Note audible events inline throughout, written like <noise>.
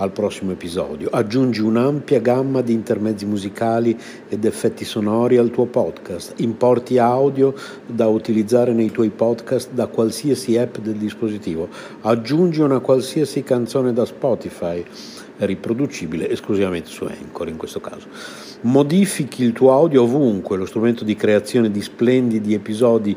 al prossimo episodio. Aggiungi un'ampia gamma di intermezzi musicali ed effetti sonori al tuo podcast. Importi audio da utilizzare nei tuoi podcast da qualsiasi app del dispositivo. Aggiungi una qualsiasi canzone da Spotify riproducibile esclusivamente su Anchor in questo caso. Modifichi il tuo audio ovunque, lo strumento di creazione di splendidi episodi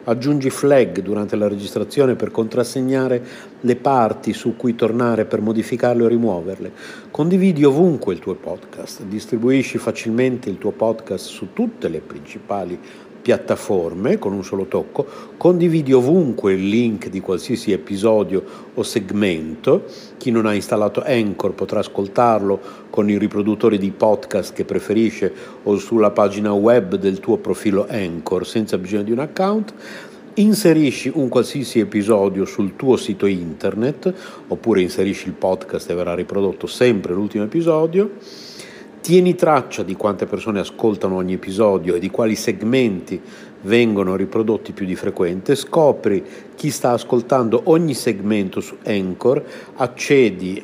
Aggiungi flag durante la registrazione per contrassegnare le parti su cui tornare per modificarle o rimuoverle. Condividi ovunque il tuo podcast, distribuisci facilmente il tuo podcast su tutte le principali piattaforme con un solo tocco, condividi ovunque il link di qualsiasi episodio o segmento, chi non ha installato Anchor potrà ascoltarlo con i riproduttori di podcast che preferisce o sulla pagina web del tuo profilo Anchor senza bisogno di un account, Inserisci un qualsiasi episodio sul tuo sito internet oppure inserisci il podcast e verrà riprodotto sempre l'ultimo episodio. Tieni traccia di quante persone ascoltano ogni episodio e di quali segmenti vengono riprodotti più di frequente, scopri chi sta ascoltando ogni segmento su Anchor, accedi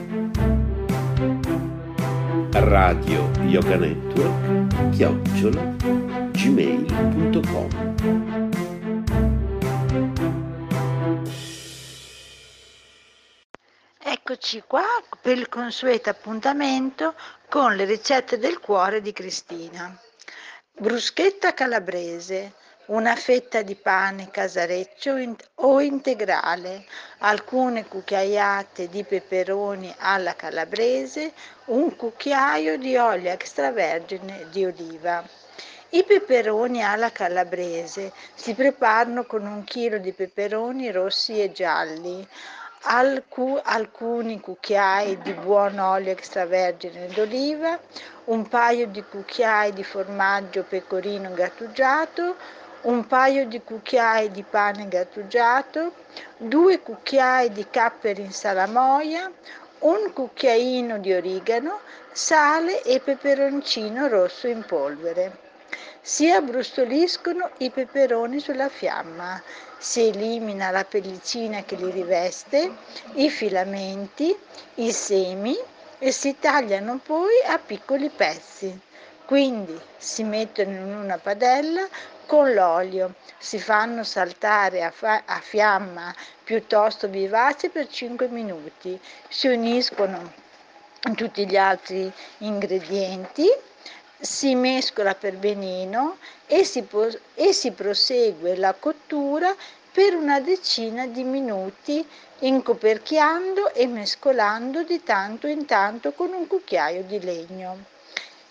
radio yoga network chiocciola gmail.com Eccoci qua per il consueto appuntamento con le ricette del cuore di Cristina. Bruschetta calabrese, una fetta di pane casareccio o integrale, alcune cucchiaiate di peperoni alla calabrese, un cucchiaio di olio extravergine di oliva. I peperoni alla calabrese si preparano con un chilo di peperoni rossi e gialli, alcu- alcuni cucchiai di buon olio extravergine d'oliva, un paio di cucchiai di formaggio pecorino grattugiato, un paio di cucchiai di pane grattugiato, due cucchiai di capperi in salamoia, un cucchiaino di origano, sale e peperoncino rosso in polvere. Si abbrustoliscono i peperoni sulla fiamma, si elimina la pellicina che li riveste, i filamenti, i semi e si tagliano poi a piccoli pezzi. Quindi si mettono in una padella con l'olio, si fanno saltare a, fa- a fiamma piuttosto vivace per 5 minuti, si uniscono tutti gli altri ingredienti, si mescola per benino e si, po- e si prosegue la cottura per una decina di minuti incoperchiando e mescolando di tanto in tanto con un cucchiaio di legno.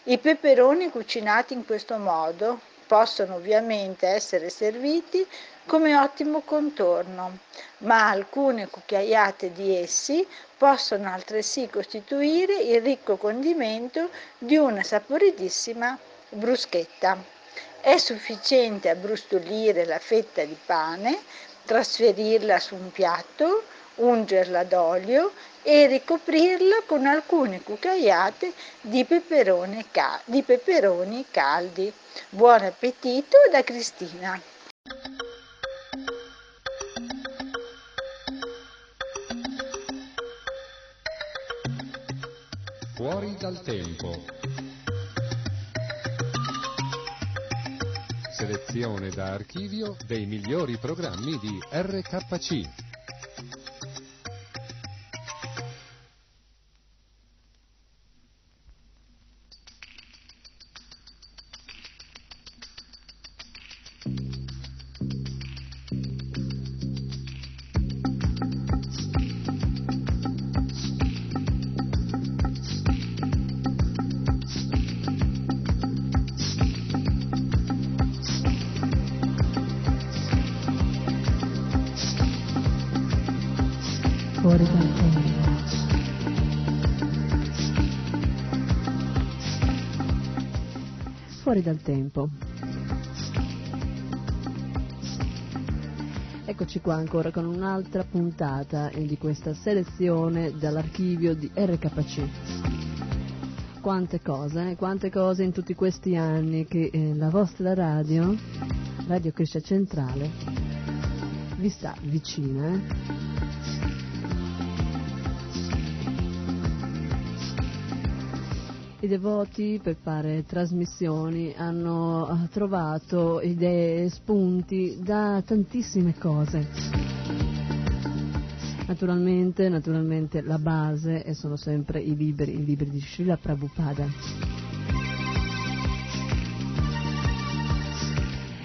I peperoni cucinati in questo modo possono ovviamente essere serviti come ottimo contorno, ma alcune cucchiaiate di essi possono altresì costituire il ricco condimento di una saporitissima bruschetta. È sufficiente abbrustolire la fetta di pane, trasferirla su un piatto, ungerla d'olio e ricoprirla con alcune cucchiaiate di, ca- di peperoni caldi. Buon appetito da Cristina! Fuori dal tempo. Selezione da archivio dei migliori programmi di RKC. Fuori dal tempo. Eccoci qua ancora con un'altra puntata di questa selezione dall'archivio di RKC. Quante cose, eh? quante cose in tutti questi anni che eh, la vostra radio, Radio Crescia Centrale, vi sta vicina. Eh? Devoti per fare trasmissioni hanno eh, trovato idee e spunti da tantissime cose. Naturalmente, naturalmente la base sono sempre i libri, i libri di Srila Prabhupada.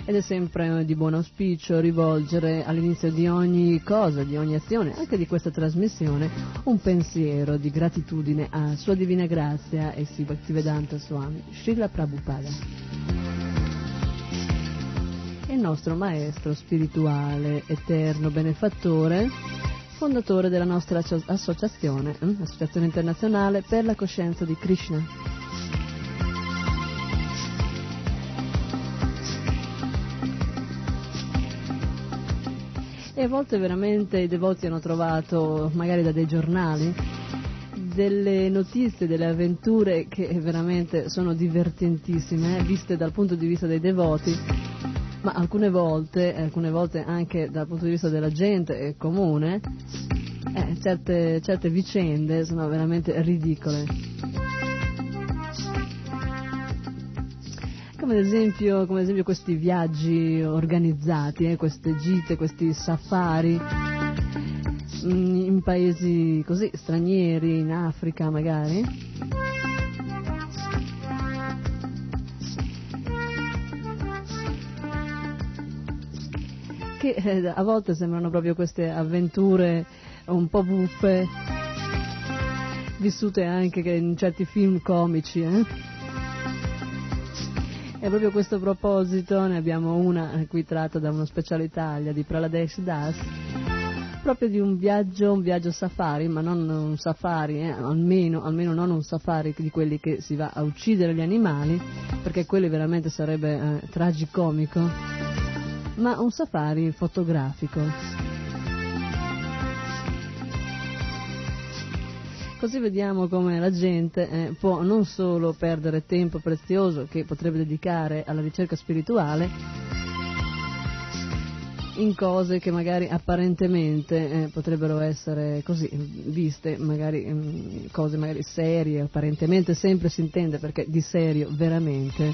Ed è sempre di buon auspicio rivolgere all'inizio di ogni cosa, di ogni azione, anche di questa trasmissione, un pensiero di gratitudine a Sua Divina Grazia e Sri Bhaktivedanta Swami, Srila Prabhupada. Il nostro maestro spirituale, eterno benefattore, fondatore della nostra associazione, eh, Associazione Internazionale per la Coscienza di Krishna. E a volte veramente i devoti hanno trovato, magari da dei giornali, delle notizie, delle avventure che veramente sono divertentissime, eh, viste dal punto di vista dei devoti, ma alcune volte, alcune volte anche dal punto di vista della gente comune, eh, certe, certe vicende sono veramente ridicole. Come ad esempio, come ad esempio questi viaggi organizzati, eh, queste gite, questi safari mm, in paesi così stranieri, in Africa magari. Che eh, a volte sembrano proprio queste avventure un po' buffe, vissute anche in certi film comici. Eh? E proprio a questo proposito ne abbiamo una qui tratta da uno speciale Italia di Praladesh Das, proprio di un viaggio, un viaggio safari, ma non un safari, eh, almeno, almeno, non un safari di quelli che si va a uccidere gli animali, perché quelli veramente sarebbe eh, tragicomico, ma un safari fotografico. Così vediamo come la gente eh, può non solo perdere tempo prezioso che potrebbe dedicare alla ricerca spirituale, in cose che magari apparentemente eh, potrebbero essere così viste, magari mh, cose magari serie, apparentemente sempre si intende perché di serio veramente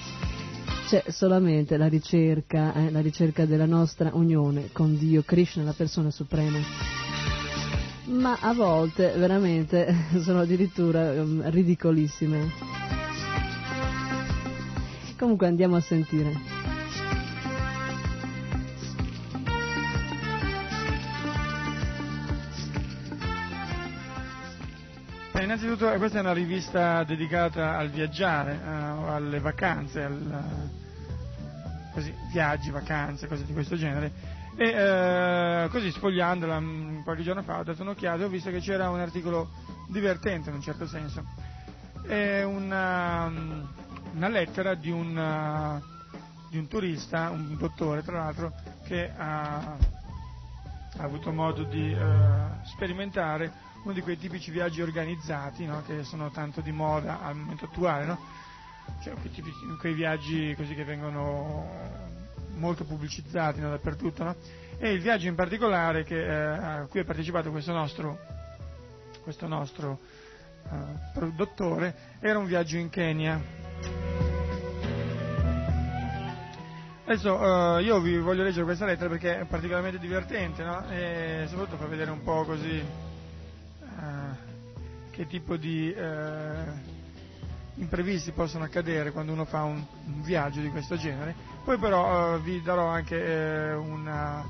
c'è solamente la ricerca, eh, la ricerca della nostra unione con Dio, Krishna, la persona suprema. Ma a volte veramente <laughs> sono addirittura um, ridicolissime. Comunque andiamo a sentire. Eh, innanzitutto questa è una rivista dedicata al viaggiare, eh, alle vacanze, al, così, viaggi, vacanze, cose di questo genere. E eh, così sfogliandola mh, qualche giorno fa ho dato un'occhiata e ho visto che c'era un articolo divertente in un certo senso. È una, una lettera di un, di un, turista, un dottore tra l'altro, che ha, ha avuto modo di uh, sperimentare uno di quei tipici viaggi organizzati no? che sono tanto di moda al momento attuale, no? cioè, quei, tipici, quei, viaggi così che vengono molto pubblicizzati no? dappertutto. E il viaggio in particolare che, eh, a cui ha partecipato questo nostro, questo nostro eh, dottore era un viaggio in Kenya. Adesso eh, io vi voglio leggere questa lettera perché è particolarmente divertente e soprattutto fa vedere un po' così che tipo di eh, imprevisti possono accadere quando uno fa un, un viaggio di questo genere. Poi però eh, vi darò anche eh, una,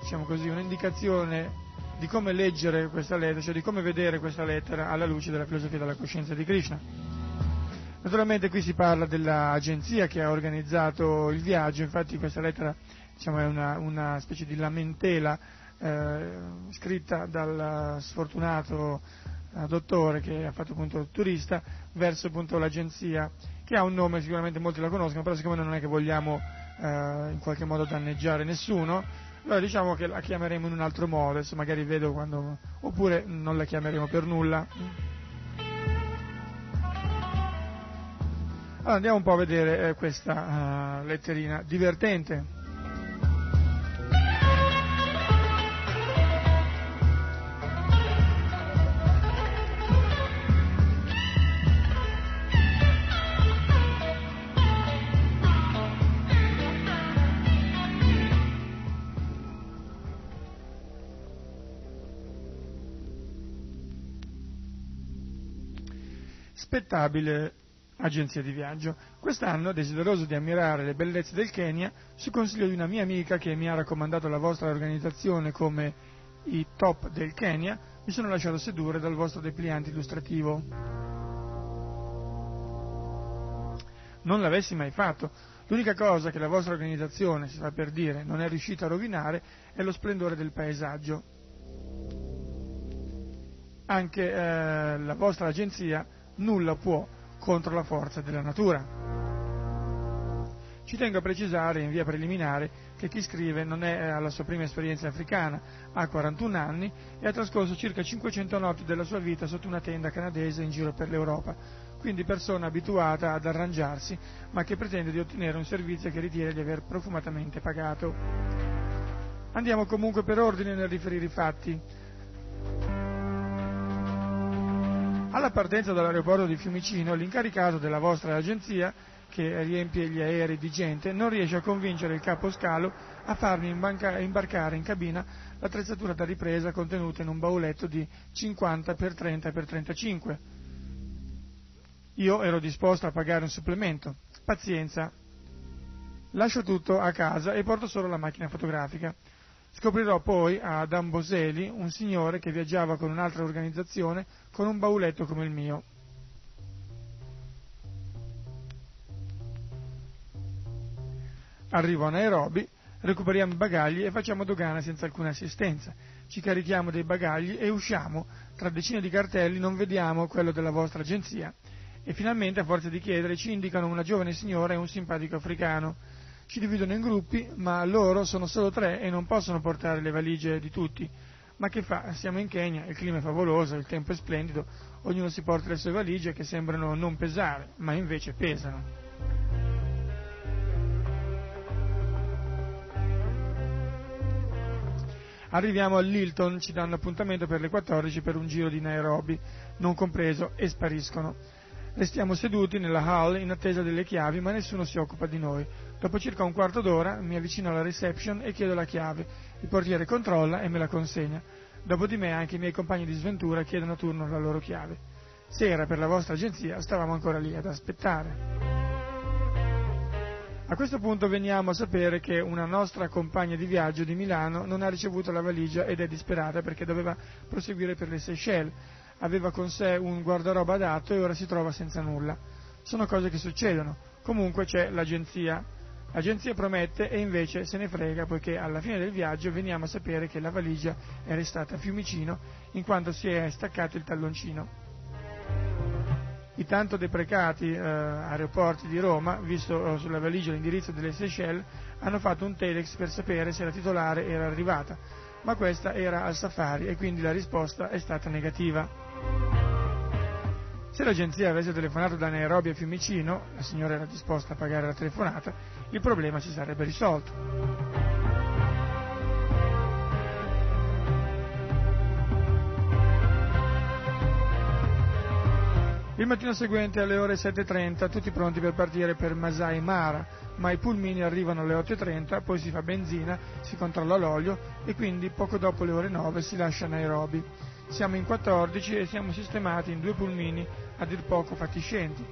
diciamo così, un'indicazione di come leggere questa lettera, cioè di come vedere questa lettera alla luce della filosofia della coscienza di Krishna. Naturalmente qui si parla dell'agenzia che ha organizzato il viaggio, infatti questa lettera diciamo, è una, una, specie di lamentela eh, scritta dal sfortunato dottore che ha fatto appunto il turista verso appunto l'agenzia che ha un nome sicuramente molti la conoscono però siccome non è che vogliamo eh, in qualche modo danneggiare nessuno allora diciamo che la chiameremo in un altro modo adesso magari vedo quando oppure non la chiameremo per nulla. Allora andiamo un po' a vedere eh, questa uh, letterina divertente rispettabile agenzia di viaggio. Quest'anno, desideroso di ammirare le bellezze del Kenya, su consiglio di una mia amica che mi ha raccomandato la vostra organizzazione come i top del Kenya, mi sono lasciato sedurre dal vostro depliante illustrativo. Non l'avessi mai fatto. L'unica cosa che la vostra organizzazione, si fa per dire, non è riuscita a rovinare è lo splendore del paesaggio. Anche eh, la vostra agenzia nulla può contro la forza della natura. Ci tengo a precisare in via preliminare che chi scrive non è alla sua prima esperienza africana, ha 41 anni e ha trascorso circa 500 notti della sua vita sotto una tenda canadese in giro per l'Europa, quindi persona abituata ad arrangiarsi, ma che pretende di ottenere un servizio che ritiene di aver profumatamente pagato. Andiamo comunque per ordine nel riferire i fatti. Alla partenza dall'aeroporto di Fiumicino, l'incaricato della vostra agenzia, che riempie gli aerei di gente, non riesce a convincere il capo scalo a farmi imbarcare in cabina l'attrezzatura da ripresa contenuta in un bauletto di 50 x 30 x 35. Io ero disposto a pagare un supplemento. Pazienza. Lascio tutto a casa e porto solo la macchina fotografica. Scoprirò poi ad Amboseli un signore che viaggiava con un'altra organizzazione con un bauletto come il mio. Arrivo a Nairobi, recuperiamo i bagagli e facciamo dogana senza alcuna assistenza. Ci carichiamo dei bagagli e usciamo. Tra decine di cartelli non vediamo quello della vostra agenzia. E finalmente, a forza di chiedere, ci indicano una giovane signora e un simpatico africano ci dividono in gruppi, ma loro sono solo tre e non possono portare le valigie di tutti. Ma che fa? Siamo in Kenya, il clima è favoloso, il tempo è splendido, ognuno si porta le sue valigie che sembrano non pesare, ma invece pesano. Arriviamo all'Hilton, ci danno appuntamento per le 14 per un giro di Nairobi, non compreso, e spariscono. Restiamo seduti nella hall in attesa delle chiavi, ma nessuno si occupa di noi. Dopo circa un quarto d'ora mi avvicino alla reception e chiedo la chiave. Il portiere controlla e me la consegna. Dopo di me anche i miei compagni di sventura chiedono a turno la loro chiave. Se era per la vostra agenzia, stavamo ancora lì ad aspettare. A questo punto veniamo a sapere che una nostra compagna di viaggio di Milano non ha ricevuto la valigia ed è disperata perché doveva proseguire per le Seychelles. Aveva con sé un guardaroba adatto e ora si trova senza nulla. Sono cose che succedono. Comunque c'è l'agenzia. L'agenzia promette e invece se ne frega poiché alla fine del viaggio veniamo a sapere che la valigia è restata a Fiumicino in quanto si è staccato il talloncino i tanto deprecati eh, aeroporti di Roma, visto eh, sulla valigia l'indirizzo delle Seychelles, hanno fatto un telex per sapere se la titolare era arrivata, ma questa era al safari e quindi la risposta è stata negativa. Se l'agenzia avesse telefonato da Nairobi a Fiumicino, la signora era disposta a pagare la telefonata, il problema si sarebbe risolto. Il mattino seguente alle ore 7.30 tutti pronti per partire per Masai Mara, ma i pulmini arrivano alle 8.30, poi si fa benzina, si controlla l'olio e quindi poco dopo le ore 9 si lascia Nairobi. Siamo in 14 e siamo sistemati in due pulmini a dir poco fatiscenti.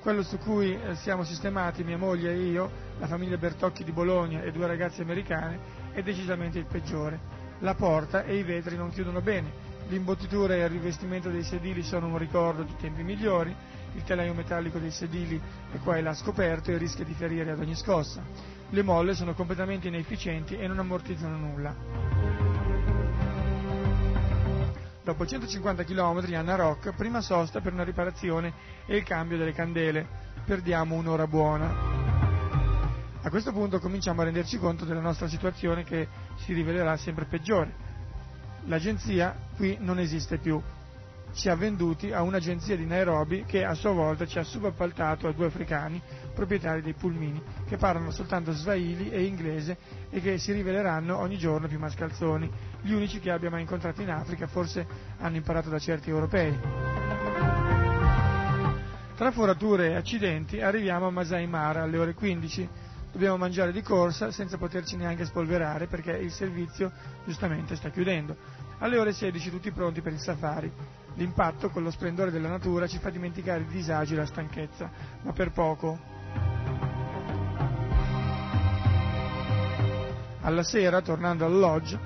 Quello su cui eh, siamo sistemati mia moglie e io, la famiglia Bertocchi di Bologna e due ragazze americane, è decisamente il peggiore. La porta e i vetri non chiudono bene, L'imbottitura e il rivestimento dei sedili sono un ricordo di tempi migliori, il telaio metallico dei sedili è qua e là scoperto e rischia di ferire ad ogni scossa. Le molle sono completamente inefficienti e non ammortizzano nulla. Dopo 150 km a Narok, prima sosta per una riparazione e il cambio delle candele. Perdiamo un'ora buona. A questo punto cominciamo a renderci conto della nostra situazione che si rivelerà sempre peggiore l'agenzia qui non esiste più. Ci ha venduti a un'agenzia di Nairobi che a sua volta ci ha subappaltato a due africani, proprietari dei pulmini, che parlano soltanto swahili e inglese e che si riveleranno ogni giorno più mascalzoni. Gli unici che abbia mai incontrato in Africa forse hanno imparato da certi europei. Tra forature e accidenti arriviamo a Masai Mara alle ore 15 dobbiamo mangiare di corsa senza poterci neanche spolverare perché il servizio giustamente sta chiudendo. Alle ore 16 tutti pronti per il safari. L'impatto con lo splendore della natura ci fa dimenticare i disagi e la stanchezza, ma per poco. Alla sera, tornando al lodge,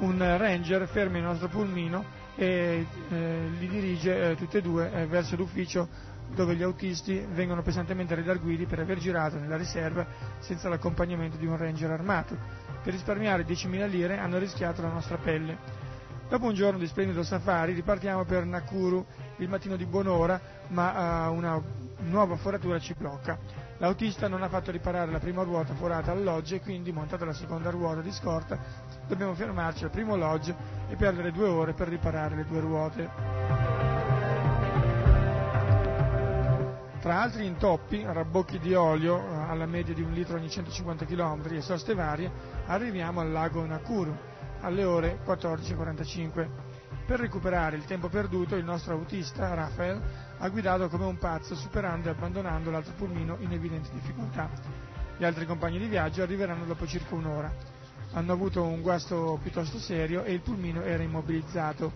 un ranger ferma il nostro pulmino e eh, li dirige eh, tutti e due eh, verso l'ufficio dove gli autisti vengono pesantemente redarguiti per aver girato nella riserva senza l'accompagnamento di un ranger armato. Per risparmiare 10.000 lire hanno rischiato la nostra pelle. Dopo un giorno di splendido safari ripartiamo per Nakuru il mattino di buon'ora, ma uh, una nuova foratura ci blocca. L'autista non ha fatto riparare la prima ruota forata al lodge e quindi, montata la seconda ruota di scorta, dobbiamo fermarci al primo lodge e perdere due ore per riparare le due ruote. Tra altri intoppi, rabbocchi di olio eh, alla media di un litro ogni 150 km e soste varie, arriviamo al lago Nakuru alle ore 14.45. Per recuperare il tempo perduto, il nostro autista, Rafael, ha guidato come un pazzo, superando e abbandonando l'altro pulmino in evidente difficoltà. Gli altri compagni di viaggio arriveranno dopo circa un'ora. Hanno avuto un guasto piuttosto serio e il pulmino era immobilizzato.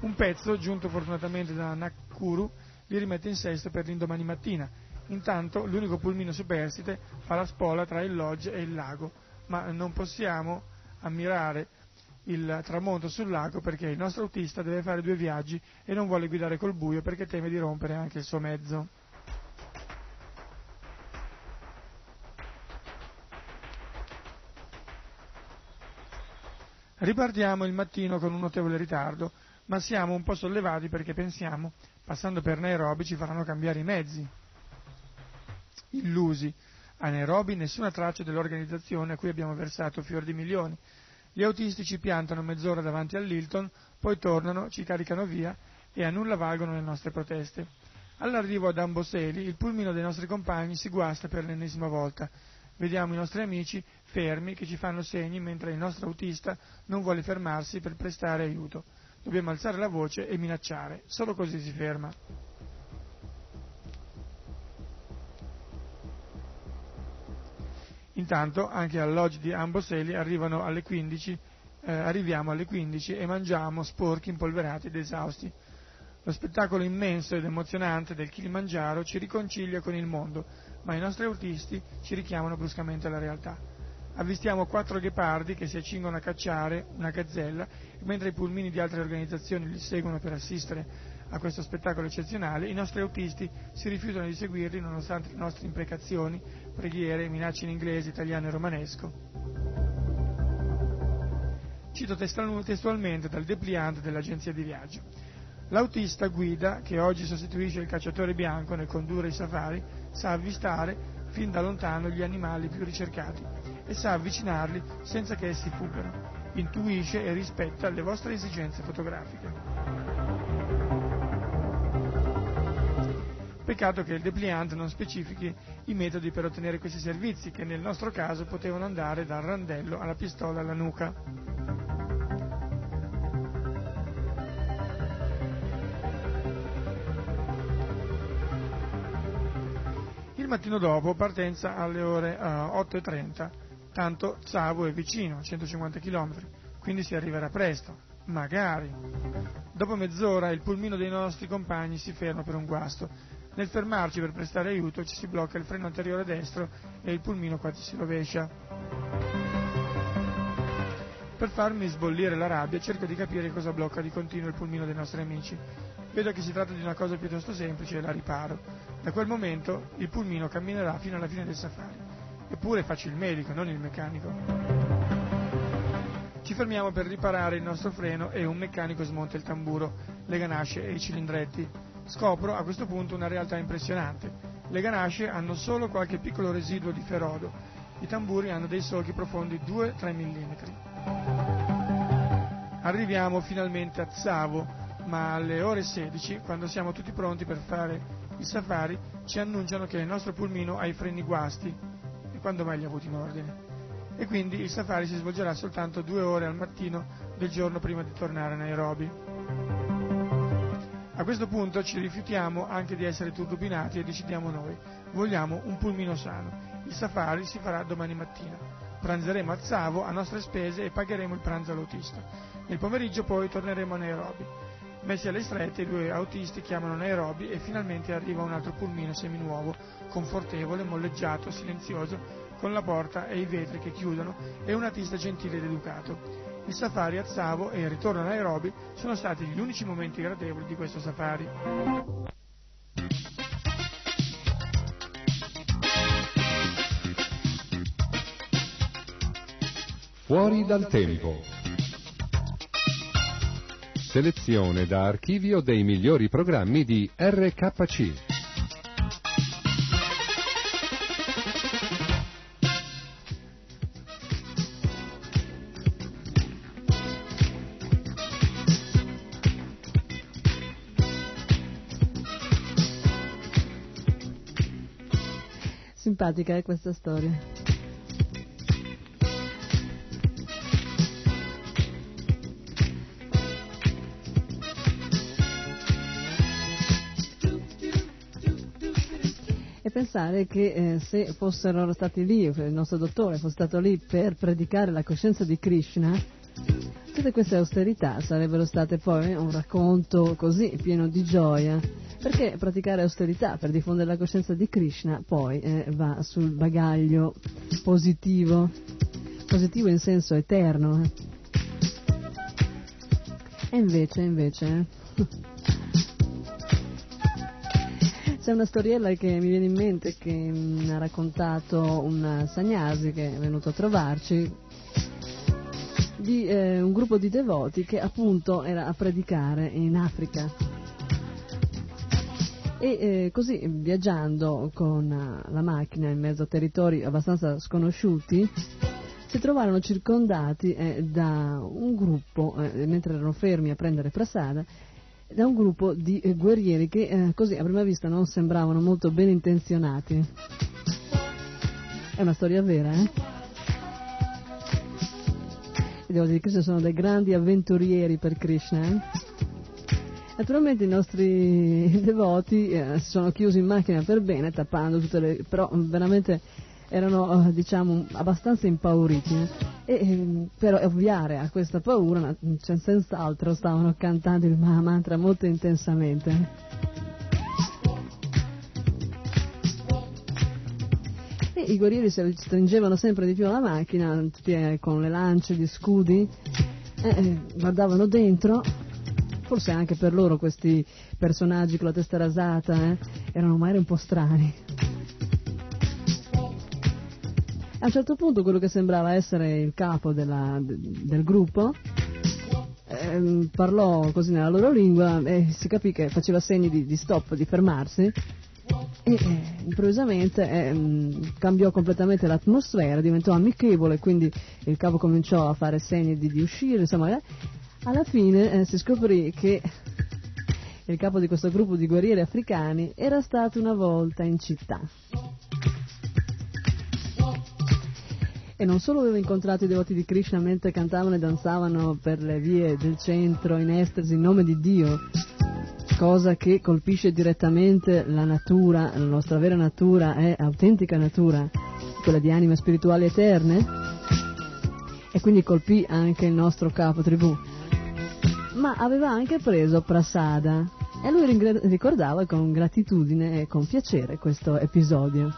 Un pezzo, giunto fortunatamente da Nakuru, li rimette in sesto per l'indomani mattina. Intanto l'unico pulmino superstite fa la spola tra il lodge e il lago, ma non possiamo ammirare il tramonto sul lago perché il nostro autista deve fare due viaggi e non vuole guidare col buio perché teme di rompere anche il suo mezzo. Ripartiamo il mattino con un notevole ritardo, ma siamo un po' sollevati perché pensiamo passando per Nairobi ci faranno cambiare i mezzi. Illusi. A Nairobi nessuna traccia dell'organizzazione a cui abbiamo versato fior di milioni. Gli autisti ci piantano mezz'ora davanti all'Hilton, poi tornano, ci caricano via e a nulla valgono le nostre proteste. All'arrivo ad Amboseli, il pulmino dei nostri compagni si guasta per l'ennesima volta. Vediamo i nostri amici fermi che ci fanno segni mentre il nostro autista non vuole fermarsi per prestare aiuto. Dobbiamo alzare la voce e minacciare, solo così si ferma. Intanto anche all'Oggi di Amboseli alle 15, eh, arriviamo alle 15 e mangiamo sporchi impolverati ed esausti. Lo spettacolo immenso ed emozionante del Kilimangiaro ci riconcilia con il mondo, ma i nostri autisti ci richiamano bruscamente alla realtà. Avvistiamo quattro ghepardi che si accingono a cacciare una gazzella, mentre i pulmini di altre organizzazioni li seguono per assistere a questo spettacolo eccezionale, i nostri autisti si rifiutano di seguirli nonostante le nostre imprecazioni, preghiere, minacce in inglese, italiano e romanesco. Cito testualmente dal depliant dell'agenzia di viaggio. L'autista guida, che oggi sostituisce il cacciatore bianco nel condurre i safari, sa avvistare fin da lontano gli animali più ricercati e sa avvicinarli senza che essi fuggano. Intuisce e rispetta le vostre esigenze fotografiche. Peccato che il depliant non specifichi i metodi per ottenere questi servizi, che nel nostro caso potevano andare dal randello alla pistola alla nuca. Il mattino dopo partenza alle ore uh, eh, 8.30, tanto Zavo è vicino, 150 km, quindi si arriverà presto, magari. Dopo mezz'ora il pulmino dei nostri compagni si ferma per un guasto nel fermarci per prestare aiuto ci si blocca il freno anteriore destro e il pulmino quasi si rovescia. Per farmi sbollire la rabbia cerco di capire cosa blocca di continuo il pulmino dei nostri amici. Vedo che si tratta di una cosa piuttosto semplice e la riparo. Da quel momento il pulmino camminerà fino alla fine del safari. Eppure faccio il medico, non il meccanico. Ci fermiamo per riparare il nostro freno e un meccanico smonta il tamburo, le ganasce e i cilindretti. Scopro a questo punto una realtà impressionante. Le ganasce hanno solo qualche piccolo residuo di ferodo, i tamburi hanno dei solchi profondi 2-3 mm. Arriviamo finalmente a Zavo, ma alle ore 16, quando siamo tutti pronti per fare il safari, ci annunciano che il nostro pulmino ha i freni guasti e quando mai li ha avuti in ordine. E quindi il safari si svolgerà soltanto due ore al mattino del giorno prima di tornare a Nairobi. A questo punto ci rifiutiamo anche di essere turbinati e decidiamo noi. Vogliamo un pulmino sano. Il safari si farà domani mattina. Pranzeremo a Zavo a nostre spese e pagheremo il pranzo all'autista. Nel pomeriggio poi torneremo a Nairobi. Messi alle strette, i due autisti chiamano Nairobi e finalmente arriva un altro pulmino seminuovo, confortevole, molleggiato, silenzioso, con la porta e i vetri che chiudono e un autista gentile ed educato il safari a Tsavo e il ritorno a Nairobi sono stati gli unici momenti gradevoli di questo safari. Fuori dal tempo. Selezione da archivio dei migliori programmi di RKC. Simpatica è questa storia. E pensare che eh, se fossero stati lì, il nostro dottore fosse stato lì per predicare la coscienza di Krishna, tutte queste austerità sarebbero state poi un racconto così pieno di gioia perché praticare austerità per diffondere la coscienza di Krishna poi eh, va sul bagaglio positivo, positivo in senso eterno. Eh. E invece, invece... Eh. <laughs> C'è una storiella che mi viene in mente che mi ha raccontato un Sagnasi che è venuto a trovarci di eh, un gruppo di devoti che appunto era a predicare in Africa e eh, così viaggiando con uh, la macchina in mezzo a territori abbastanza sconosciuti si trovarono circondati eh, da un gruppo, eh, mentre erano fermi a prendere Prasada, da un gruppo di eh, guerrieri che eh, così a prima vista non sembravano molto ben intenzionati. È una storia vera, eh? I devoti di Krishna sono dei grandi avventurieri per Krishna, eh? Naturalmente i nostri <laughs> devoti eh, si sono chiusi in macchina per bene, tappando tutte le... però veramente erano diciamo abbastanza impauriti eh? per ovviare a questa paura cioè, senz'altro stavano cantando il Maha Mantra molto intensamente e i guerrieri si stringevano sempre di più alla macchina tutti eh, con le lance, gli scudi eh, guardavano dentro forse anche per loro questi personaggi con la testa rasata eh, erano magari un po' strani. A un certo punto quello che sembrava essere il capo della, del gruppo ehm, parlò così nella loro lingua e si capì che faceva segni di, di stop, di fermarsi e eh, improvvisamente eh, cambiò completamente l'atmosfera, diventò amichevole, quindi il capo cominciò a fare segni di, di uscire, insomma, eh, alla fine eh, si scoprì che il capo di questo gruppo di guerrieri africani era stato una volta in città. e non solo aveva incontrato i devoti di Krishna mentre cantavano e danzavano per le vie del centro in estasi in nome di Dio, cosa che colpisce direttamente la natura, la nostra vera natura è autentica natura, quella di anime spirituali eterne, e quindi colpì anche il nostro capo tribù. Ma aveva anche preso prasada e lui ricordava con gratitudine e con piacere questo episodio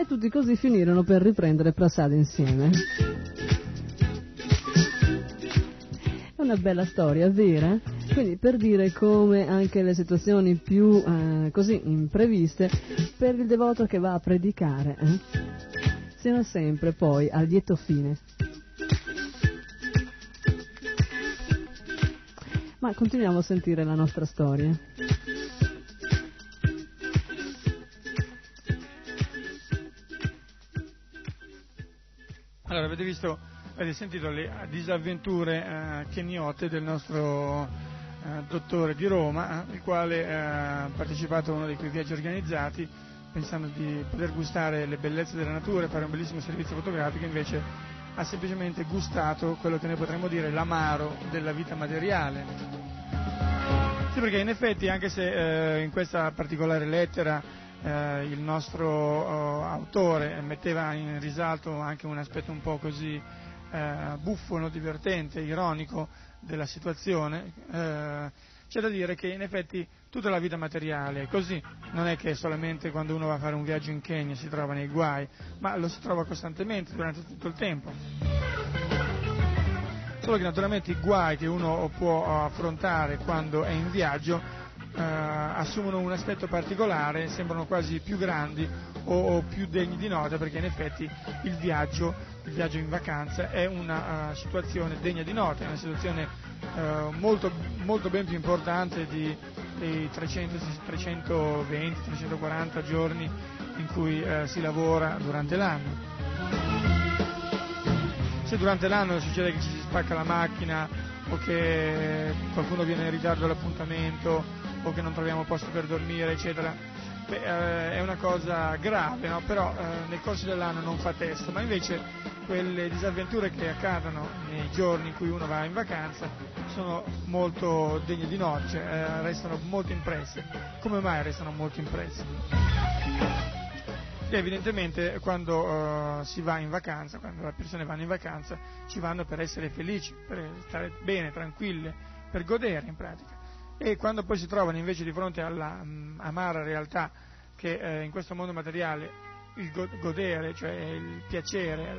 e tutti così finirono per riprendere Prasad insieme. È una bella storia, vera? Quindi per dire come anche le situazioni più eh, così impreviste per il devoto che va a predicare eh, siano sempre poi al lieto fine. Ma continuiamo a sentire la nostra storia. Allora, avete visto, avete sentito le disavventure eh, keniote del nostro eh, dottore di Roma, eh, il quale eh, ha partecipato a uno dei quei viaggi organizzati pensando di poter gustare le bellezze della natura e fare un bellissimo servizio fotografico, invece ha semplicemente gustato quello che noi potremmo dire l'amaro della vita materiale. Sì, perché in effetti, anche se eh, in questa particolare lettera eh, il nostro eh, autore metteva in risalto anche un aspetto un po' così eh, buffo, divertente, ironico della situazione, eh, c'è da dire che in effetti tutta la vita materiale così, non è che solamente quando uno va a fare un viaggio in Kenya si trova nei guai, ma lo si trova costantemente durante tutto il tempo. Solo che naturalmente i guai che uno può affrontare quando è in viaggio eh, assumono un aspetto particolare, sembrano quasi più grandi o, o, più degni di nota perché in effetti il viaggio, il viaggio in vacanza è una uh, situazione degna di nota, è una situazione uh, molto, molto, ben più importante di, dei 320-340 giorni in cui uh, si lavora durante l'anno. Se durante l'anno succede che ci si spacca la macchina o che qualcuno viene in ritardo all'appuntamento o che non troviamo posto per dormire, eccetera, eh, è una cosa grave, no? però eh, nel corso dell'anno non fa testo, ma invece quelle disavventure che accadono nei giorni in cui uno va in vacanza sono molto degne di nota, cioè, restano molto impresse. Come mai restano molto impresse? E evidentemente quando uh, si va in vacanza, quando le persone vanno in vacanza, ci vanno per essere felici, per stare bene, tranquille, per godere in pratica. E quando poi si trovano invece di fronte alla um, amara realtà che eh, in questo mondo materiale il godere, cioè il piacere,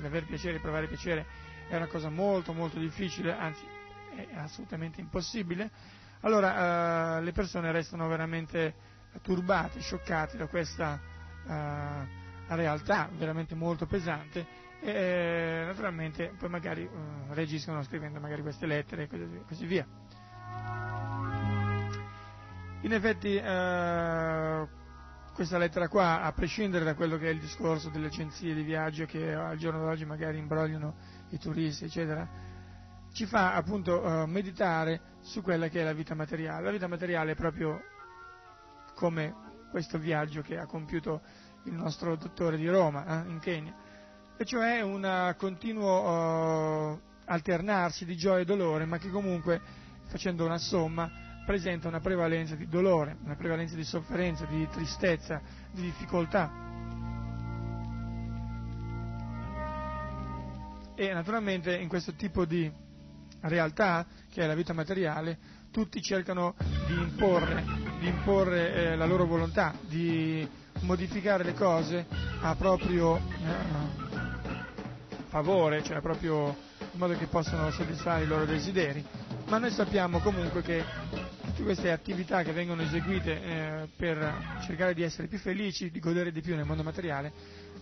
l'aver piacere, provare piacere è una cosa molto molto difficile, anzi è assolutamente impossibile, allora uh, le persone restano veramente turbate, scioccate da questa uh, realtà veramente molto pesante e eh, naturalmente poi magari uh, reagiscono scrivendo magari queste lettere e così via. In effetti uh, questa lettera qua, a prescindere da quello che è il discorso delle agenzie di viaggio che al giorno d'oggi magari imbrogliano i turisti, eccetera, ci fa appunto uh, meditare su quella che è la vita materiale. La vita materiale è proprio come questo viaggio che ha compiuto il nostro dottore di Roma, eh, in Kenya, e cioè un continuo uh, alternarsi di gioia e dolore, ma che comunque, facendo una somma, presenta una prevalenza di dolore, una prevalenza di sofferenza, di tristezza, di difficoltà. E naturalmente in questo tipo di realtà, che è la vita materiale, tutti cercano di imporre, di imporre eh, la loro volontà, di modificare le cose a proprio eh, favore, cioè proprio in modo che possano soddisfare i loro desideri. Ma noi sappiamo comunque che tutte queste attività che vengono eseguite eh, per cercare di essere più felici, di godere di più nel mondo materiale,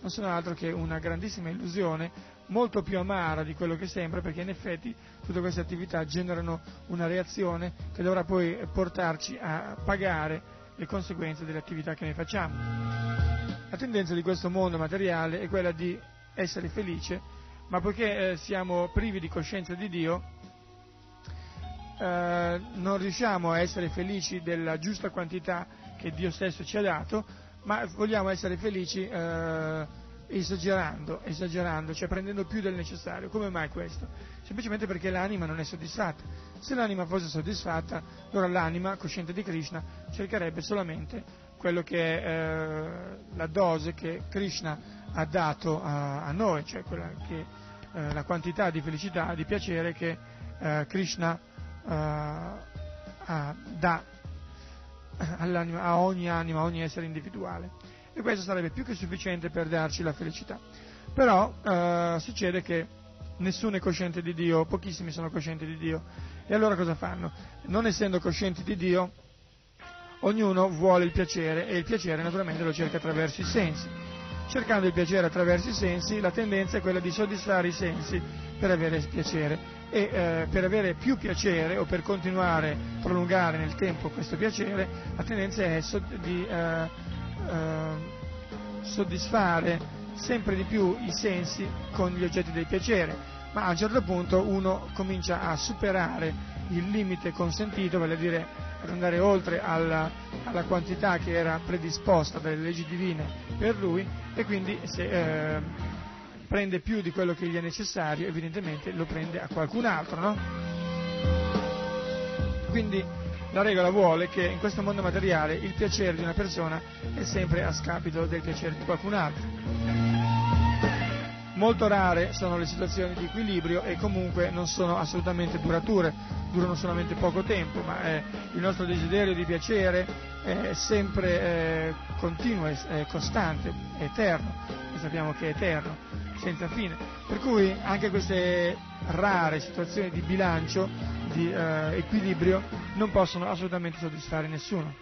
non sono altro che una grandissima illusione, molto più amara di quello che sembra, perché in effetti tutte queste attività generano una reazione che dovrà poi portarci a pagare le conseguenze delle attività che noi facciamo. La tendenza di questo mondo materiale è quella di essere felice, ma poiché eh, siamo privi di coscienza di Dio, eh, non riusciamo a essere felici della giusta quantità che Dio stesso ci ha dato, ma vogliamo essere felici eh, esagerando, esagerando, cioè prendendo più del necessario. Come mai questo? Semplicemente perché l'anima non è soddisfatta. Se l'anima fosse soddisfatta, allora l'anima, cosciente di Krishna, cercherebbe solamente quello che è eh, la dose che Krishna ha dato a, a noi, cioè che, eh, la quantità di felicità, di piacere che eh, Krishna uh, dà a ogni anima, a ogni essere individuale. E questo sarebbe più che sufficiente per darci la felicità. Però uh, succede che nessuno è cosciente di Dio, pochissimi sono coscienti di Dio. E allora cosa fanno? Non essendo coscienti di Dio, ognuno vuole il piacere e il piacere naturalmente lo cerca attraverso i sensi. Cercando il piacere attraverso i sensi, la tendenza è quella di soddisfare i sensi per avere piacere. E eh, per avere più piacere o per continuare a prolungare nel tempo questo piacere, la tendenza è sod- di eh, eh, soddisfare sempre di più i sensi con gli oggetti del piacere, ma a un certo punto uno comincia a superare il limite consentito, vale a dire ad andare oltre alla, alla quantità che era predisposta dalle leggi divine per lui e quindi se, eh, prende più di quello che gli è necessario, evidentemente lo prende a qualcun altro, no? Quindi la regola vuole che in questo mondo materiale il piacere di una persona è sempre a scapito del piacere di qualcun altro. Molto rare sono le situazioni di equilibrio e comunque non sono assolutamente durature, durano solamente poco tempo, ma eh, il nostro desiderio di piacere è sempre eh, continuo, è, è costante, è eterno, e sappiamo che è eterno senza fine. Per cui anche queste rare situazioni di bilancio, di eh, equilibrio, non possono assolutamente soddisfare nessuno.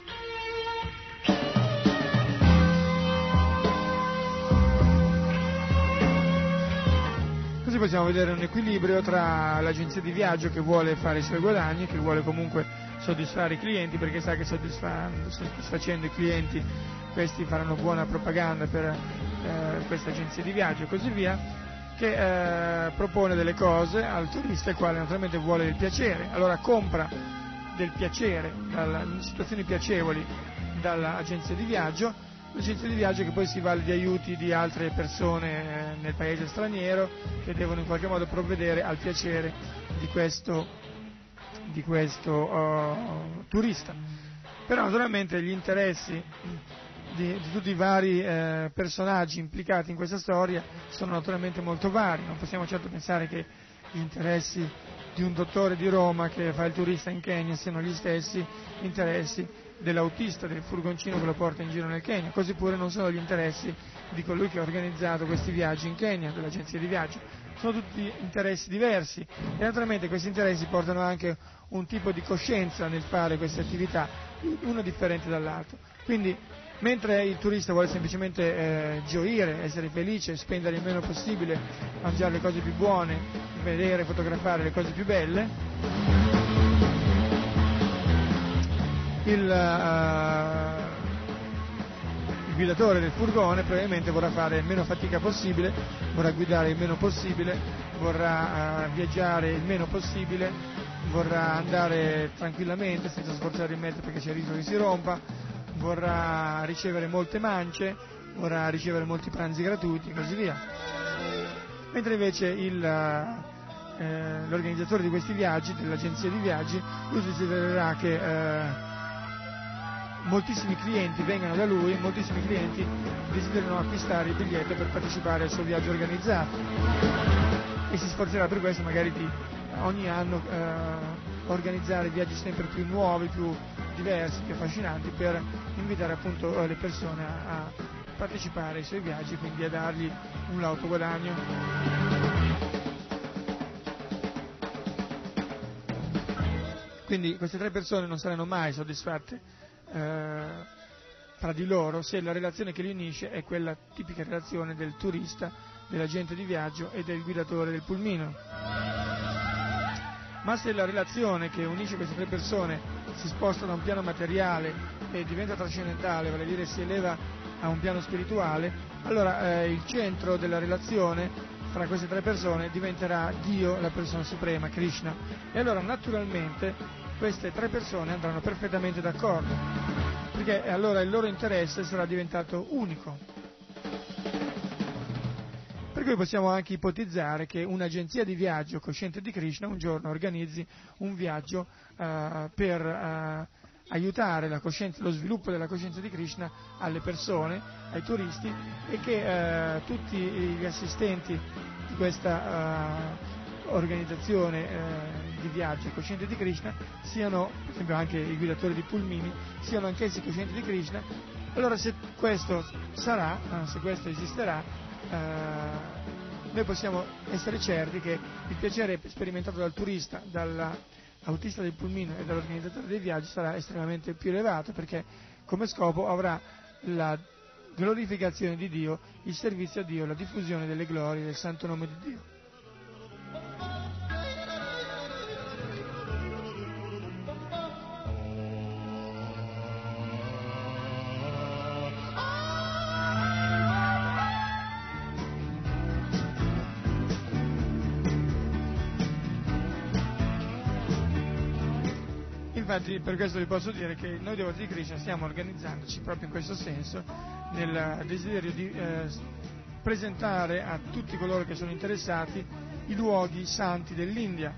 Possiamo vedere un equilibrio tra l'agenzia di viaggio che vuole fare i suoi guadagni, che vuole comunque soddisfare i clienti perché sa che soddisfacendo i clienti questi faranno buona propaganda per eh, questa agenzia di viaggio e così via, che eh, propone delle cose al turista il quale naturalmente vuole il piacere, allora compra del piacere, dalla, situazioni piacevoli dall'agenzia di viaggio, l'agenzia di viaggio che poi si vale di aiuti di altre persone eh, nel paese straniero che devono in qualche modo provvedere al piacere di questo, di questo uh, turista. Però naturalmente gli interessi di, di tutti i vari eh, personaggi implicati in questa storia sono naturalmente molto vari, non possiamo certo pensare che gli interessi di un dottore di Roma che fa il turista in Kenya siano gli stessi interessi dell'autista del furgoncino che lo porta in giro nel Kenya, così pure non sono gli interessi di colui che ha organizzato questi viaggi in Kenya, dell'agenzia di viaggio, sono tutti interessi diversi e naturalmente questi interessi portano anche un tipo di coscienza nel fare queste attività, uno differente dall'altro. Quindi mentre il turista vuole semplicemente eh, gioire, essere felice, spendere il meno possibile, mangiare le cose più buone, vedere, fotografare le cose più belle, il, uh, guidatore del furgone probabilmente vorrà fare il meno fatica possibile, vorrà guidare il meno possibile, vorrà uh, viaggiare il meno possibile, vorrà andare tranquillamente senza sforzare il mezzo perché c'è il rischio che si rompa, vorrà ricevere molte mance, vorrà ricevere molti pranzi gratuiti e così via. Mentre invece il, eh, l'organizzatore di questi viaggi, dell'agenzia di viaggi, lui desidererà che eh, moltissimi clienti vengano da lui, moltissimi clienti desiderano acquistare il biglietto per partecipare al suo viaggio organizzato e si sforzerà per questo magari di ogni anno eh, organizzare viaggi sempre più nuovi, più diversi, più affascinanti per invitare appunto eh, le persone a, partecipare ai suoi viaggi, quindi a dargli un lauto guadagno. Quindi queste tre persone non saranno mai soddisfatte eh, tra di loro se la relazione che li unisce è quella tipica relazione del turista, dell'agente di viaggio e del guidatore del pulmino. Ma se la relazione che unisce queste tre persone si sposta da un piano materiale e diventa trascendentale, vale a dire si eleva a un piano spirituale, allora eh, il centro della relazione fra queste tre persone diventerà Dio, la persona suprema, Krishna. E allora naturalmente queste tre persone andranno perfettamente d'accordo, perché allora il loro interesse sarà diventato unico. Per cui possiamo anche ipotizzare che un'agenzia di viaggio cosciente di Krishna un giorno organizzi un viaggio uh, per uh, aiutare lo sviluppo della coscienza di Krishna alle persone, ai turisti e che uh, tutti gli assistenti di questa organizzazione eh, di viaggio cosciente di Krishna siano, per esempio anche i guidatori di pulmini, siano anch'essi coscienti di Krishna, allora se questo sarà, eh, se questo esisterà, eh, noi possiamo essere certi che il piacere sperimentato dal turista, dall'autista del pulmino e dall'organizzatore dei viaggi sarà estremamente più elevato perché come scopo avrà la glorificazione di Dio, il servizio a Dio, la diffusione delle glorie del santo nome di Dio. Per questo vi posso dire che noi devoti di Krishna stiamo organizzandoci proprio in questo senso, nel desiderio di eh, presentare a tutti coloro che sono interessati i luoghi santi dell'India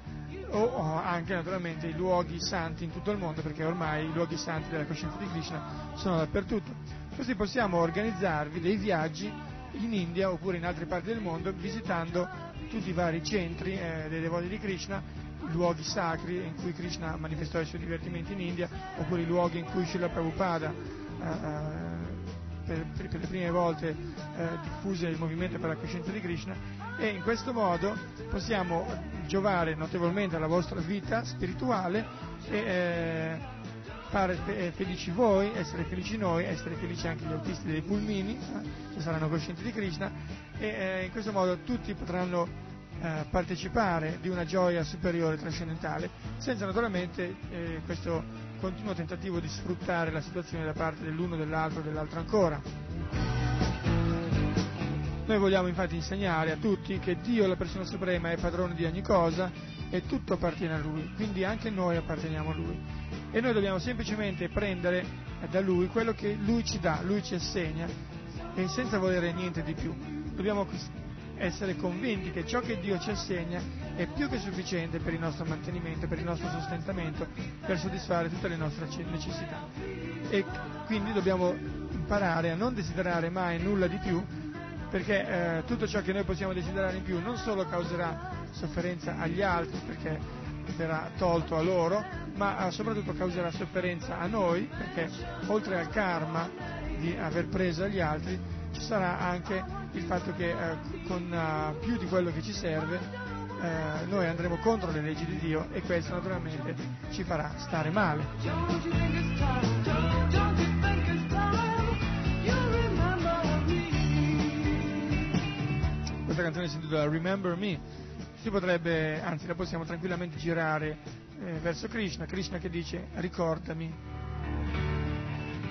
o, o, anche naturalmente i luoghi santi in tutto il mondo perché ormai i luoghi santi della coscienza di Krishna sono dappertutto. Così possiamo organizzarvi dei viaggi in India oppure in altre parti del mondo visitando tutti i vari centri eh, dei devoti di Krishna luoghi sacri in cui Krishna manifestò i suoi divertimenti in India, oppure i luoghi in cui Srila Prabhupada eh, eh per, per, le prime volte eh, diffuse il movimento per la coscienza di Krishna. E in questo modo possiamo giovare notevolmente alla vostra vita spirituale e eh, fare fe- eh, felici voi, essere felici noi, essere felici anche gli autisti dei pulmini, eh, che saranno coscienti di Krishna. E in questo modo tutti potranno eh, partecipare di una gioia superiore trascendentale, senza naturalmente eh, questo continuo tentativo di sfruttare la situazione da parte dell'uno, dell'altro e dell'altro ancora. Noi vogliamo infatti insegnare a tutti che Dio, la persona suprema, è padrone di ogni cosa e tutto appartiene a Lui, quindi anche noi apparteniamo a Lui. E noi dobbiamo semplicemente prendere da Lui quello che Lui ci dà, Lui ci assegna, e senza volere niente di più. Dobbiamo essere convinti che ciò che Dio ci assegna è più che sufficiente per il nostro mantenimento, per il nostro sostentamento, per soddisfare tutte le nostre necessità. E quindi dobbiamo imparare a non desiderare mai nulla di più, perché eh, tutto ciò che noi possiamo desiderare in più non solo causerà sofferenza agli altri, perché verrà tolto a loro, ma eh, soprattutto causerà sofferenza a noi, perché oltre al karma di aver preso agli altri, ci sarà anche il fatto che eh, con uh, più di quello che ci serve eh, noi andremo contro le leggi di Dio e questo naturalmente ci farà stare male. Questa canzone si intitola Remember Me, si potrebbe, anzi la possiamo tranquillamente girare eh, verso Krishna, Krishna che dice ricordami.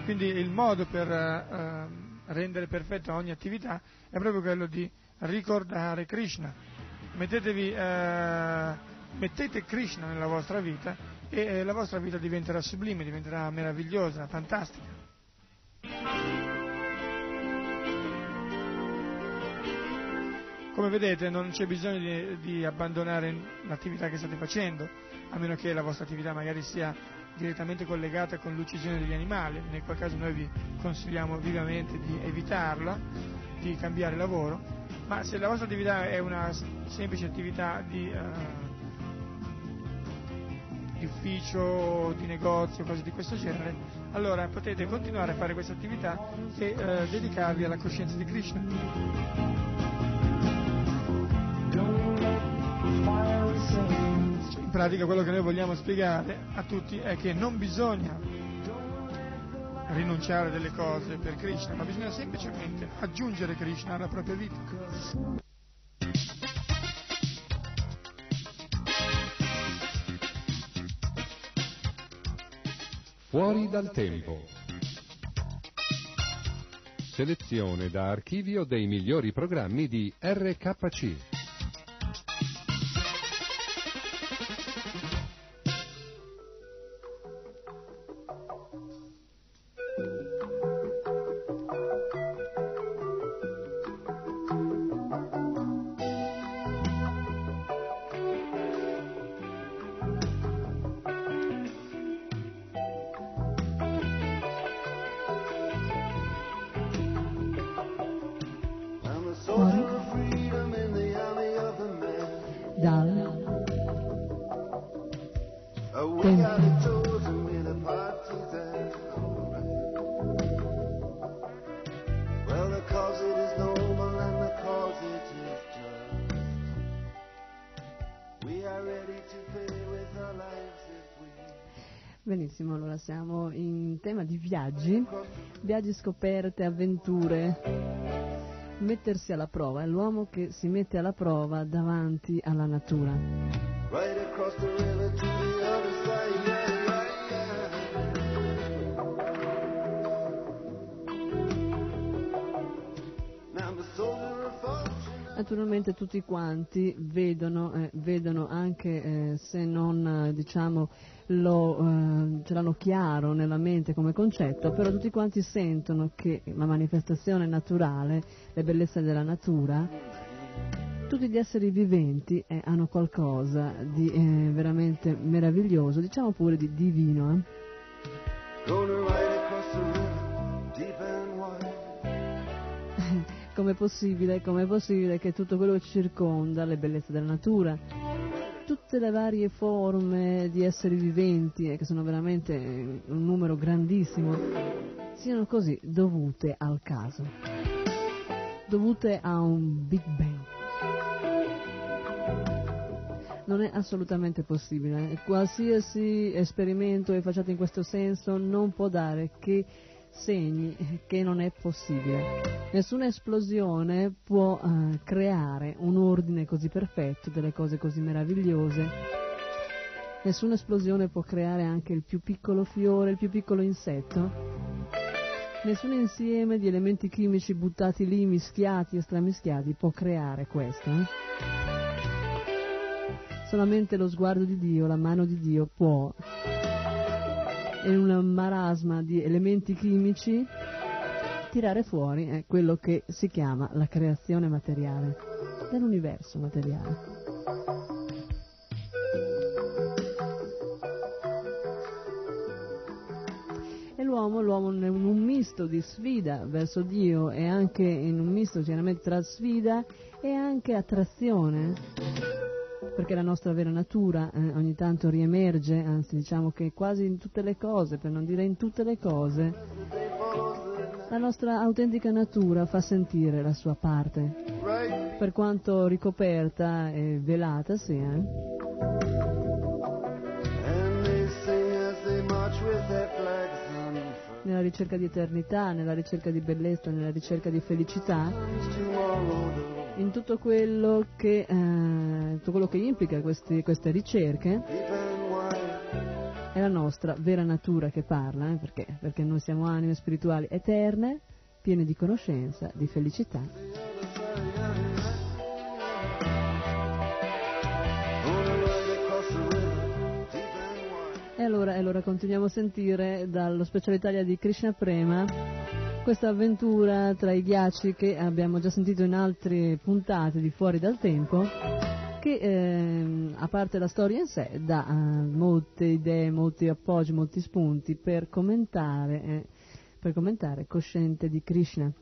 Quindi il modo per uh, rendere perfetta ogni attività è proprio quello di ricordare Krishna. Mettetevi, eh, mettete Krishna nella vostra vita e eh, la vostra vita diventerà sublime, diventerà meravigliosa, fantastica. Come vedete non c'è bisogno di, di, abbandonare l'attività che state facendo, a meno che la vostra attività magari sia direttamente collegata con l'uccisione degli animali, nel qual caso noi vi consigliamo vivamente di evitarla, di cambiare lavoro, ma se la vostra attività è una semplice attività di, uh, di ufficio, di negozio, cose di questo genere, allora potete continuare a fare questa attività e uh, dedicarvi alla coscienza di Krishna. In pratica quello che noi vogliamo spiegare a tutti è che non bisogna rinunciare delle cose per Krishna, ma bisogna semplicemente aggiungere Krishna alla propria vita. Fuori dal tempo. Selezione da archivio dei migliori programmi di RKC. Viaggi, viaggi scoperte, avventure, mettersi alla prova, è l'uomo che si mette alla prova davanti alla natura. Naturalmente tutti quanti vedono, eh, vedono anche eh, se non eh, diciamo, lo, eh, ce l'hanno chiaro nella mente come concetto, però tutti quanti sentono che la manifestazione naturale, le bellezze della natura, tutti gli esseri viventi eh, hanno qualcosa di eh, veramente meraviglioso, diciamo pure di divino. Com'è possibile, com'è possibile che tutto quello che ci circonda, le bellezze della natura, tutte le varie forme di esseri viventi, eh, che sono veramente un numero grandissimo, siano così dovute al caso, dovute a un Big Bang. Non è assolutamente possibile. Qualsiasi esperimento facciato in questo senso non può dare che segni che non è possibile. Nessuna esplosione può uh, creare un ordine così perfetto, delle cose così meravigliose. Nessuna esplosione può creare anche il più piccolo fiore, il più piccolo insetto. Nessun insieme di elementi chimici buttati lì, mischiati e stramischiati, può creare questo. Eh? Solamente lo sguardo di Dio, la mano di Dio può in un marasma di elementi chimici tirare fuori eh, quello che si chiama la creazione materiale dell'universo materiale. E l'uomo, l'uomo è un misto di sfida verso Dio e anche in un misto chiaramente tra sfida e anche attrazione perché la nostra vera natura eh, ogni tanto riemerge, anzi diciamo che quasi in tutte le cose, per non dire in tutte le cose, la nostra autentica natura fa sentire la sua parte, per quanto ricoperta e velata sia. Eh? Nella ricerca di eternità, nella ricerca di bellezza, nella ricerca di felicità, in tutto quello che, eh, tutto quello che implica questi, queste ricerche è la nostra vera natura che parla, eh, perché? perché noi siamo anime spirituali eterne pieni di conoscenza, di felicità. E allora, allora continuiamo a sentire dallo speciale Italia di Krishna Prema questa avventura tra i ghiacci che abbiamo già sentito in altre puntate di Fuori dal Tempo che eh, a parte la storia in sé dà eh, molte idee, molti appoggi, molti spunti per commentare, eh, per commentare Cosciente di Krishna.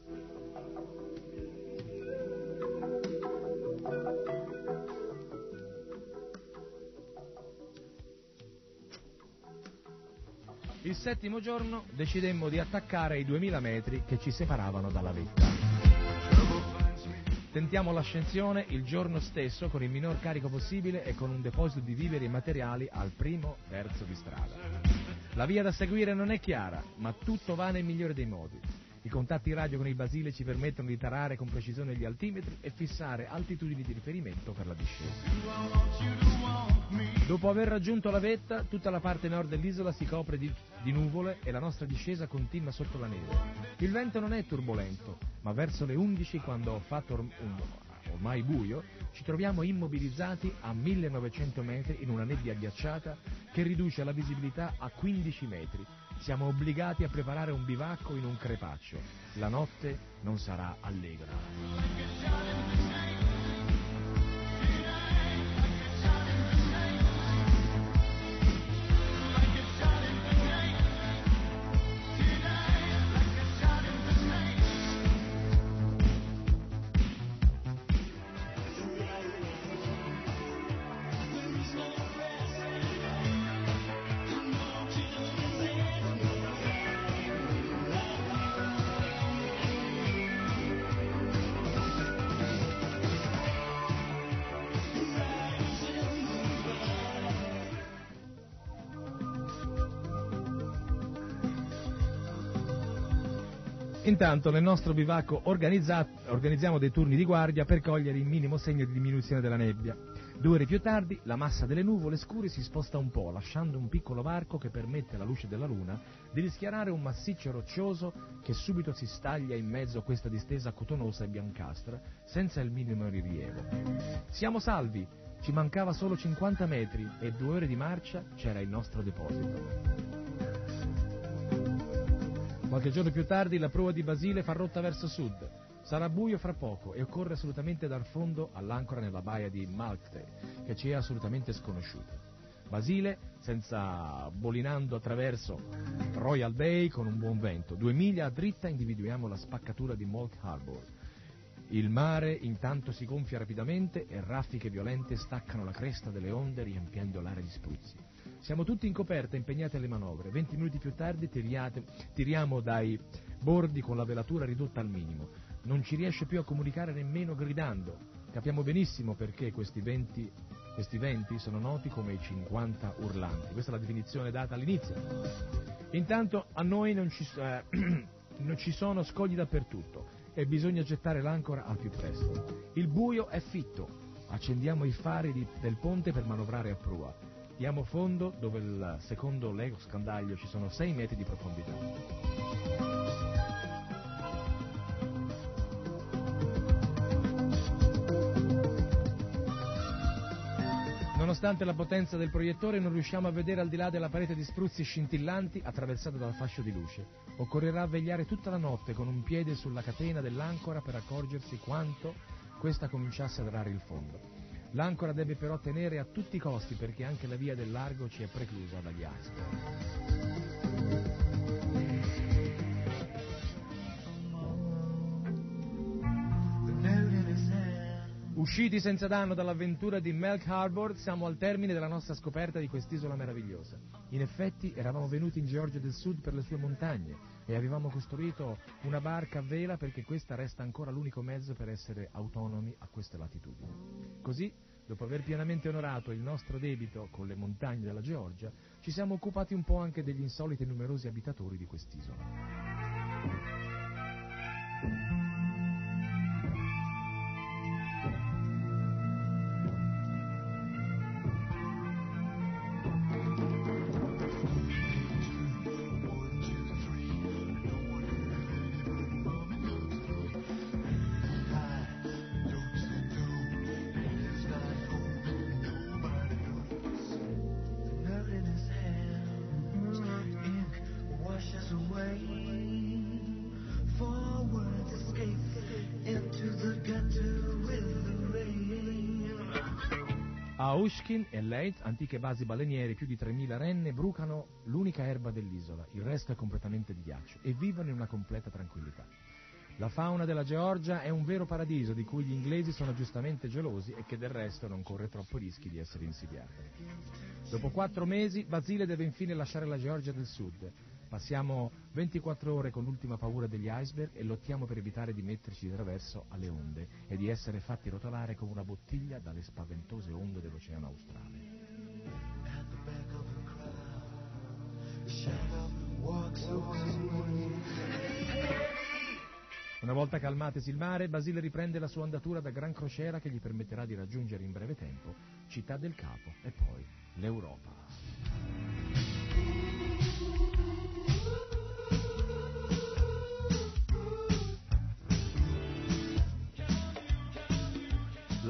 Il settimo giorno decidemmo di attaccare i 2000 metri che ci separavano dalla vetta. Tentiamo l'ascensione il giorno stesso con il minor carico possibile e con un deposito di viveri e materiali al primo terzo di strada. La via da seguire non è chiara, ma tutto va nel migliore dei modi. I contatti radio con il Basile ci permettono di tarare con precisione gli altimetri e fissare altitudini di riferimento per la discesa. Dopo aver raggiunto la vetta, tutta la parte nord dell'isola si copre di, di, nuvole e la nostra discesa continua sotto la neve. Il vento non è turbolento, ma verso le 11, quando ho fatto or- un, ormai buio, ci troviamo immobilizzati a 1900 metri in una nebbia ghiacciata che riduce la visibilità a 15 metri siamo obbligati a preparare un bivacco in un crepaccio. La notte non sarà allegra. Intanto nel nostro bivacco organizziamo dei turni di guardia per cogliere il minimo segno di diminuzione della nebbia. Due ore più tardi la massa delle nuvole scure si sposta un po', lasciando un piccolo varco che permette alla luce della luna di rischiarare un massiccio roccioso che subito si staglia in mezzo a questa distesa cotonosa e biancastra, senza il minimo rilievo. Siamo salvi! Ci mancava solo 50 metri e due ore di marcia c'era il nostro deposito. Qualche giorno più tardi la prua di Basile fa rotta verso sud. Sarà buio fra poco e occorre assolutamente dar fondo all'ancora nella baia di Malkte, che ci è assolutamente sconosciuta. Basile, senza bolinando attraverso Royal Bay con un buon vento. Due miglia a dritta individuiamo la spaccatura di Malk Harbor. Il mare intanto si gonfia rapidamente e raffiche violente staccano la cresta delle onde riempiendo l'area di spruzzi. Siamo tutti in coperta, impegnati alle manovre. Venti minuti più tardi tiriate, tiriamo dai bordi con la velatura ridotta al minimo. Non ci riesce più a comunicare nemmeno gridando. Capiamo benissimo perché questi venti, questi venti sono noti come i 50 urlanti. Questa è la definizione data all'inizio. Intanto a noi non ci, eh, <clears throat> non ci sono scogli dappertutto e bisogna gettare l'ancora al più presto. Il buio è fitto. Accendiamo i fari di, del ponte per manovrare a prua. Diamo fondo dove il secondo Lego scandaglio ci sono 6 metri di profondità. Nonostante la potenza del proiettore non riusciamo a vedere al di là della parete di spruzzi scintillanti attraversata dal fascio di luce. Occorrerà vegliare tutta la notte con un piede sulla catena dell'ancora per accorgersi quanto questa cominciasse a dare il fondo. L'ancora deve però tenere a tutti i costi perché anche la via del largo ci è preclusa dagli astri. Usciti senza danno dall'avventura di Melk Harbor, siamo al termine della nostra scoperta di quest'isola meravigliosa. In effetti eravamo venuti in Georgia del Sud per le sue montagne e avevamo costruito una barca a vela perché questa resta ancora l'unico mezzo per essere autonomi a queste latitudini. Così, dopo aver pienamente onorato il nostro debito con le montagne della Georgia, ci siamo occupati un po' anche degli insoliti e numerosi abitatori di quest'isola. Ushkin e Leyte, antiche basi baleniere, più di 3.000 renne, brucano l'unica erba dell'isola, il resto è completamente di ghiaccio, e vivono in una completa tranquillità. La fauna della Georgia è un vero paradiso di cui gli inglesi sono giustamente gelosi e che del resto non corre troppo rischi di essere insidiati. Dopo quattro mesi Basile deve infine lasciare la Georgia del Sud. Passiamo 24 ore con l'ultima paura degli iceberg e lottiamo per evitare di metterci di traverso alle onde e di essere fatti rotolare come una bottiglia dalle spaventose onde dell'Oceano Australe. Una volta calmatesi il mare, Basile riprende la sua andatura da gran crociera che gli permetterà di raggiungere in breve tempo Città del Capo e poi l'Europa.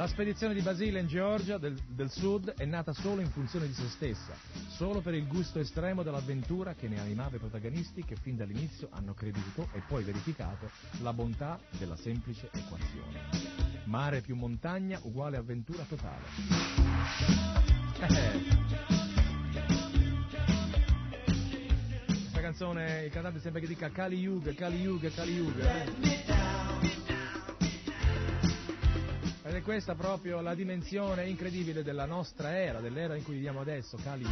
La spedizione di Basile in Georgia del, del Sud è nata solo in funzione di se stessa, solo per il gusto estremo dell'avventura che ne animava i protagonisti che fin dall'inizio hanno creduto e poi verificato la bontà della semplice equazione. Mare più montagna uguale avventura totale. Eh. Questa canzone il cantante sembra che dica Kali Yuga, Kali Yuga, Kali Yuga. eh. Ed è questa proprio la dimensione incredibile della nostra era, dell'era in cui viviamo adesso, Kali.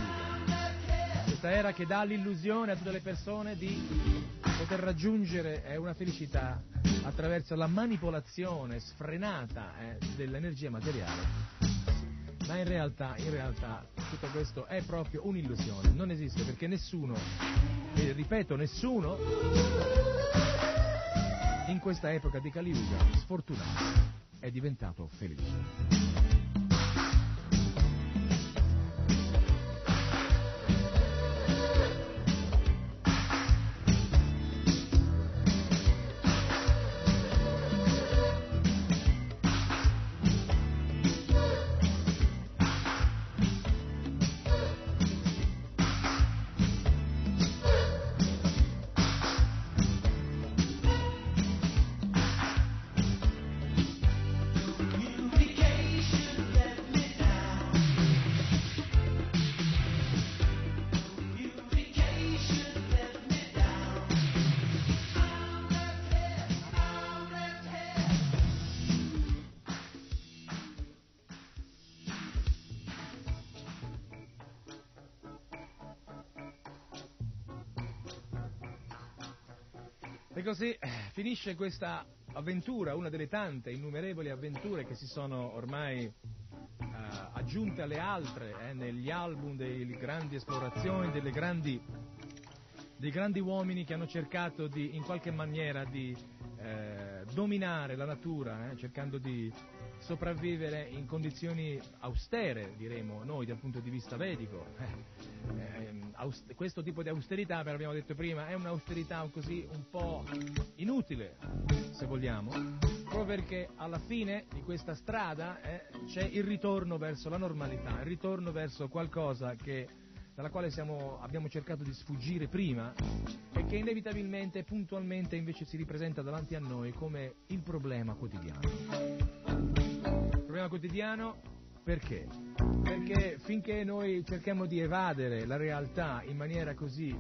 Questa era che dà l'illusione a tutte le persone di poter raggiungere eh, una felicità attraverso la manipolazione sfrenata eh, dell'energia materiale. Ma in realtà, in realtà, tutto questo è proprio un'illusione, non esiste perché nessuno, e ripeto, nessuno in questa epoca di Kali Yuga, sfortunato, è diventato felice. E così eh, finisce questa avventura, una delle tante innumerevoli avventure che si sono ormai eh, aggiunte alle altre eh, negli album delle grandi esplorazioni, grandi, dei grandi uomini che hanno cercato di, in qualche maniera di eh, dominare la natura, eh, cercando di sopravvivere in condizioni austere, diremo noi dal punto di vista vedico. <laughs> Eh, questo tipo di austerità, come abbiamo detto prima, è un'austerità così un po' inutile, se vogliamo, proprio perché alla fine di questa strada eh, c'è il ritorno verso la normalità, il ritorno verso qualcosa che, dalla quale siamo- abbiamo cercato di sfuggire prima e che inevitabilmente, puntualmente invece si ripresenta davanti a noi come il problema quotidiano. Problema quotidiano perché? Perché finché noi cerchiamo di evadere la realtà in maniera così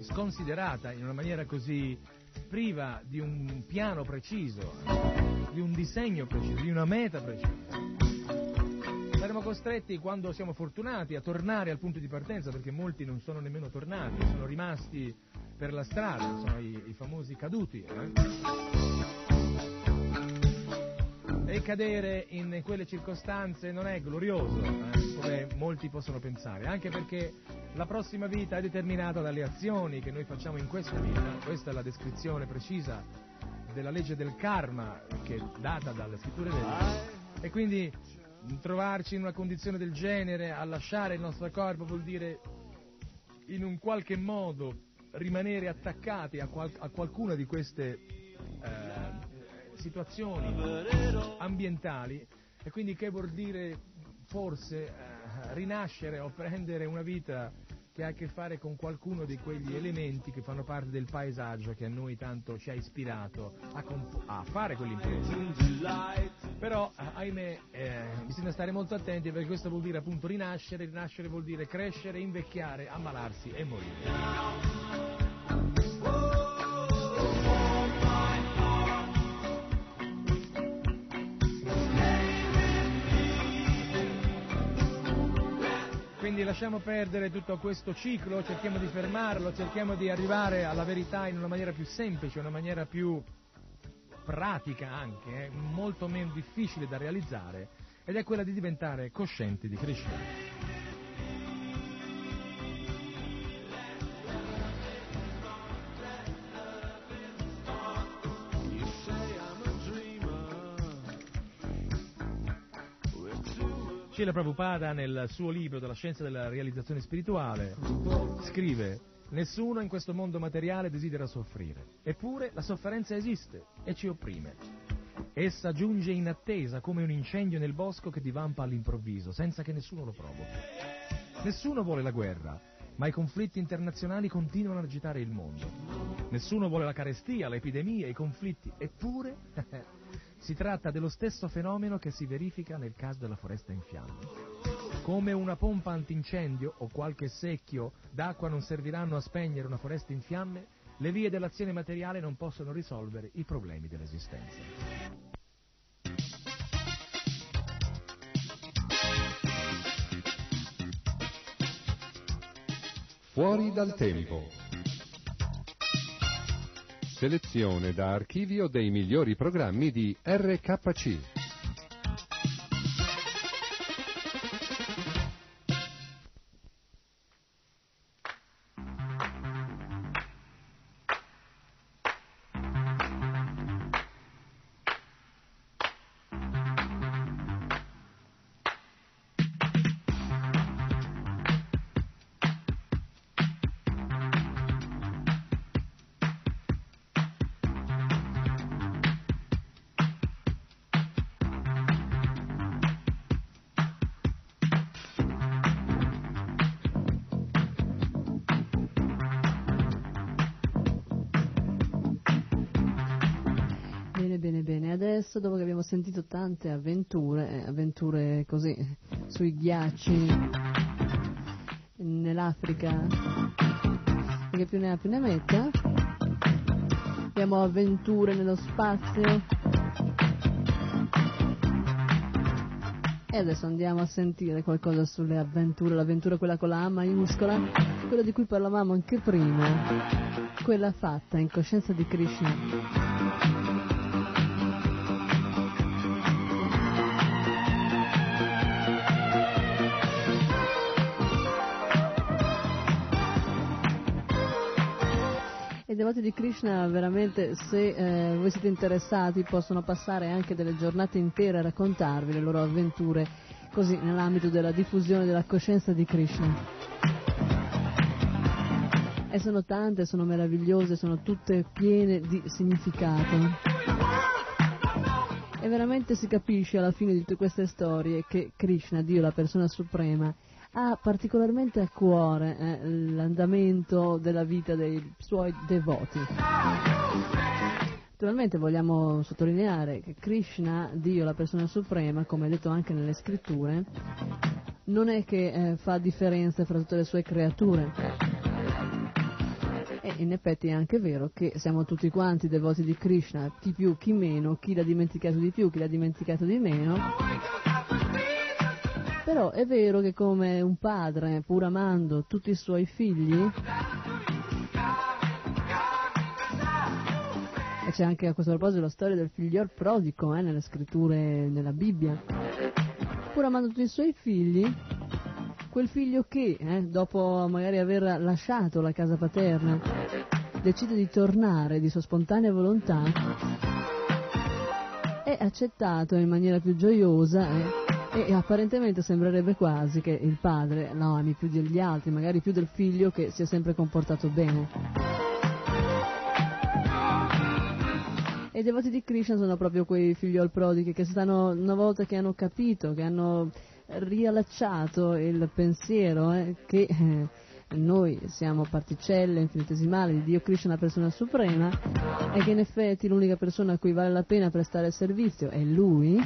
sconsiderata, in una maniera così priva di un piano preciso, di un disegno preciso, di una meta precisa, saremo costretti, quando siamo fortunati, a tornare al punto di partenza, perché molti non sono nemmeno tornati, sono rimasti per la strada, sono i, i famosi caduti. eh. E cadere in quelle circostanze non è glorioso, eh, come molti possono pensare, anche perché la prossima vita è determinata dalle azioni che noi facciamo in questa vita, questa è la descrizione precisa della legge del karma che è data dalle scritture vediche. E quindi trovarci in una condizione del genere, a lasciare il nostro corpo vuol dire in un qualche modo rimanere attaccati a, qual- a qualcuna di queste eh, situazioni ambientali e quindi che vuol dire forse eh, rinascere o prendere una vita che ha a che fare con qualcuno di quegli elementi che fanno parte del paesaggio che a noi tanto ci ha ispirato a, comp- a fare quell'impresa. Però, eh, ahimè, eh, bisogna stare molto attenti perché questo vuol dire appunto rinascere, rinascere vuol dire crescere, invecchiare, ammalarsi e morire. Quindi lasciamo perdere tutto questo ciclo, cerchiamo di fermarlo, cerchiamo di arrivare alla verità in una maniera più semplice, una maniera più pratica anche, eh, molto meno difficile da realizzare, ed è quella di diventare coscienti di Krishna. Srila Prabhupada nel suo libro della scienza della realizzazione spirituale scrive Nessuno in questo mondo materiale desidera soffrire, eppure la sofferenza esiste e ci opprime. Essa giunge in attesa come un incendio nel bosco che divampa all'improvviso, senza che nessuno lo provochi. Nessuno vuole la guerra, ma i conflitti internazionali continuano ad agitare il mondo. Nessuno vuole la carestia, le epidemie, i conflitti, eppure <laughs> si tratta dello stesso fenomeno che si verifica nel caso della foresta in fiamme. Come una pompa antincendio o qualche secchio d'acqua non serviranno a spegnere una foresta in fiamme, le vie dell'azione materiale non possono risolvere i problemi dell'esistenza. Fuori dal tempo. Selezione da archivio dei migliori programmi di RKC. Tante avventure, eh, avventure così, sui ghiacci, nell'Africa, che più ne ha più ne metta, abbiamo avventure nello spazio, e adesso andiamo a sentire qualcosa sulle avventure, l'avventura quella con la A maiuscola, quella di cui parlavamo anche prima, quella fatta in coscienza di Krishna. I devoti di Krishna veramente, se eh, voi siete interessati, possono passare anche delle giornate intere a raccontarvi le loro avventure, così nell'ambito della diffusione della coscienza di Krishna. E sono tante, sono meravigliose, sono tutte piene di significato. E veramente si capisce alla fine di tutte queste storie che Krishna, Dio, la persona suprema, ha particolarmente a cuore eh, l'andamento della vita dei suoi devoti. Naturalmente vogliamo sottolineare che Krishna, Dio, la persona suprema, come è detto anche nelle scritture, non è che eh, fa differenze fra tutte le sue creature. E in effetti è anche vero che siamo tutti quanti devoti di Krishna, chi più, chi meno, chi l'ha dimenticato di più, chi l'ha dimenticato di meno. Però è vero che come un padre, pur amando tutti i suoi figli, e c'è anche a questo proposito la storia del figliol prodigo eh, nelle scritture nella Bibbia, pur amando tutti i suoi figli, quel figlio che, eh, dopo magari aver lasciato la casa paterna, decide di tornare di sua spontanea volontà, è accettato in maniera più gioiosa. Eh, e apparentemente sembrerebbe quasi che il padre lo ami più degli altri, magari più del figlio che si è sempre comportato bene. E i devoti di Krishna sono proprio quei figlioli prodighi che stanno, una volta che hanno capito, che hanno riallacciato il pensiero eh, che eh, noi siamo particelle infinitesimali di Dio Krishna, la persona suprema, e che in effetti l'unica persona a cui vale la pena prestare servizio è Lui,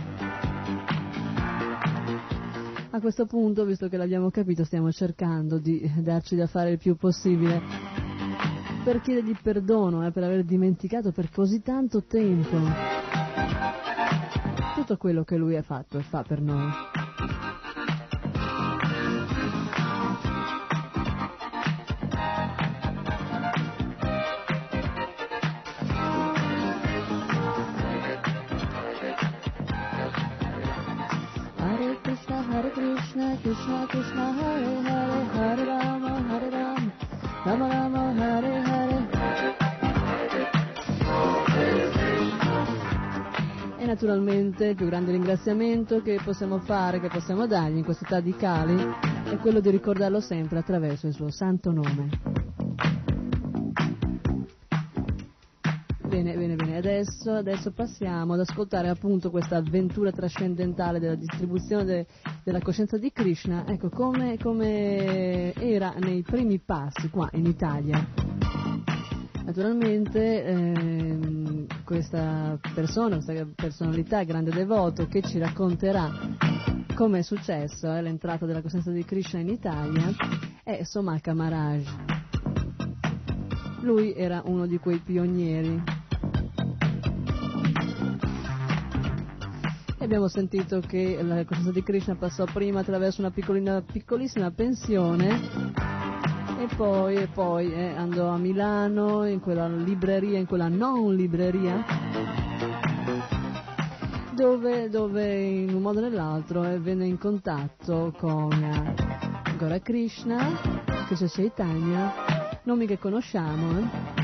a questo punto, visto che l'abbiamo capito, stiamo cercando di darci da fare il più possibile per chiedergli perdono eh, per aver dimenticato per così tanto tempo tutto quello che lui ha fatto e fa per noi. Krishna, Krishna Krishna, Hare Hare, Hare Rama, Hare Rama, Rama Rama, Hare Hare. E naturalmente il più grande ringraziamento che possiamo fare, che possiamo dargli in questa età di Kali, è quello di ricordarlo sempre attraverso il suo santo nome. Bene, bene, bene, adesso, adesso passiamo ad ascoltare appunto questa avventura trascendentale della distribuzione de- della coscienza di Krishna, ecco come, come era nei primi passi qua in Italia. Naturalmente ehm, questa persona, questa personalità, grande devoto, che ci racconterà come è successo eh, l'entrata della coscienza di Krishna in Italia, è Somaka Maharaj. Lui era uno di quei pionieri. E abbiamo sentito che la coscienza di Krishna passò prima attraverso una piccolissima pensione e poi, e poi eh, andò a Milano in quella libreria, in quella non libreria, dove, dove in un modo o nell'altro eh, venne in contatto con eh, Gora Krishna, Krishna Chaitanya, nomi che conosciamo, eh,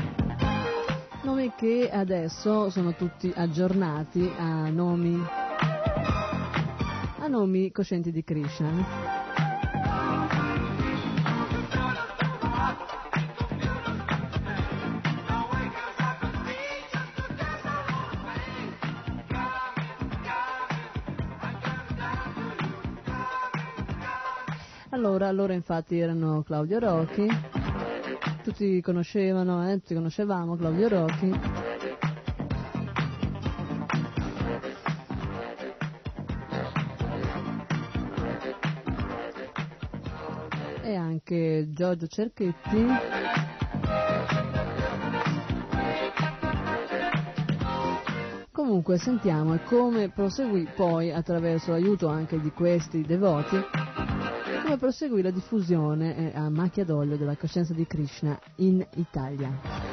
nomi che adesso sono tutti aggiornati a nomi, a nomi coscienti di Krishna. Allora, loro infatti erano Claudio Rocchi, tutti conoscevano, eh, tutti conoscevamo Claudio Rocchi. E anche Giorgio Cerchetti. Comunque sentiamo come proseguì poi attraverso l'aiuto anche di questi devoti proseguì la diffusione eh, a macchia d'olio della coscienza di Krishna in Italia.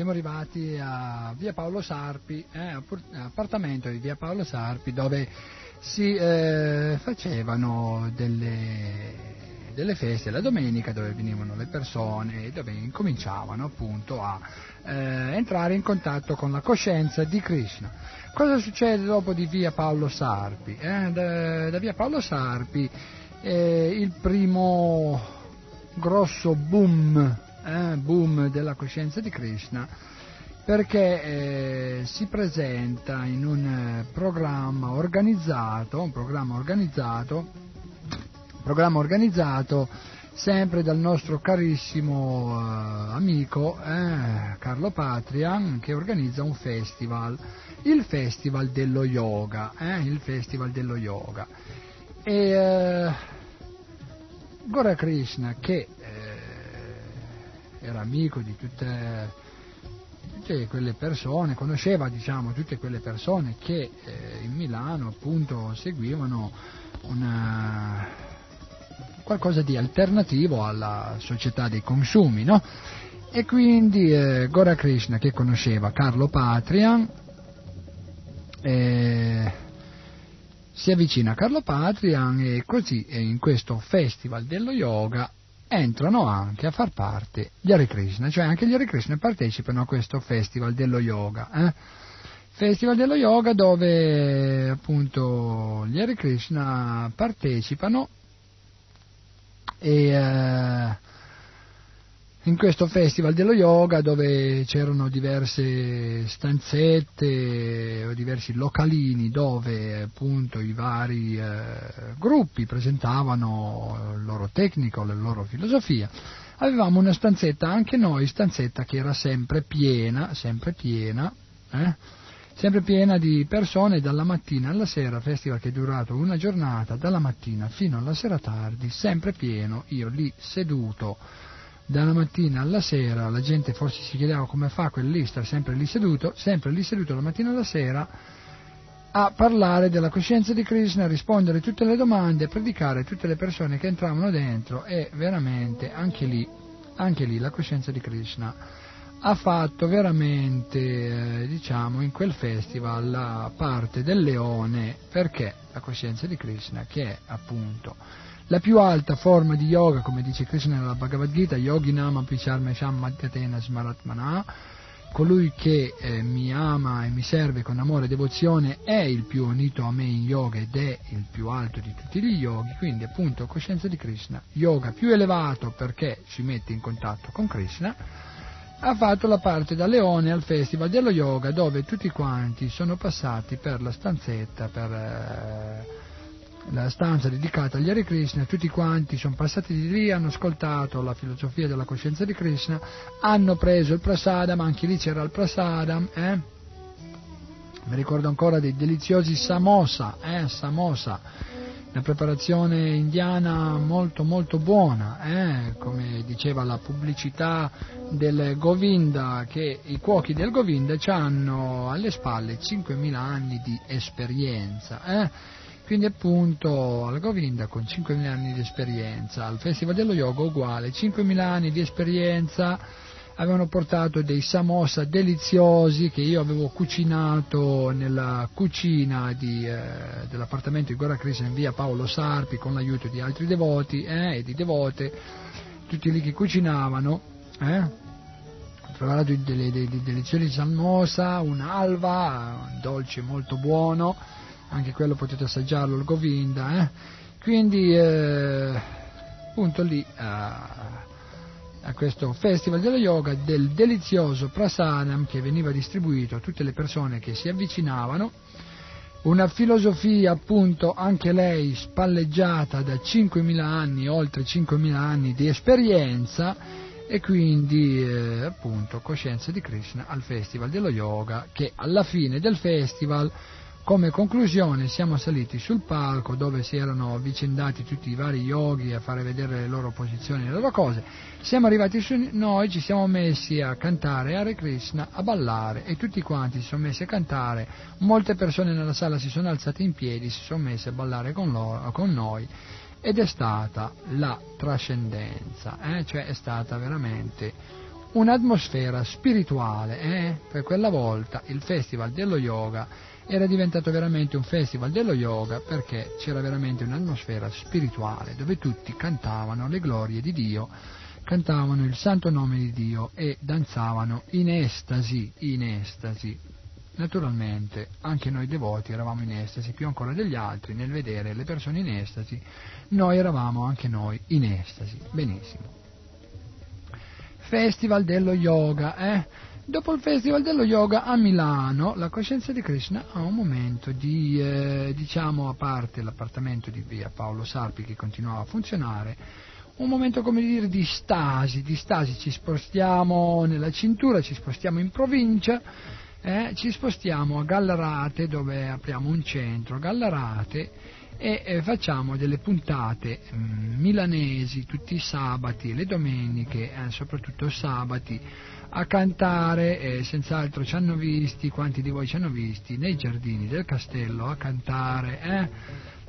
Siamo arrivati a via Paolo Sarpi, eh, appartamento di via Paolo Sarpi dove si eh, facevano delle delle feste la domenica dove venivano le persone e dove incominciavano appunto a eh, entrare in contatto con la coscienza di Krishna. Cosa succede dopo di via Paolo Sarpi? Eh, da, da, via Paolo Sarpi eh, il primo grosso boom, eh, boom della coscienza di Krishna perché eh, si presenta in un programma organizzato, un programma organizzato programma organizzato sempre dal nostro carissimo uh, amico eh, Carlo Patria che organizza un festival, il Festival dello Yoga, eh, il Festival dello Yoga. E uh, Gora Krishna che eh, era amico di tutte, tutte, quelle persone, conosceva diciamo tutte quelle persone che eh, in Milano appunto seguivano una qualcosa di alternativo alla società dei consumi, no? E quindi eh, Gora Krishna che conosceva Carlo Patria eh, si avvicina a Carlo Patrian e così eh, in questo festival dello yoga entrano anche a far parte gli Hare Krishna, cioè anche gli Hare Krishna partecipano a questo festival dello yoga. Eh? Festival dello yoga dove appunto gli Hare Krishna partecipano e uh, in questo festival dello yoga dove c'erano diverse stanzette o diversi localini dove appunto i vari uh, gruppi presentavano il loro tecnico, la loro filosofia, avevamo una stanzetta anche noi, stanzetta che era sempre piena, sempre piena, eh? sempre piena di persone dalla mattina alla sera, festival che è durato una giornata, dalla mattina fino alla sera tardi, sempre pieno, io lì seduto dalla mattina alla sera, la gente forse si chiedeva come fa quel lì, sta sempre lì seduto, sempre lì seduto dalla mattina alla sera a parlare della coscienza di Krishna, a rispondere a tutte le domande, a predicare a tutte le persone che entravano dentro e veramente anche lì, anche lì la coscienza di Krishna ha fatto veramente, eh, diciamo, in quel festival la parte del leone. Perché? La coscienza di Krishna, che è appunto la più alta forma di yoga, come dice Krishna nella Bhagavad Gita, Yogi Nama Picharme Sham Madhyatena Smaratmana, colui che eh, mi ama e mi serve con amore e devozione è il più unito a me in yoga ed è il più alto di tutti gli yogi, quindi appunto coscienza di Krishna, yoga più elevato perché ci mette in contatto con Krishna, ha fatto la parte da leone al Festival dello Yoga dove tutti quanti sono passati per la stanzetta, per eh, la stanza dedicata agli Hare Krishna, tutti quanti sono passati di lì, hanno ascoltato la filosofia della coscienza di Krishna, hanno preso il prasadam, anche lì c'era il prasadam, eh? mi ricordo ancora dei deliziosi samosa, eh? samosa una preparazione indiana molto molto buona, eh? come diceva la pubblicità del Govinda, che i cuochi del Govinda hanno alle spalle 5.000 anni di esperienza. Eh? Quindi appunto al Govinda con 5.000 anni di esperienza, al Festival dello Yoga uguale, 5.000 anni di esperienza avevano portato dei samosa deliziosi che io avevo cucinato nella cucina di, eh, dell'appartamento di Gora Krishna in via Paolo Sarpi con l'aiuto di altri devoti eh, e di devote, tutti lì che cucinavano. Eh. Trovato dei, dei, dei deliziosi samosa, un'alva, un dolce molto buono, anche quello potete assaggiarlo al Govinda. Eh. Quindi, eh, appunto lì a questo festival dello yoga del delizioso prasanam che veniva distribuito a tutte le persone che si avvicinavano, una filosofia appunto anche lei spalleggiata da 5.000 anni, oltre 5.000 anni di esperienza e quindi eh, appunto coscienza di Krishna al festival dello yoga che alla fine del festival come conclusione siamo saliti sul palco dove si erano avvicendati tutti i vari yogi a fare vedere le loro posizioni e le loro cose. Siamo arrivati su noi, ci siamo messi a cantare Hare Krishna, a ballare e tutti quanti si sono messi a cantare. Molte persone nella sala si sono alzate in piedi, si sono messe a ballare con, loro, con noi ed è stata la trascendenza, eh? cioè è stata veramente un'atmosfera spirituale. Eh? Per quella volta il Festival dello Yoga era diventato veramente un festival dello yoga perché c'era veramente un'atmosfera spirituale dove tutti cantavano le glorie di Dio, cantavano il santo nome di Dio e danzavano in estasi, in estasi. Naturalmente anche noi devoti eravamo in estasi, più ancora degli altri, nel vedere le persone in estasi, noi eravamo anche noi in estasi. Benissimo. Festival dello yoga, eh? Dopo il Festival dello Yoga a Milano, la coscienza di Krishna ha un momento di, eh, diciamo, a parte l'appartamento di via Paolo Sarpi che continuava a funzionare, un momento come dire di stasi, di stasi, ci spostiamo nella cintura, ci spostiamo in provincia, eh, ci spostiamo a Gallarate dove apriamo un centro, Gallarate, e eh, facciamo delle puntate mh, mm, milanesi tutti i sabati e le domeniche, eh, soprattutto sabati, a cantare, eh, senz'altro ci hanno visti, quanti di voi ci hanno visti, nei giardini del castello a cantare, eh,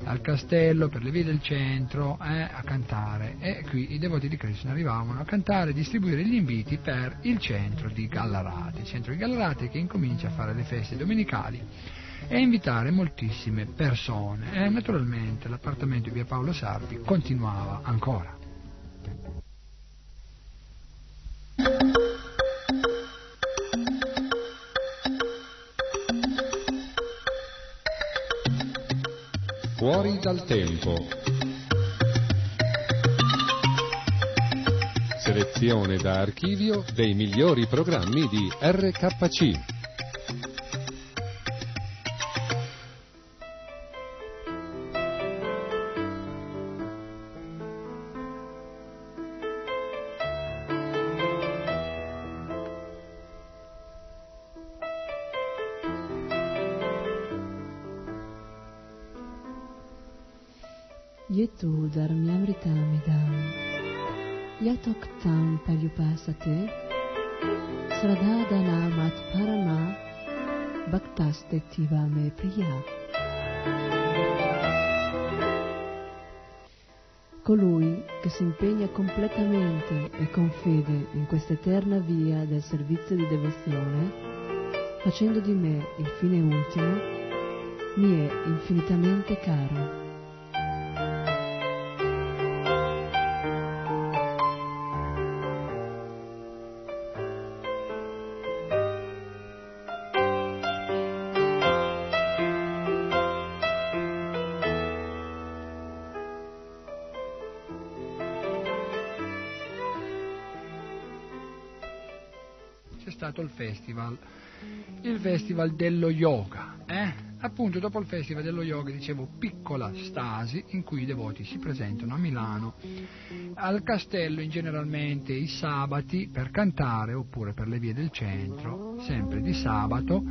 al castello, per le vie del centro, eh, a cantare. E qui i devoti di Krishna arrivavano a cantare e distribuire gli inviti per il centro di Gallarate, il centro di Gallarate che incomincia a fare le feste domenicali e invitare moltissime persone. E naturalmente l'appartamento di via Paolo Sarpi continuava ancora. Fuori dal tempo. Selezione da archivio dei migliori programmi di RKC. Palyupasate sradhadanamat parama bhaktaste me priya. Colui che si impegna completamente e con fede in questa eterna via del servizio di devozione, facendo di me il fine ultimo, mi è infinitamente caro. Festival, il festival dello yoga. Eh? Appunto, dopo il festival dello yoga, dicevo, piccola stasi in cui i devoti si presentano a Milano, al castello in generalmente i sabati per cantare, oppure per le vie del centro, sempre di sabato,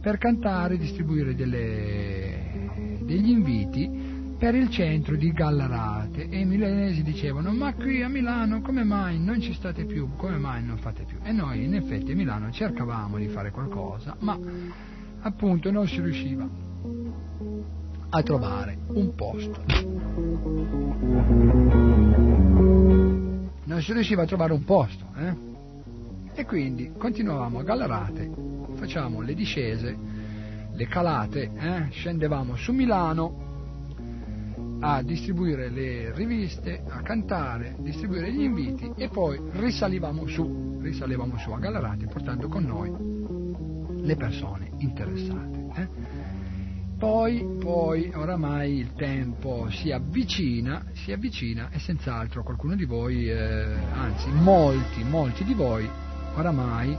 per cantare e distribuire delle, degli inviti per il centro di Gallarate e i milanesi dicevano ma qui a Milano come mai non ci state più, come mai non fate più? E noi in effetti a Milano cercavamo di fare qualcosa, ma appunto non si riusciva a trovare un posto. Non si riusciva a trovare un posto, eh? E quindi continuavamo a Gallarate, facciamo le discese, le calate, eh? scendevamo su Milano a distribuire le riviste, a cantare, distribuire gli inviti e poi risalivamo su, risalivamo su a Gallarate portando con noi le persone interessate. Eh? Poi, poi, oramai il tempo si avvicina, si avvicina e senz'altro qualcuno di voi, eh, anzi molti, molti di voi, oramai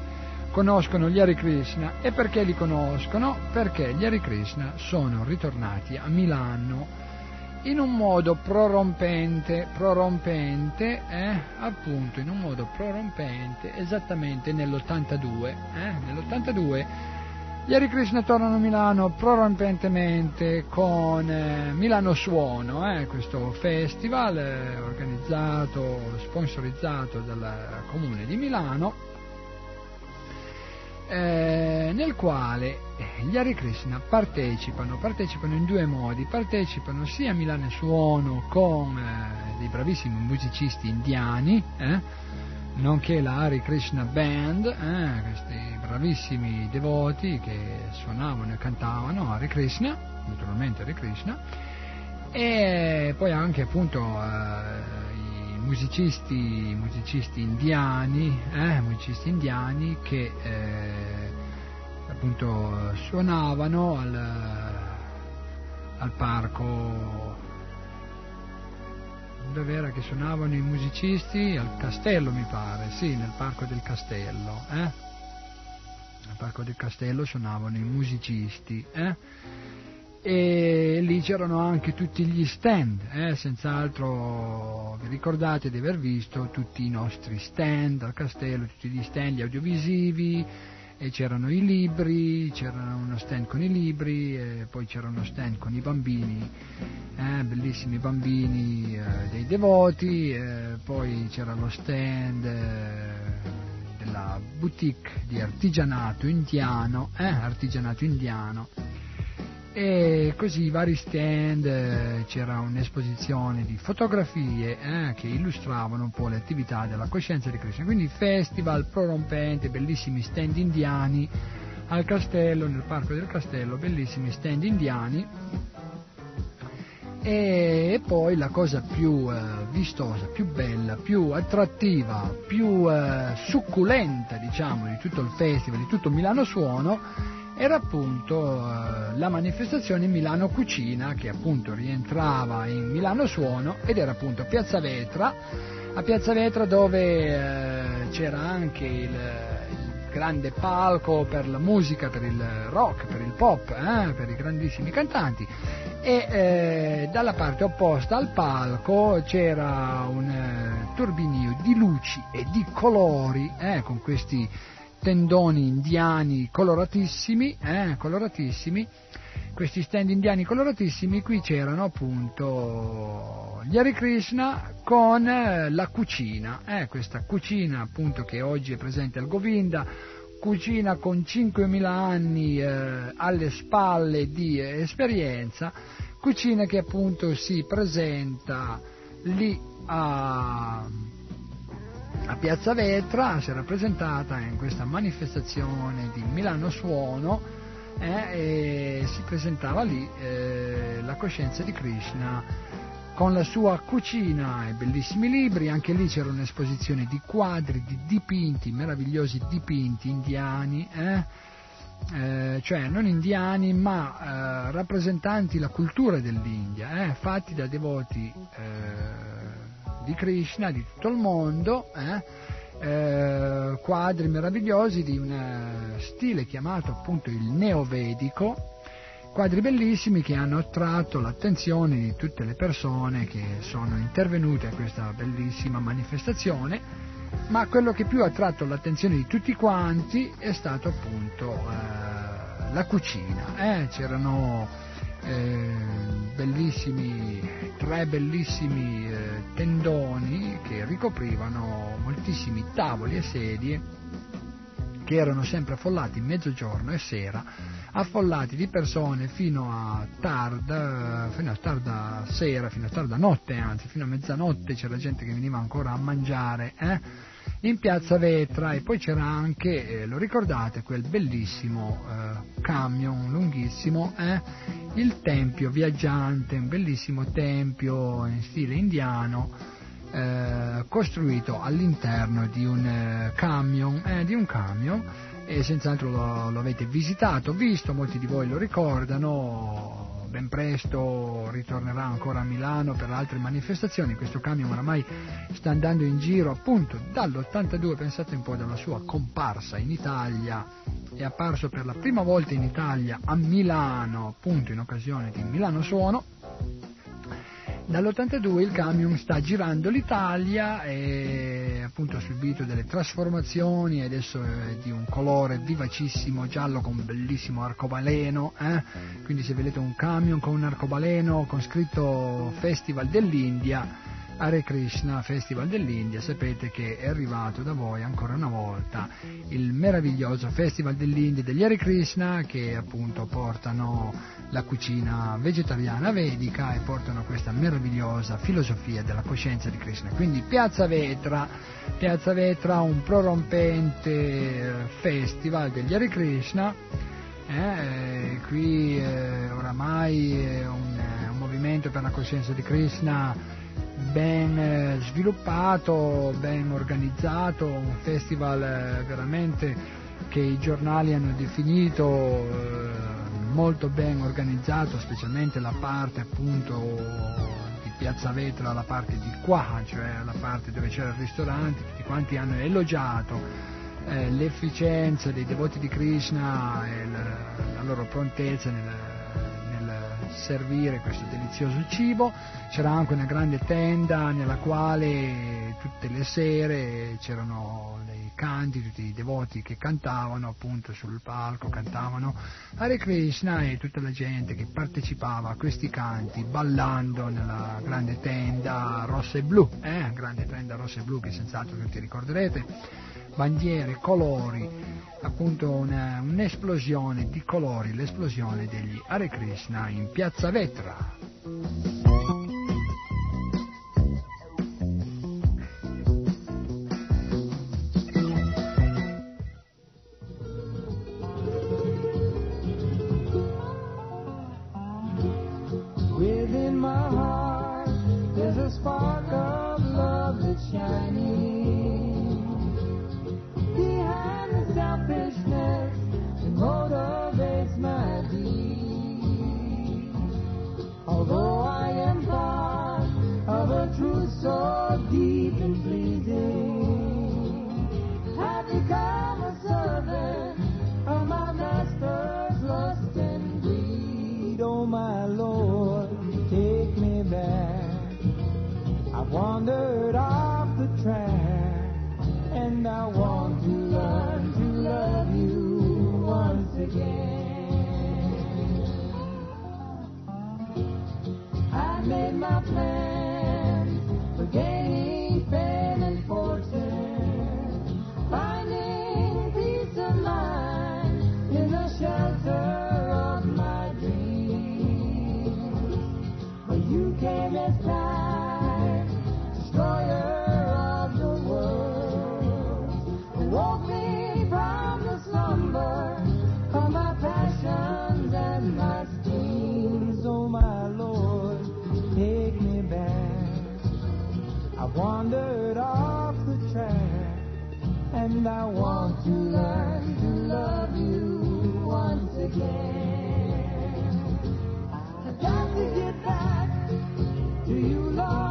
conoscono gli Hare Krishna e perché li conoscono? Perché gli Hare Krishna sono ritornati a Milano in un modo prorompente, prorompente, eh, appunto in un modo prorompente, esattamente nell'82, eh, nell'82 gli Hare Krishna tornano a Milano prorompentemente con eh, Milano Suono, eh, questo festival eh, organizzato, sponsorizzato dal Comune di Milano, eh, nel quale gli Hare Krishna partecipano, partecipano in due modi, partecipano sia a Milano Suono con eh, dei bravissimi musicisti indiani, eh, nonché la Hare Krishna Band, eh, questi bravissimi devoti che suonavano e cantavano Hare Krishna, naturalmente Hare Krishna, e poi anche appunto eh, musicisti, musicisti indiani, eh, musicisti indiani che eh, appunto suonavano al, al parco dove era che suonavano i musicisti? Al castello mi pare, sì, nel parco del castello, eh? Al parco del castello suonavano i musicisti, eh? E lì c'erano anche tutti gli stand, eh? senz'altro vi ricordate di aver visto tutti i nostri stand al castello, tutti gli stand gli audiovisivi, c'erano i libri, c'era uno stand con i libri, e poi c'era uno stand con i bambini, eh, bellissimi bambini eh, dei devoti, poi c'era lo stand eh, della boutique di artigianato indiano, eh, artigianato indiano e così vari stand, eh, c'era un'esposizione di fotografie eh, che illustravano un po' le attività della coscienza di Krishna, quindi festival prorompente, bellissimi stand indiani al castello, nel parco del castello, bellissimi stand indiani. E poi la cosa più eh, vistosa, più bella, più attrattiva, più eh, succulenta diciamo di tutto il festival, di tutto Milano Suono era appunto eh, la manifestazione Milano Cucina che appunto rientrava in Milano Suono ed era appunto a Piazza Vetra, a Piazza Vetra dove eh, c'era anche il, grande palco per la musica, per il rock, per il pop, eh, per i grandissimi cantanti. E eh, dalla parte opposta al palco c'era un turbinio di luci e di colori con questi tendoni indiani coloratissimi, eh, coloratissimi, questi stand indiani coloratissimi, qui c'erano appunto gli Hare Krishna con eh, la cucina, eh, questa cucina appunto che oggi è presente al Govinda, cucina con 5.000 anni eh, alle spalle di esperienza, cucina che appunto si presenta lì a a Piazza Vetra si è rappresentata in questa manifestazione di Milano Suono eh, e si presentava lì eh, la coscienza di Krishna con la sua cucina e bellissimi libri, anche lì c'era un'esposizione di quadri, di dipinti, meravigliosi dipinti indiani, eh? Eh, cioè non indiani ma eh, rappresentanti la cultura dell'India, eh, fatti da devoti eh, di Krishna di tutto il mondo, eh? Eh, quadri meravigliosi di un eh, stile chiamato appunto il neovedico, quadri bellissimi che hanno attratto l'attenzione di tutte le persone che sono intervenute a questa bellissima manifestazione, ma quello che più ha attratto l'attenzione di tutti quanti è stato appunto eh, la cucina. Eh? C'erano eh, bellissimi, tre bellissimi eh, tendoni che ricoprivano moltissimi tavoli e sedie che erano sempre affollati mezzogiorno e sera, affollati di persone fino a tarda, fino a tarda sera, fino a tarda notte anzi, fino a mezzanotte c'era gente che veniva ancora a mangiare, eh? In piazza Vetra e poi c'era anche, eh, lo ricordate, quel bellissimo eh, camion lunghissimo, eh? il tempio viaggiante, un bellissimo tempio in stile indiano eh, costruito all'interno di un eh, camion, eh, di un camion e senz'altro lo, lo avete visitato, visto, molti di voi lo ricordano, ben presto ritornerà ancora a Milano per altre manifestazioni, questo camion oramai sta andando in giro appunto dall'82, pensate un po' dalla sua comparsa in Italia, è apparso per la prima volta in Italia a Milano, appunto in occasione di Milano Suono, dall'82 il camion sta girando l'Italia e appunto ha subito delle trasformazioni, adesso è di un colore vivacissimo giallo con un bellissimo arcobaleno, eh? quindi se vedete un camion con un arcobaleno con scritto Festival dell'India Hare Krishna Festival dell'India, sapete che è arrivato da voi ancora una volta il meraviglioso Festival dell'India degli Hare Krishna che appunto portano la cucina vegetariana vedica e portano questa meravigliosa filosofia della coscienza di Krishna. Quindi Piazza Vetra, Piazza Vetra un prorompente festival degli Hare Krishna eh, qui eh, oramai è un, un, movimento per la coscienza di Krishna ben eh, sviluppato, ben organizzato, un festival eh, veramente che i giornali hanno definito eh, molto ben organizzato, specialmente la parte appunto di Piazza Vetra, la parte di qua, cioè la parte dove c'era il ristorante, tutti quanti hanno elogiato l'efficienza dei devoti di Krishna e la loro prontezza nel, servire questo delizioso cibo, c'era anche una grande tenda nella quale tutte le sere c'erano dei canti, tutti i devoti che cantavano appunto sul palco, cantavano Hare Krishna e tutta la gente che partecipava a questi canti ballando nella grande tenda rossa e blu, eh? grande tenda rossa e blu che senz'altro tutti ricorderete bandiere, colori, appunto una, un'esplosione di colori, l'esplosione degli Hare Krishna in piazza Vetra. Wandered off the track and I want to learn to love you once again. I made my plans for And I want to learn to love you once again. I've got to get back to you, Lord.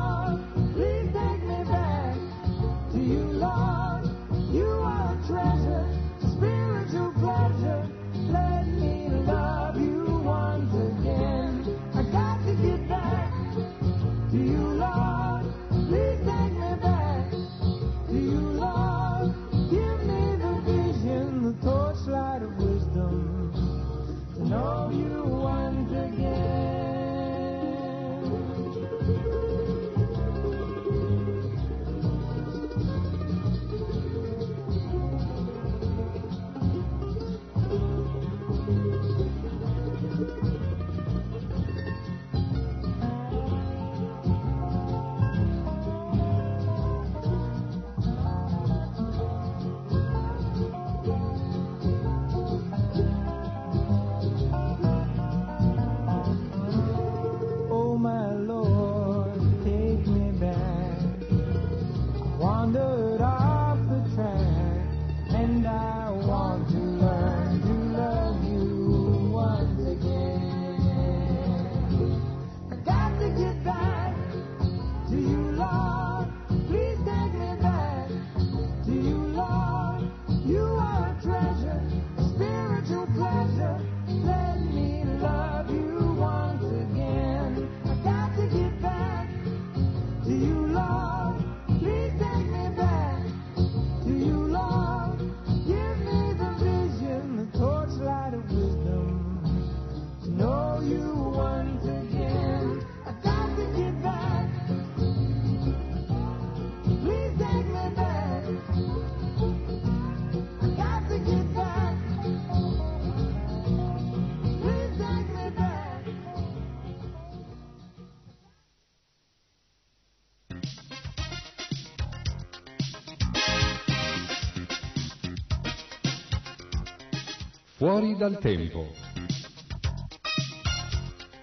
Fuori dal tempo.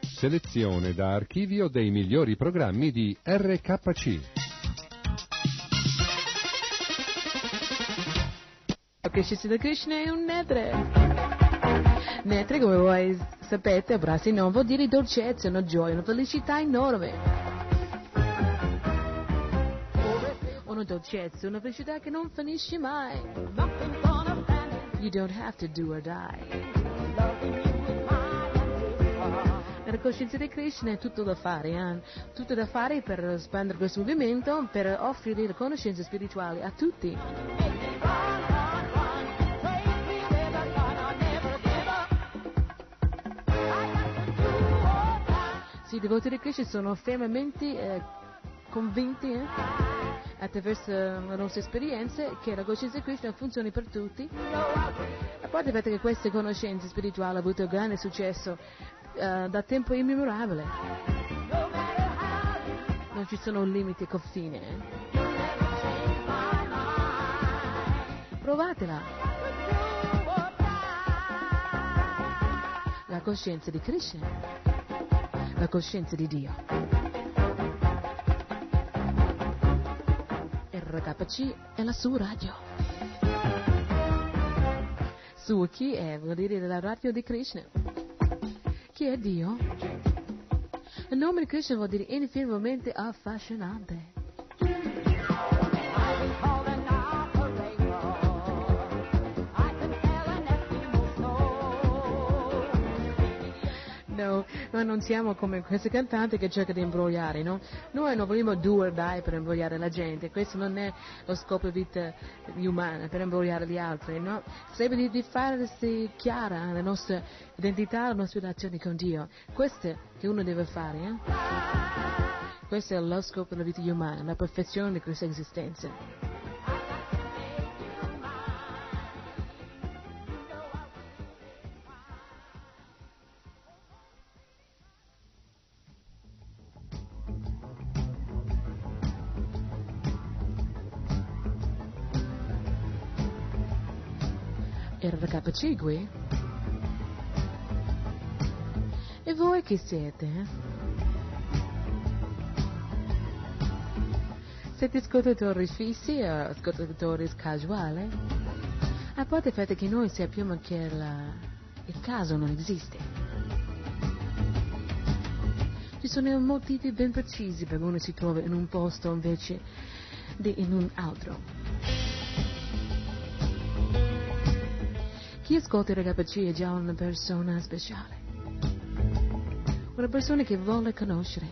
Selezione da archivio dei migliori programmi di RKC. Krishna Krishna è un netre. Netre, come voi sapete, abbracci non vuol dire dolcezza, una gioia, una felicità enorme. Una dolcezza, una felicità che non finisce mai. You don't have to do or die. La coscienza di Krishna è tutto da fare, eh? tutto da fare per spandere questo movimento, per offrire conoscenze spirituali a tutti. Sì, i devoti di Krishna sono fermamente eh, convinti eh, attraverso le nostre esperienze che la coscienza di Krishna funzioni per tutti. A parte il che queste conoscenze spirituali hanno avuto grande successo eh, da tempo immemorabile. Non ci sono limiti e confini. eh. Provatela. La coscienza di Krishna la coscienza di Dio. RKC è la sua radio. Su chi è? Vuol dire la radio di Krishna. Chi è Dio? Il nome di Krishna vuol dire infinitamente affascinante. No, noi non siamo come questi cantanti che cercano di imbrogliare, no? Noi non vogliamo do or die per imbrogliare la gente, questo non è lo scopo di vita umana, per imbrogliare gli altri, no? Sarebbe di, di farsi chiara la nostra identità, le nostre relazioni con Dio. Questo che uno deve fare, eh? Questo è lo scopo della vita umana, la perfezione di questa esistenza. Qui? E voi chi siete? Siete ascoltatori fissi o ascoltatori casuali? A parte il fatto che noi sappiamo che la- il caso non esiste. Ci sono motivi ben precisi per uno si trova in un posto invece di in un altro. Chi ascolta RKC è già una persona speciale. Una persona che vuole conoscere.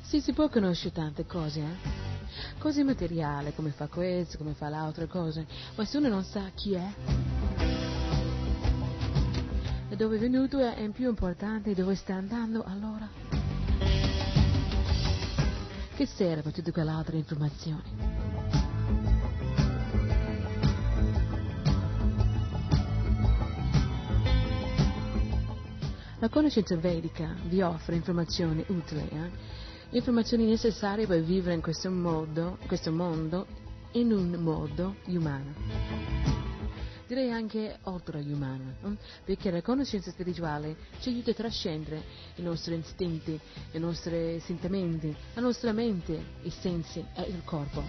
Sì, si può conoscere tante cose, eh? Cose materiali, come fa questo, come fa l'altra cosa, ma se uno non sa chi è, da dove è venuto è più importante dove sta andando allora. Che serve quelle altre informazioni? La conoscenza vedica vi offre informazioni utili, eh? informazioni necessarie per vivere in questo modo, questo mondo in un modo umano. Direi anche oltre-umano, eh? perché la conoscenza spirituale ci aiuta a trascendere i nostri istinti, i nostri sentimenti, la nostra mente, i sensi e il corpo.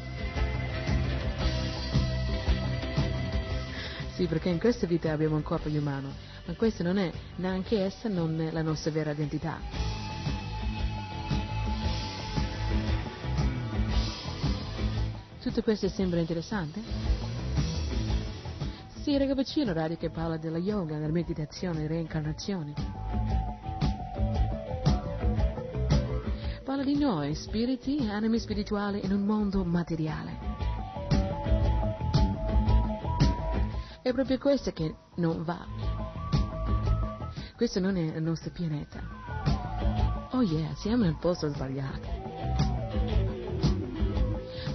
Sì, perché in questa vita abbiamo un corpo umano, ma questa non è neanche essa non è la nostra vera identità. Tutto questo sembra interessante? Ragazzi, è una radio che parla della yoga, della meditazione, reincarnazione. Parla di noi, spiriti, anime spirituali in un mondo materiale. È proprio questo che non va. Questo non è il nostro pianeta. Oh yeah, siamo nel posto sbagliato.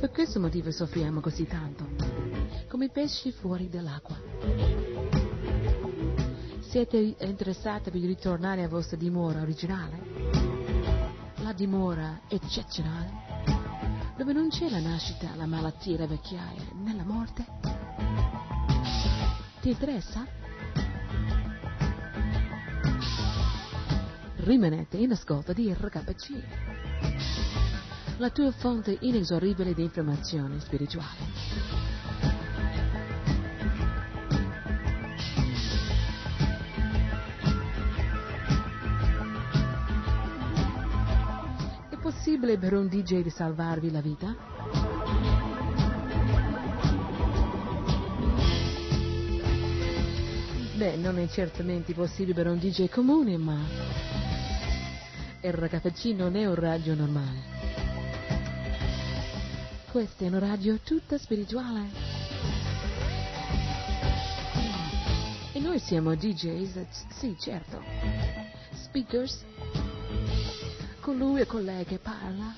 Per questo motivo soffriamo così tanto, come pesci fuori dall'acqua. Siete interessati per ritornare alla vostra dimora originale? La dimora eccezionale? dove non c'è la nascita, la malattia, la vecchiaia, né la morte? Ti interessa? Rimanete in ascolto di RKC, la tua fonte inesauribile di informazione spirituale. Possibile per un DJ di salvarvi la vita? Beh, non è certamente possibile per un DJ comune, ma RKC non è un radio normale. Questa è una radio tutta spirituale. E noi siamo DJs, sì, certo. Speakers, colui e colei che parla.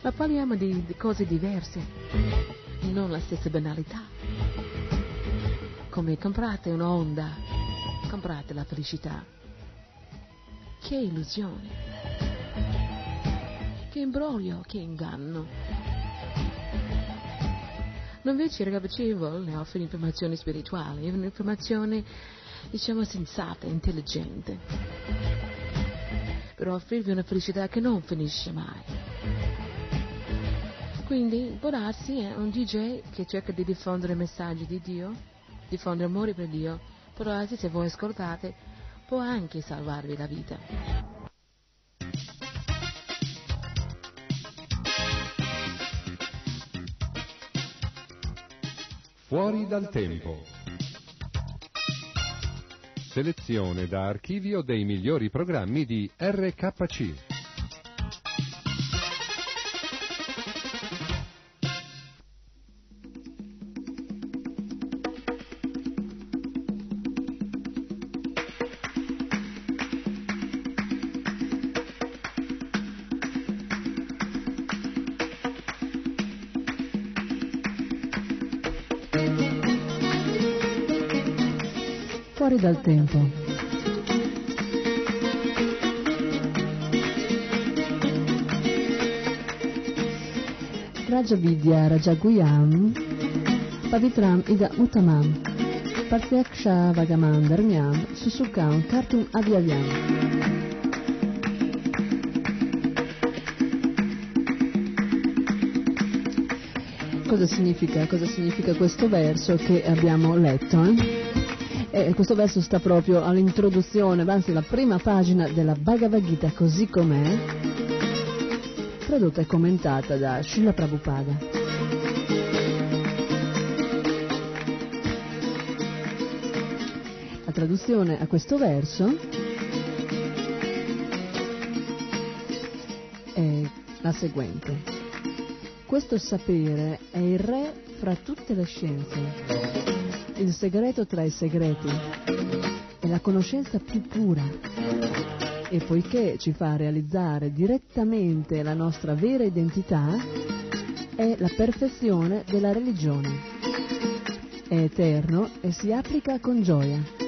Ma parliamo di, di cose diverse, non la stessa banalità. Come comprate un'onda, comprate la felicità. Che illusione, che imbroglio, che inganno. Non invece ragazzi vuole offrire informazioni spirituali, un'informazione diciamo sensata, intelligente, per offrirvi una felicità che non finisce mai. Quindi può darsi è un DJ che cerca di diffondere messaggi di Dio, diffondere amore per Dio, può darsi se voi ascoltate può anche salvarvi la vita. Fuori dal tempo. Selezione da archivio dei migliori programmi di RKC. Dal tempo. Rajavidya Rajaguyam Pavitram Ida Uttamam Partyaksha Vagaman Dharmyam Susukam Kartum Adyavyam Cosa significa, cosa significa questo verso che abbiamo letto? eh? E questo verso sta proprio all'introduzione, anzi la prima pagina della Bhagavad Gita così com'è, tradotta e commentata da Srila Prabhupada. La traduzione a questo verso è la seguente. Questo sapere è il re fra tutte le scienze il segreto tra i segreti è la conoscenza più pura e poiché ci fa realizzare direttamente la nostra vera identità, è la perfezione della religione. È eterno e si applica con gioia.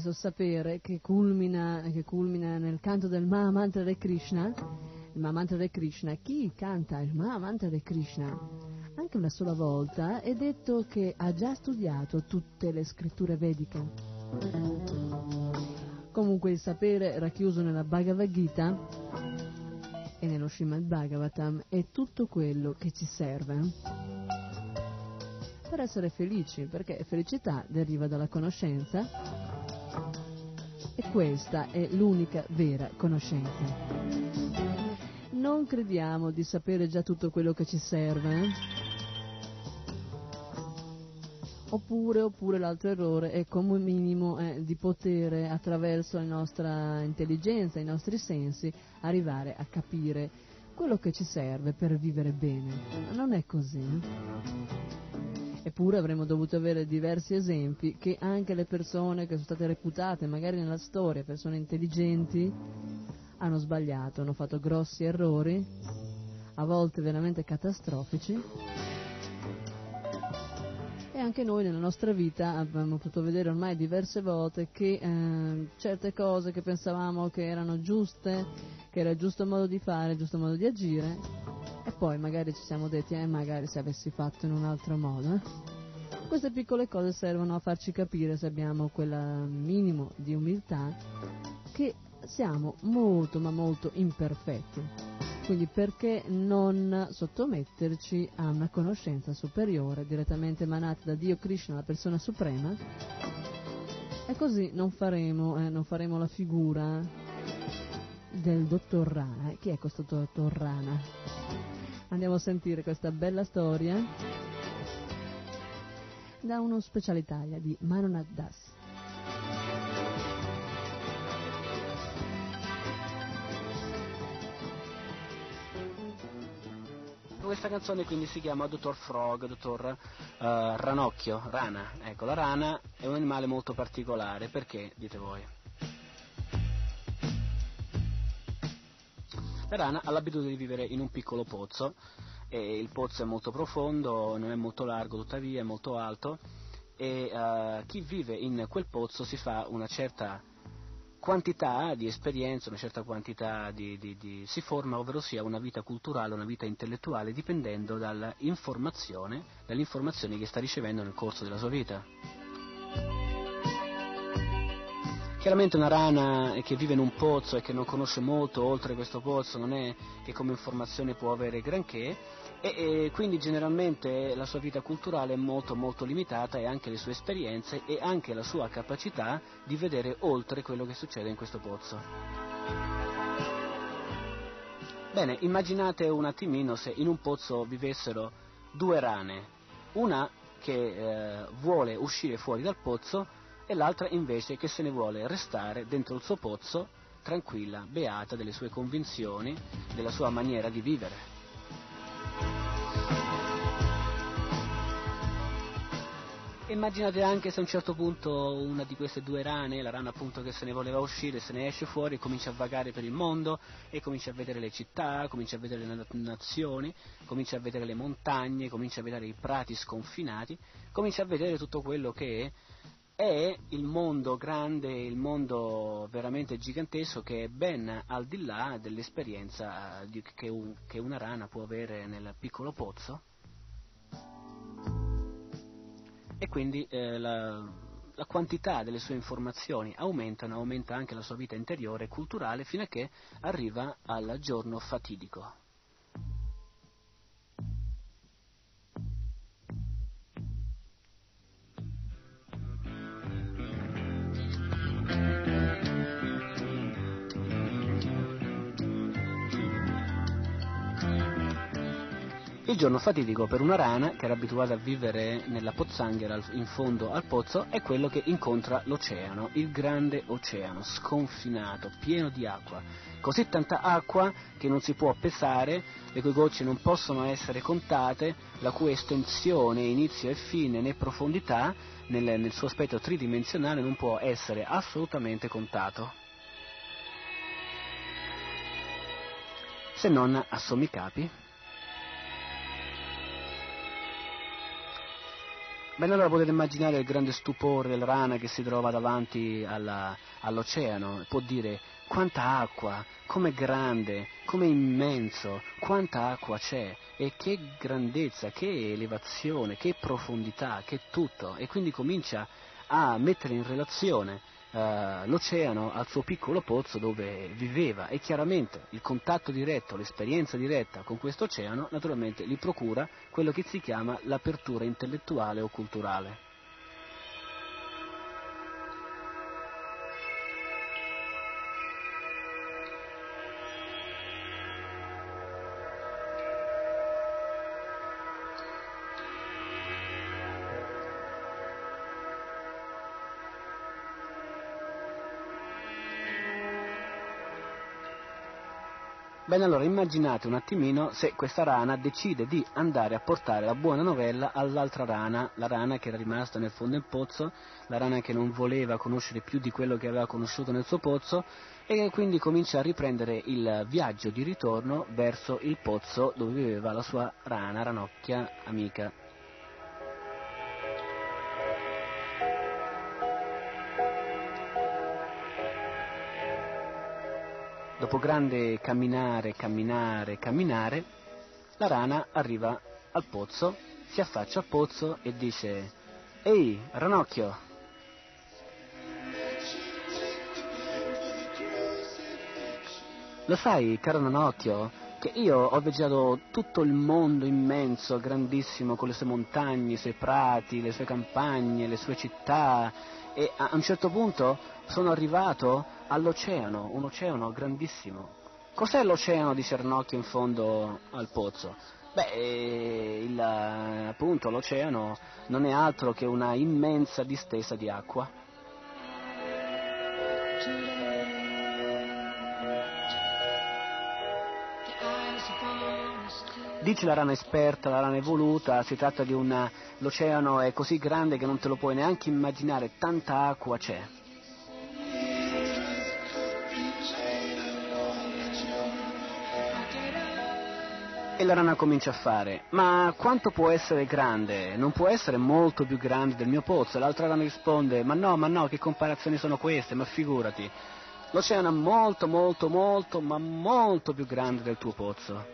Questo sapere che culmina, che culmina nel canto del Mahamantra di Krishna, il Mahamantra di Krishna, chi canta il Mahamantra di Krishna anche una sola volta è detto che ha già studiato tutte le scritture vediche. Comunque il sapere racchiuso nella Bhagavad Gita e nello Srimad Bhagavatam è tutto quello che ci serve per essere felici, perché felicità deriva dalla conoscenza e questa è l'unica vera conoscenza. Non crediamo di sapere già tutto quello che ci serve. eh? Oppure, oppure l'altro errore è come minimo eh, di poter attraverso la nostra intelligenza, i nostri sensi, arrivare a capire quello che ci serve per vivere bene. Non è così. Eppure avremmo dovuto avere diversi esempi che anche le persone che sono state reputate magari nella storia persone intelligenti hanno sbagliato, hanno fatto grossi errori, a volte veramente catastrofici. E anche noi nella nostra vita abbiamo potuto vedere ormai diverse volte che eh, certe cose che pensavamo che erano giuste, che era il giusto modo di fare, il giusto modo di agire, e poi magari ci siamo detti, eh, magari se avessi fatto in un altro modo. eh. Queste piccole cose servono a farci capire se abbiamo quel minimo di umiltà che siamo molto ma molto imperfetti. Quindi perché non sottometterci a una conoscenza superiore direttamente emanata da Dio Krishna, la persona suprema? E così non faremo, eh, non faremo la figura del dottor Rana. Chi è questo dottor Rana? Andiamo a sentire questa bella storia da uno special Italia di Manonat Das. Questa canzone quindi si chiama Dottor Frog, Dottor eh, Ranocchio, rana. Ecco, la rana è un animale molto particolare, perché dite voi? La rana ha l'abitudine di vivere in un piccolo pozzo e il pozzo è molto profondo, non è molto largo tuttavia, è molto alto e eh, chi vive in quel pozzo si fa una certa quantità di esperienza, una certa quantità di, di- di- si forma, ovvero sia una vita culturale, una vita intellettuale, dipendendo dall'informazione, dalle informazioni che sta ricevendo nel corso della sua vita. Chiaramente una rana che vive in un pozzo e che non conosce molto oltre questo pozzo non è che come informazione può avere granché e, e quindi generalmente la sua vita culturale è molto molto limitata e anche le sue esperienze e anche la sua capacità di vedere oltre quello che succede in questo pozzo. Bene, immaginate un attimino se in un pozzo vivessero due rane, una che eh, vuole uscire fuori dal pozzo e l'altra invece che se ne vuole restare dentro il suo pozzo, tranquilla, beata delle sue convinzioni, della sua maniera di vivere. Immaginate anche se a un certo punto una di queste due rane, la rana appunto che se ne voleva uscire, se ne esce fuori e comincia a vagare per il mondo e comincia a vedere le città, comincia a vedere le na- nazioni, comincia a vedere le montagne, comincia a vedere i prati sconfinati, comincia a vedere tutto quello che è il mondo grande, il mondo veramente gigantesco che è ben al di là dell'esperienza eh, che, un- che una rana può avere nel piccolo pozzo e quindi eh, la, la quantità delle sue informazioni aumentano, aumenta anche la sua vita interiore e culturale fino a che arriva al giorno fatidico. Il giorno fatidico per una rana che era abituata a vivere nella pozzanghera in fondo al pozzo è quello che incontra l'oceano, il grande oceano, sconfinato, pieno di acqua. Così tanta acqua che non si può pesare, le cui gocce non possono essere contate, la cui estensione, inizio e fine né profondità nel, nel suo aspetto tridimensionale non può essere assolutamente contato. Se non a sommi capi. Bene, allora potete immaginare il grande stupore della rana che si trova davanti all'oceano. Può dire quanta acqua, com'è grande, com'è immenso, quanta acqua c'è e che grandezza, che elevazione, che profondità, che tutto e quindi comincia a mettere in relazione eh, l'oceano al suo piccolo pozzo dove viveva e chiaramente il contatto diretto, l'esperienza diretta con questo oceano naturalmente gli procura quello che si chiama l'apertura intellettuale o culturale. Bene, allora immaginate un attimino se questa rana decide di andare a portare la buona novella all'altra rana, la rana che era rimasta nel fondo del pozzo, la rana che non voleva conoscere più di quello che aveva conosciuto nel suo pozzo e che quindi comincia a riprendere il viaggio di ritorno verso il pozzo dove viveva la sua rana, ranocchia amica. Dopo grande camminare, camminare, camminare, la rana arriva al pozzo, si affaccia al pozzo e dice Ehi, ranocchio! Lo sai, caro ranocchio, che io ho viaggiato tutto il mondo immenso, grandissimo, con le sue montagne, i suoi prati, le sue campagne, le sue città e a un certo punto sono arrivato all'oceano, un oceano grandissimo. Cos'è l'oceano di Cernocchio in fondo al pozzo? Beh, eh, il, appunto l'oceano non è altro che una immensa distesa di acqua. Dice la rana esperta, la rana evoluta, si tratta di una... l'oceano è così grande che non te lo puoi neanche immaginare, tanta acqua c'è. E la rana comincia a fare, ma quanto può essere grande? Non può essere molto più grande del mio pozzo. L'altra rana risponde, ma no, ma no, che comparazioni sono queste? Ma figurati. L'oceano è molto, molto, molto, ma molto più grande del tuo pozzo.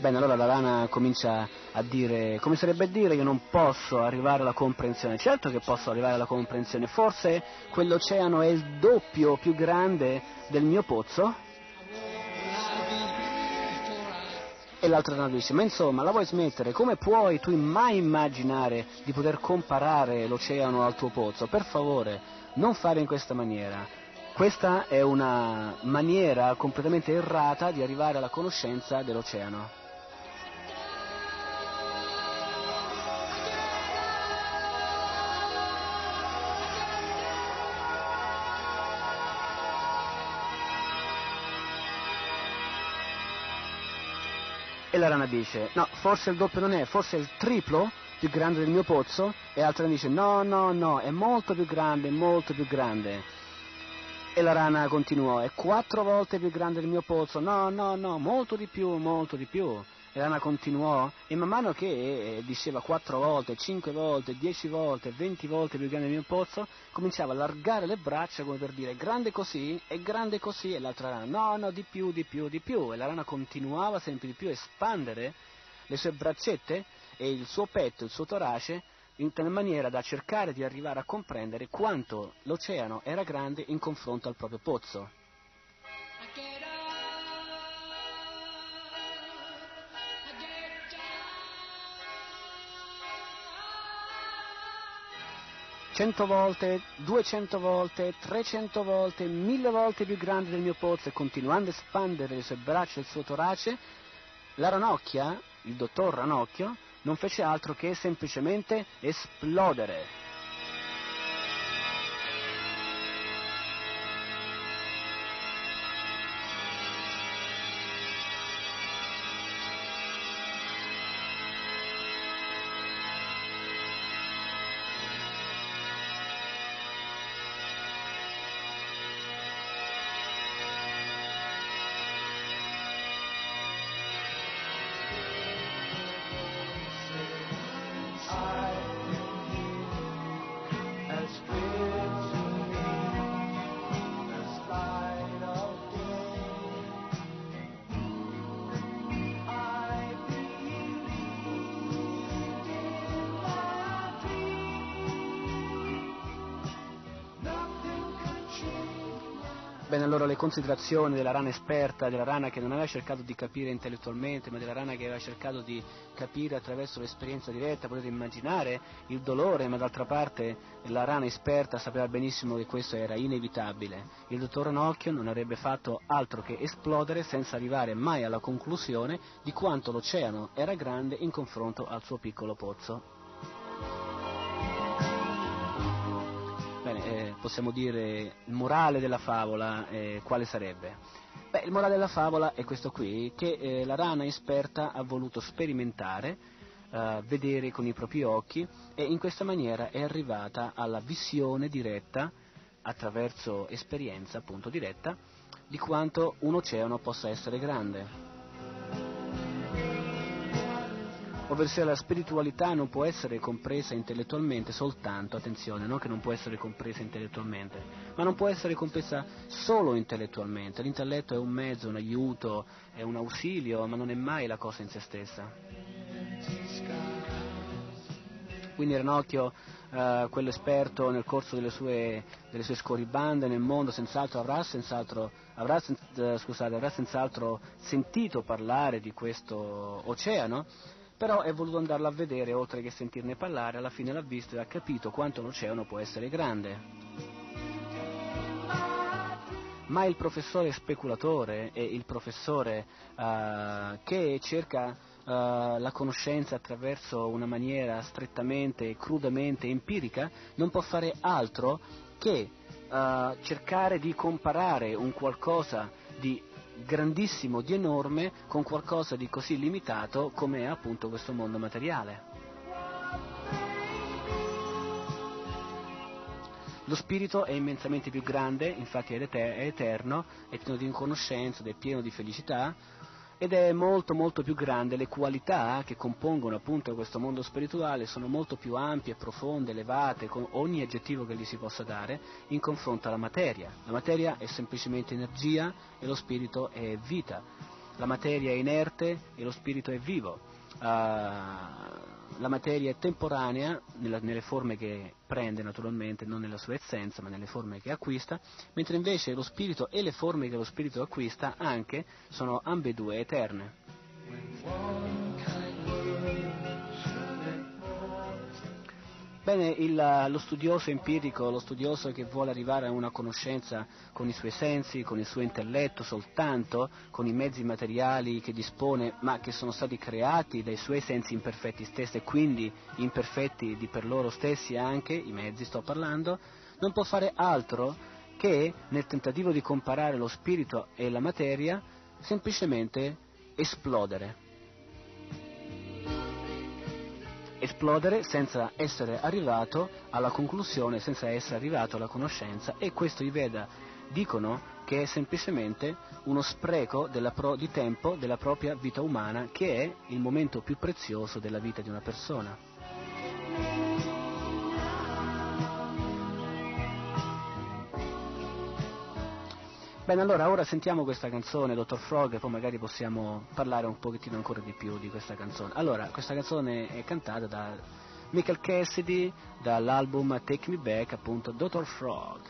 Bene, allora la rana comincia a dire, come sarebbe a dire, io non posso arrivare alla comprensione. Certo che posso arrivare alla comprensione, forse quell'oceano è il doppio più grande del mio pozzo? E l'altra rana dice, ma insomma, la vuoi smettere? Come puoi tu mai immaginare di poter comparare l'oceano al tuo pozzo? Per favore, non fare in questa maniera. Questa è una maniera completamente errata di arrivare alla conoscenza dell'oceano. La rana dice, no, forse il doppio non è, forse è il triplo più grande del mio pozzo? E l'altra dice, no, no, no, è molto più grande, molto più grande. E la rana continuò, è quattro volte più grande del mio pozzo, no, no, no, molto di più, molto di più. E la rana continuò, e man mano che eh, diceva quattro volte, cinque volte, dieci volte, venti volte più grande del mio pozzo, cominciava a allargare le braccia come per dire, grande così, è grande così, e l'altra rana, no, no, di più, di più, di più. E la rana continuava sempre di più a espandere le sue braccette e il suo petto, il suo torace, in tal maniera da cercare di arrivare a comprendere quanto l'oceano era grande in confronto al proprio pozzo. Cento volte, duecento volte, trecento volte, mille volte più grande del mio pozzo e continuando a espandere le sue braccia e il suo torace, la ranocchia, il dottor Ranocchio, non fece altro che semplicemente esplodere. Allora le considerazioni della rana esperta, della rana che non aveva cercato di capire intellettualmente, ma della rana che aveva cercato di capire attraverso l'esperienza diretta, potete immaginare il dolore, ma d'altra parte la rana esperta sapeva benissimo che questo era inevitabile. Il dottor Ranocchio non avrebbe fatto altro che esplodere senza arrivare mai alla conclusione di quanto l'oceano era grande in confronto al suo piccolo pozzo. Possiamo dire il morale della favola eh, quale sarebbe? Beh, il morale della favola è questo qui, che eh, la rana esperta ha voluto sperimentare, eh, vedere con i propri occhi e in questa maniera è arrivata alla visione diretta, attraverso esperienza appunto diretta, di quanto un oceano possa essere grande. Ovvero la spiritualità non può essere compresa intellettualmente soltanto, attenzione, non che non può essere compresa intellettualmente, ma non può essere compresa solo intellettualmente. L'intelletto è un mezzo, un aiuto, è un ausilio, ma non è mai la cosa in se stessa. Quindi Ranocchio, eh, quello esperto nel corso delle sue, delle sue scorribande nel mondo, senz'altro avrà, senz'altro, avrà, sen- eh, scusate, avrà senz'altro sentito parlare di questo oceano, però è voluto andarlo a vedere oltre che sentirne parlare, alla fine l'ha visto e ha capito quanto l'oceano può essere grande. Ma il professore speculatore e il professore eh, che cerca eh, la conoscenza attraverso una maniera strettamente e crudamente empirica non può fare altro che eh, cercare di comparare un qualcosa di grandissimo, di enorme, con qualcosa di così limitato come è appunto questo mondo materiale. Lo spirito è immensamente più grande, infatti è ete- è eterno, è pieno di conoscenza, ed è pieno di felicità, ed è molto molto più grande, le qualità che compongono appunto questo mondo spirituale sono molto più ampie, profonde, elevate, con ogni aggettivo che gli si possa dare in confronto alla materia. La materia è semplicemente energia e lo spirito è vita. La materia è inerte e lo spirito è vivo. Uh, la materia è temporanea nella, nelle forme che prende naturalmente, non nella sua essenza, ma nelle forme che acquista, mentre invece lo spirito e le forme che lo spirito acquista anche sono ambedue eterne. Bene, il, lo studioso empirico, lo studioso che vuole arrivare a una conoscenza con i suoi sensi, con il suo intelletto soltanto, con i mezzi materiali che dispone, ma che sono stati creati dai suoi sensi imperfetti stessi e quindi imperfetti di per loro stessi anche, i mezzi sto parlando, non può fare altro che, nel tentativo di comparare lo spirito e la materia, semplicemente esplodere esplodere senza essere arrivato alla conclusione, senza essere arrivato alla conoscenza e questo i Veda dicono che è semplicemente uno spreco pro- di tempo della propria vita umana che è il momento più prezioso della vita di una persona. Bene, allora ora sentiamo questa canzone, Dottor Frog, e poi magari possiamo parlare un pochettino ancora di più di questa canzone. Allora, questa canzone è cantata da Michael Cassidy dall'album Take Me Back, appunto, Dottor Frog.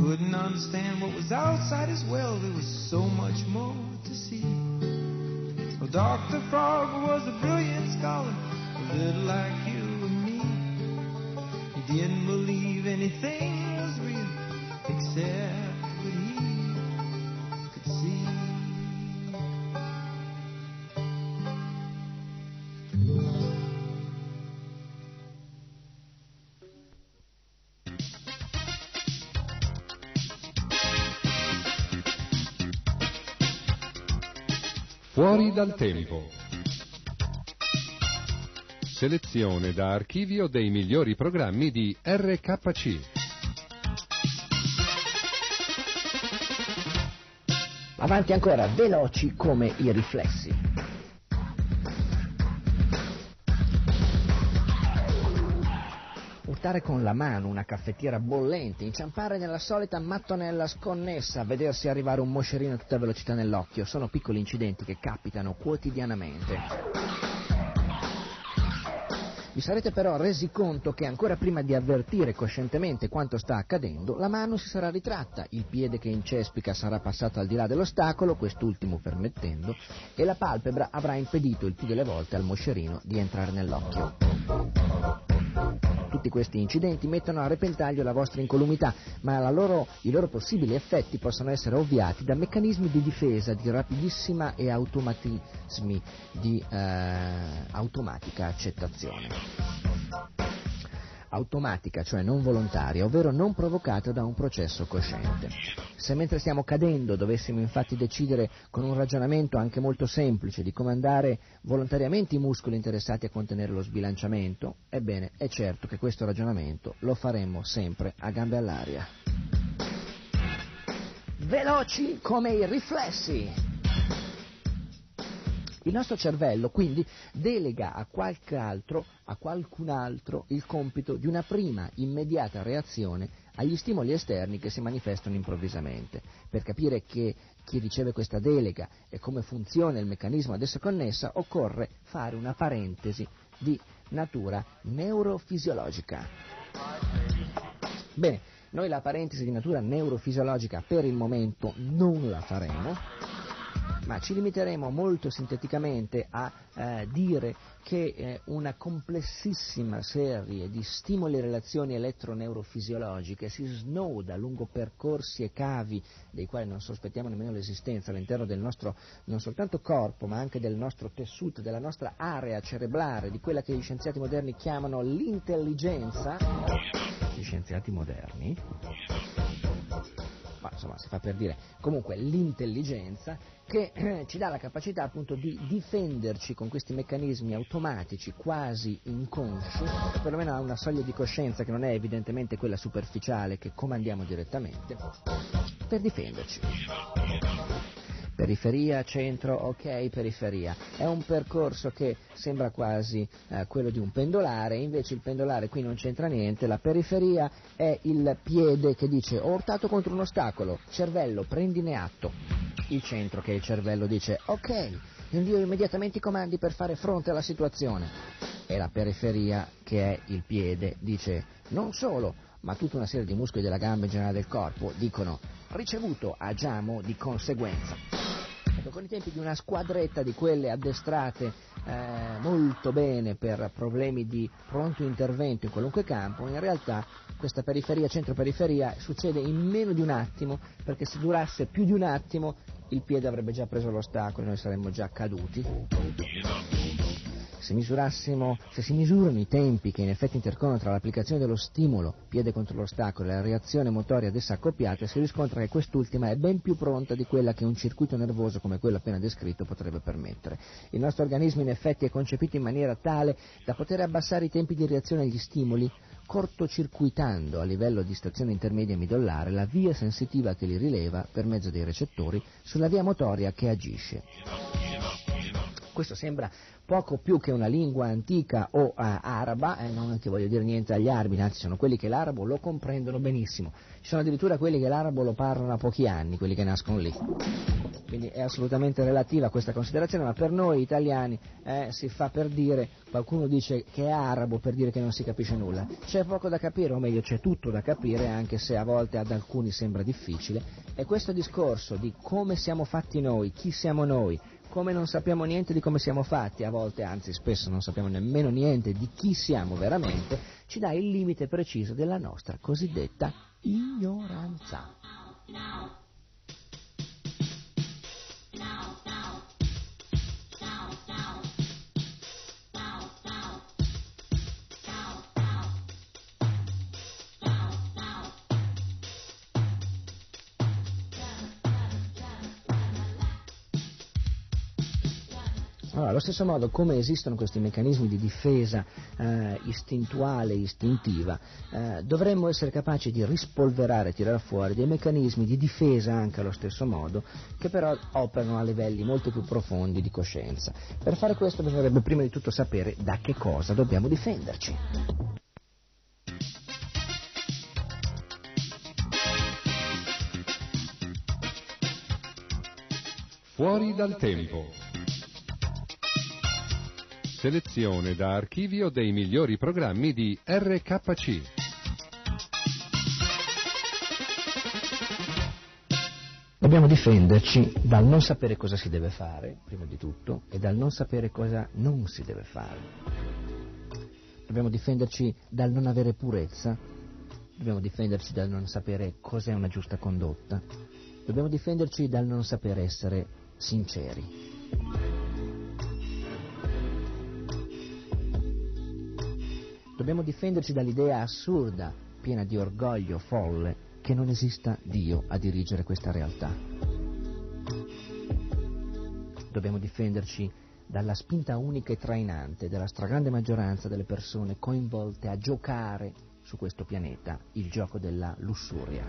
Couldn't understand what was outside as well. There was so much more to see. Well, Dr. Frog was a brilliant scholar, a little like you and me. He didn't believe anything was real except Fuori dal tempo. Selezione da archivio dei migliori programmi di RKC. Avanti ancora, veloci come i riflessi. Urtare con la mano una caffettiera bollente, inciampare nella solita mattonella sconnessa, vedersi arrivare un moscerino a tutta velocità nell'occhio, sono piccoli incidenti che capitano quotidianamente. Vi sarete però resi conto che ancora prima di avvertire coscientemente quanto sta accadendo, la mano si sarà ritratta, il piede che incespica sarà passato al di là dell'ostacolo, quest'ultimo permettendo, e la palpebra avrà impedito il più delle volte al moscerino di entrare nell'occhio. Tutti questi incidenti mettono a repentaglio la vostra incolumità, ma loro- i loro possibili effetti possono essere ovviati da meccanismi di difesa di rapidissima e automatismi di eh, automatica accettazione. Automatica, cioè non volontaria, ovvero non provocata da un processo cosciente. Se mentre stiamo cadendo dovessimo infatti decidere con un ragionamento anche molto semplice di comandare volontariamente i muscoli interessati a contenere lo sbilanciamento, ebbene è certo che questo ragionamento lo faremmo sempre a gambe all'aria. Veloci come i riflessi! Il nostro cervello quindi delega a altro, a qualcun altro, il compito di una prima immediata reazione agli stimoli esterni che si manifestano improvvisamente. Per capire che chi riceve questa delega e come funziona il meccanismo ad essa connessa, occorre fare una parentesi di natura neurofisiologica. Bene, noi la parentesi di natura neurofisiologica per il momento non la faremo, ma ci limiteremo molto sinteticamente a eh, dire che eh, una complessissima serie di stimoli e relazioni elettroneurofisiologiche si snoda lungo percorsi e cavi dei quali non sospettiamo nemmeno l'esistenza all'interno del nostro non soltanto corpo ma anche del nostro tessuto, della nostra area cerebrale, di quella che gli scienziati moderni chiamano l'intelligenza. Gli scienziati moderni? Ma insomma si fa per dire, comunque l'intelligenza che eh, ci dà la capacità appunto di difenderci con questi meccanismi automatici quasi inconsci, perlomeno a una soglia di coscienza che non è evidentemente quella superficiale che comandiamo direttamente, per difenderci. Periferia, centro, ok, periferia. È un percorso che sembra quasi eh, quello di un pendolare, invece il pendolare qui non c'entra niente, la periferia è il piede che dice ho urtato contro un ostacolo, cervello, prendine atto. Il centro che è il cervello dice ok, invio immediatamente i comandi per fare fronte alla situazione. E la periferia che è il piede dice non solo, ma tutta una serie di muscoli della gamba in generale del corpo dicono ricevuto agiamo di conseguenza. Ecco, con i tempi di una squadretta di quelle addestrate eh, molto bene per problemi di pronto intervento in qualunque campo, in realtà questa periferia, centro-periferia, succede in meno di un attimo, perché se durasse più di un attimo il piede avrebbe già preso l'ostacolo e noi saremmo già caduti. Se se si misurano i tempi che in effetti intercorrono tra l'applicazione dello stimolo, piede contro l'ostacolo, e la reazione motoria ad essa accoppiata, si riscontra che quest'ultima è ben più pronta di quella che un circuito nervoso come quello appena descritto potrebbe permettere. Il nostro organismo in effetti è concepito in maniera tale da poter abbassare i tempi di reazione agli stimoli, cortocircuitando a livello di stazione intermedia midollare la via sensitiva che li rileva per mezzo dei recettori sulla via motoria che agisce. Questo sembra poco più che una lingua antica o eh, araba, e non che voglio dire niente agli arabi, anzi sono quelli che l'arabo lo comprendono benissimo. Ci sono addirittura quelli che l'arabo lo parlano a pochi anni, quelli che nascono lì. Quindi è assolutamente relativa questa considerazione, ma per noi italiani eh, si fa per dire, qualcuno dice che è arabo per dire che non si capisce nulla. C'è poco da capire, o meglio c'è tutto da capire, anche se a volte ad alcuni sembra difficile. E questo discorso di come siamo fatti noi, chi siamo noi, come non sappiamo niente di come siamo fatti, a volte, anzi spesso non sappiamo nemmeno niente di chi siamo veramente, ci dà il limite preciso della nostra cosiddetta ignoranza. Allo stesso modo come esistono questi meccanismi di difesa eh, istintuale, istintiva, eh, dovremmo essere capaci di rispolverare, tirare fuori dei meccanismi di difesa anche allo stesso modo, che però operano a livelli molto più profondi di coscienza. Per fare questo bisognerebbe prima di tutto sapere da che cosa dobbiamo difenderci. Fuori dal tempo. Selezione da archivio dei migliori programmi di RKC. Dobbiamo difenderci dal non sapere cosa si deve fare, prima di tutto, e dal non sapere cosa non si deve fare. Dobbiamo difenderci dal non avere purezza, dobbiamo difenderci dal non sapere cos'è una giusta condotta, dobbiamo difenderci dal non saper essere sinceri. Dobbiamo difenderci dall'idea assurda, piena di orgoglio folle, che non esista Dio a dirigere questa realtà. Dobbiamo difenderci dalla spinta unica e trainante della stragrande maggioranza delle persone coinvolte a giocare su questo pianeta il gioco della lussuria.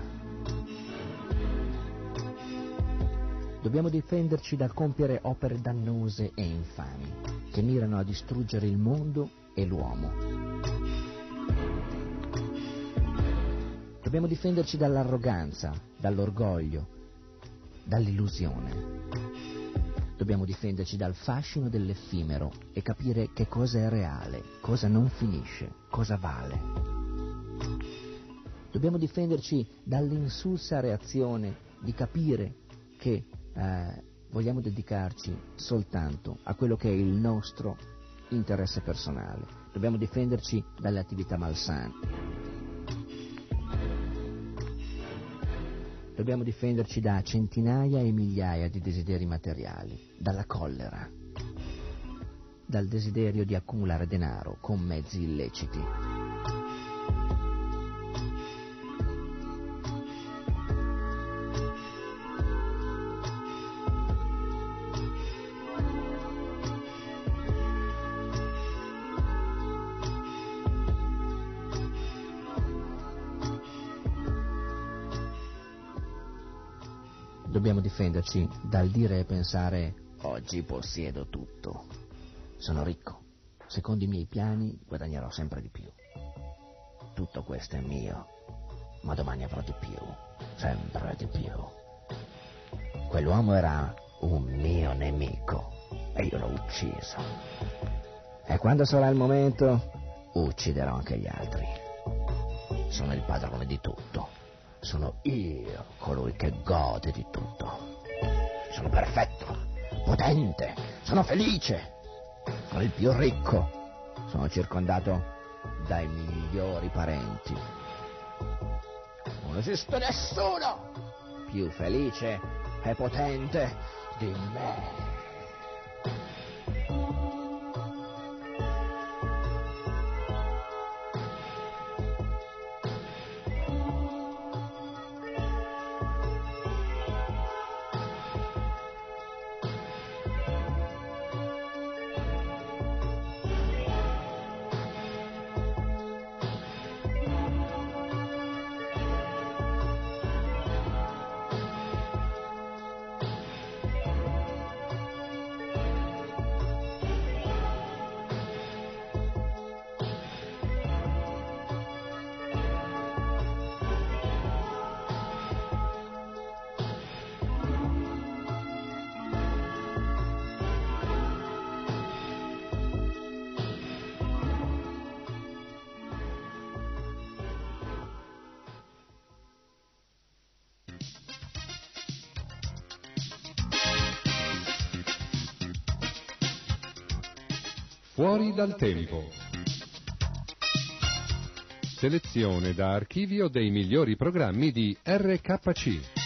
Dobbiamo difenderci dal compiere opere dannose e infami, che mirano a distruggere il mondo e l'uomo. Dobbiamo difenderci dall'arroganza, dall'orgoglio, dall'illusione. Dobbiamo difenderci dal fascino dell'effimero e capire che cosa è reale, cosa non finisce, cosa vale. Dobbiamo difenderci dall'insulsa reazione di capire che eh, vogliamo dedicarci soltanto a quello che è il nostro interesse personale. Dobbiamo difenderci dalle attività malsane. Dobbiamo difenderci da centinaia e migliaia di desideri materiali, dalla collera, dal desiderio di accumulare denaro con mezzi illeciti. Dobbiamo difenderci dal dire e pensare oggi possiedo tutto. Sono ricco. Secondo i miei piani guadagnerò sempre di più. Tutto questo è mio, ma domani avrò di più, sempre di più. Quell'uomo era un mio nemico e io l'ho ucciso. E quando sarà il momento, ucciderò anche gli altri. Sono il padrone di tutto. Sono io colui che gode di tutto. Sono perfetto, potente, sono felice, sono il più ricco, sono circondato dai migliori parenti. Non esiste nessuno più felice e potente di me. Fuori dal tempo. Selezione da archivio dei migliori programmi di RKC.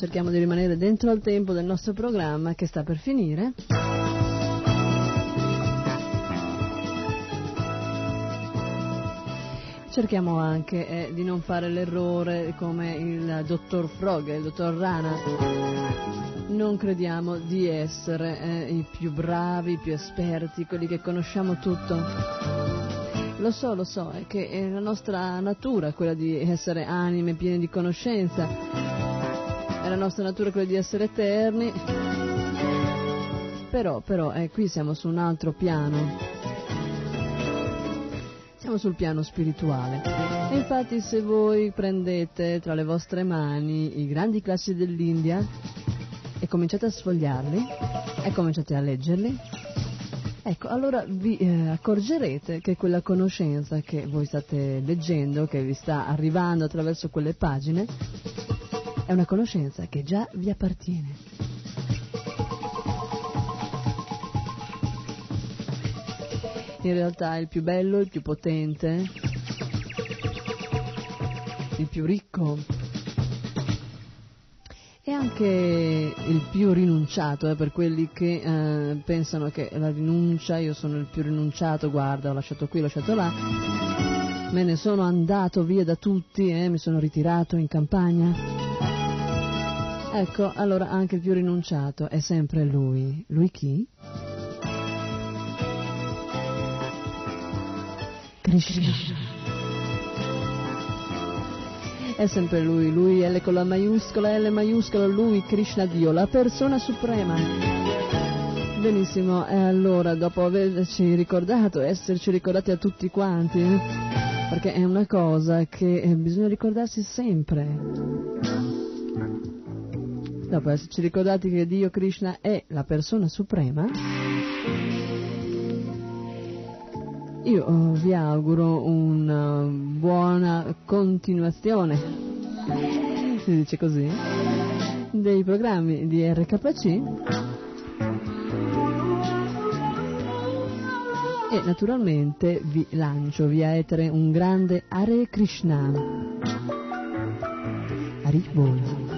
Cerchiamo di rimanere dentro al tempo del nostro programma che sta per finire. Cerchiamo anche eh, di non fare l'errore come il dottor Frog il dottor Rana. Non crediamo di essere eh, i più bravi, i più esperti, quelli che conosciamo tutto. Lo so, lo so, è che è la nostra natura quella di essere anime piene di conoscenza, la nostra natura quella di essere eterni, però, però, eh, qui siamo su un altro piano, siamo sul piano spirituale. Infatti se voi prendete tra le vostre mani i grandi classi dell'India e cominciate a sfogliarli e cominciate a leggerli, Ecco, allora vi eh, accorgerete che quella conoscenza che voi state leggendo, che vi sta arrivando attraverso quelle pagine, è una conoscenza che già vi appartiene. In realtà il più bello, il più potente, il più ricco e anche il più rinunciato eh, per quelli che eh, pensano che la rinuncia, io sono il più rinunciato, guarda ho lasciato qui, ho lasciato là, me ne sono andato via da tutti, eh, mi sono ritirato in campagna. Ecco, allora anche il più rinunciato è sempre lui. Lui chi? Krishna. È sempre lui, lui L con la maiuscola, L maiuscola, lui Krishna Dio, la persona suprema. Benissimo, e allora dopo averci ricordato, esserci ricordati a tutti quanti, perché è una cosa che eh, bisogna ricordarsi sempre. Dopo esserci ricordati che Dio Krishna è la persona suprema, io oh, vi auguro una buona continuazione, si dice così, dei programmi di RKC e naturalmente vi lancio via etere un grande Hare Krishna. Haribol.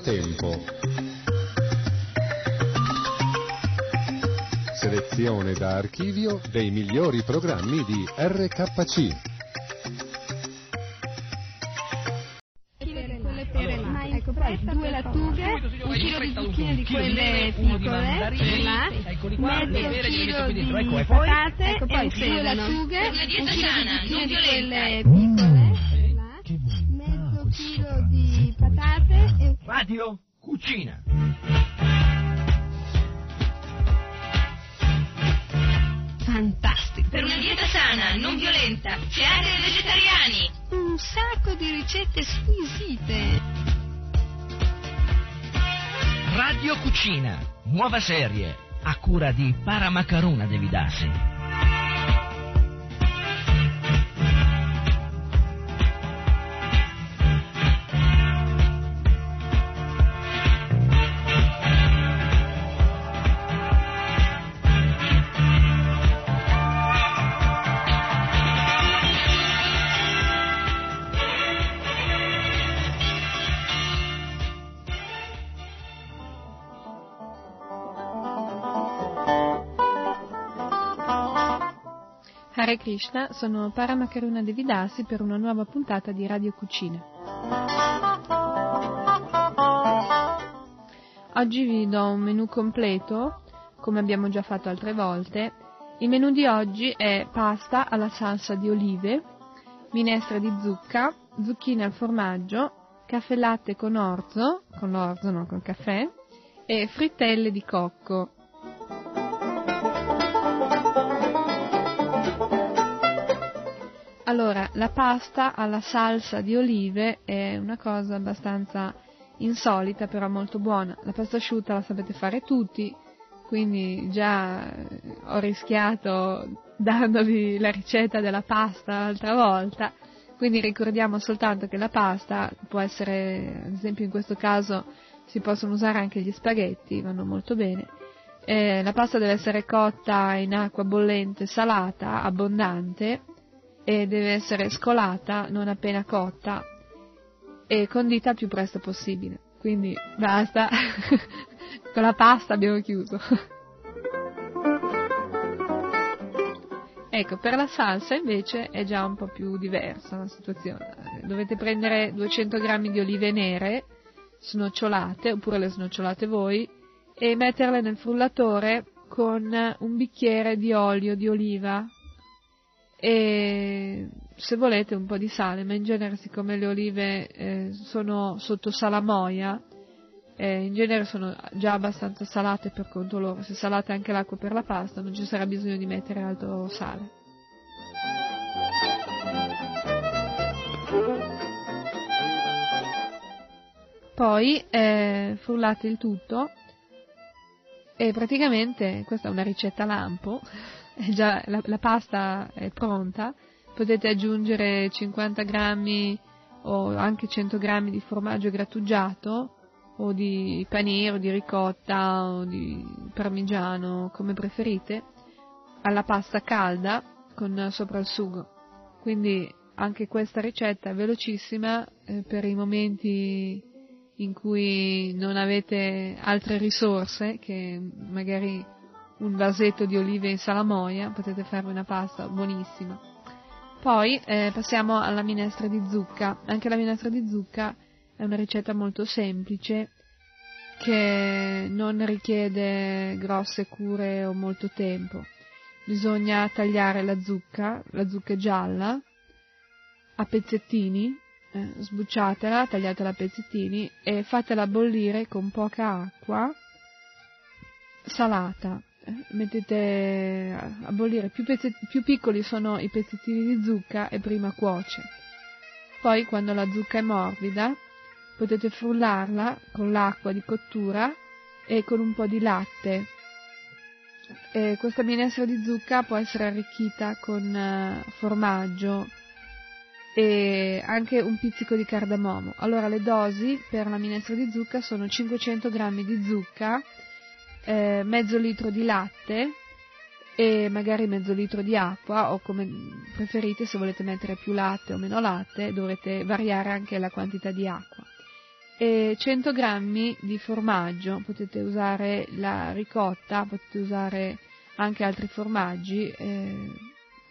tempo. Selezione da archivio dei migliori programmi di RKC. due lattughe, un chilo di zucchine di quelle piccole, mezzo chilo di patate, ecco, due lattughe, un chilo di quelle piccole, Radio Cucina. fantastico. Per una dieta sana, non violenta, siate vegetariani. Un sacco di ricette squisite. Radio Cucina, nuova serie, a cura di Paramacaruna Devidasi. Hare Krishna, sono Paramakaruna Devidasi per una nuova puntata di Radio Cucina. Oggi vi do un menù completo, come abbiamo già fatto altre volte. Il menù di oggi è pasta alla salsa di olive, minestra di zucca, zucchine al formaggio, caffè latte con orzo, con l'orzo non col caffè, e frittelle di cocco. Allora, la pasta alla salsa di olive è una cosa abbastanza insolita, però molto buona. La pasta asciutta la sapete fare tutti, quindi già eh, ho rischiato dandovi la ricetta della pasta l'altra volta. Quindi ricordiamo soltanto che la pasta può essere, ad esempio in questo caso si possono usare anche gli spaghetti, vanno molto bene. Eh, la pasta deve essere cotta in acqua bollente, salata, abbondante e deve essere scolata non appena cotta e condita il più presto possibile. Quindi basta, <laughs> con la pasta abbiamo chiuso. Ecco, per la salsa invece è già un po' più diversa la situazione. Dovete prendere 200 g di olive nere snocciolate, oppure le snocciolate voi, e metterle nel frullatore con un bicchiere di olio di oliva e se volete un po' di sale, ma in genere siccome le olive eh, sono sotto salamoia, eh, in genere sono già abbastanza salate per conto loro, se salate anche l'acqua per la pasta non ci sarà bisogno di mettere altro sale. Poi eh, frullate il tutto e praticamente questa è una ricetta lampo, è <laughs> già, la, la pasta è pronta, potete aggiungere 50 grammi o anche 100 grammi di formaggio grattugiato o di panino, o di ricotta o di parmigiano, come preferite, alla pasta calda con sopra il sugo. Quindi anche questa ricetta è velocissima eh, per i momenti in cui non avete altre risorse che magari un vasetto di olive in salamoia, potete fare una pasta buonissima. Poi eh, passiamo alla minestra di zucca. Anche la minestra di zucca è una ricetta molto semplice che non richiede grosse cure o molto tempo. Bisogna tagliare la zucca, la zucca gialla, a pezzettini, eh, sbucciatela, tagliatela a pezzettini e fatela bollire con poca acqua salata. Mettete a bollire, più, pezzetti, più piccoli sono i pezzettini di zucca e prima cuoce. Poi quando la zucca è morbida potete frullarla con l'acqua di cottura e con un po' di latte. E questa minestra di zucca può essere arricchita con eh, formaggio, e anche un pizzico di cardamomo. Allora le dosi per la minestra di zucca sono 500 g di zucca, eh, mezzo litro di latte e magari mezzo litro di acqua o come preferite se volete mettere più latte o meno latte dovrete variare anche la quantità di acqua. E 100 g di formaggio, potete usare la ricotta, potete usare anche altri formaggi eh,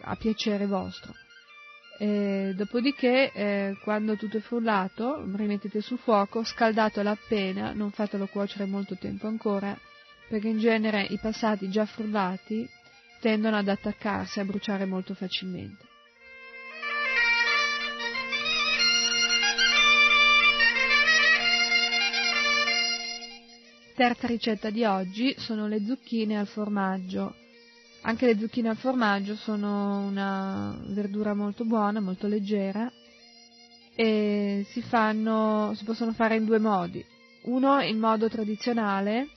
a piacere vostro E dopodiché, eh, quando tutto è frullato, rimettete sul fuoco, scaldatelo appena, non fatelo cuocere molto tempo ancora, perché in genere i passati già frullati tendono ad attaccarsi, a bruciare molto facilmente. Terza ricetta di oggi sono le zucchine al formaggio. Anche le zucchine al formaggio sono una verdura molto buona, molto leggera e si, fanno, si possono fare in due modi. Uno in modo tradizionale,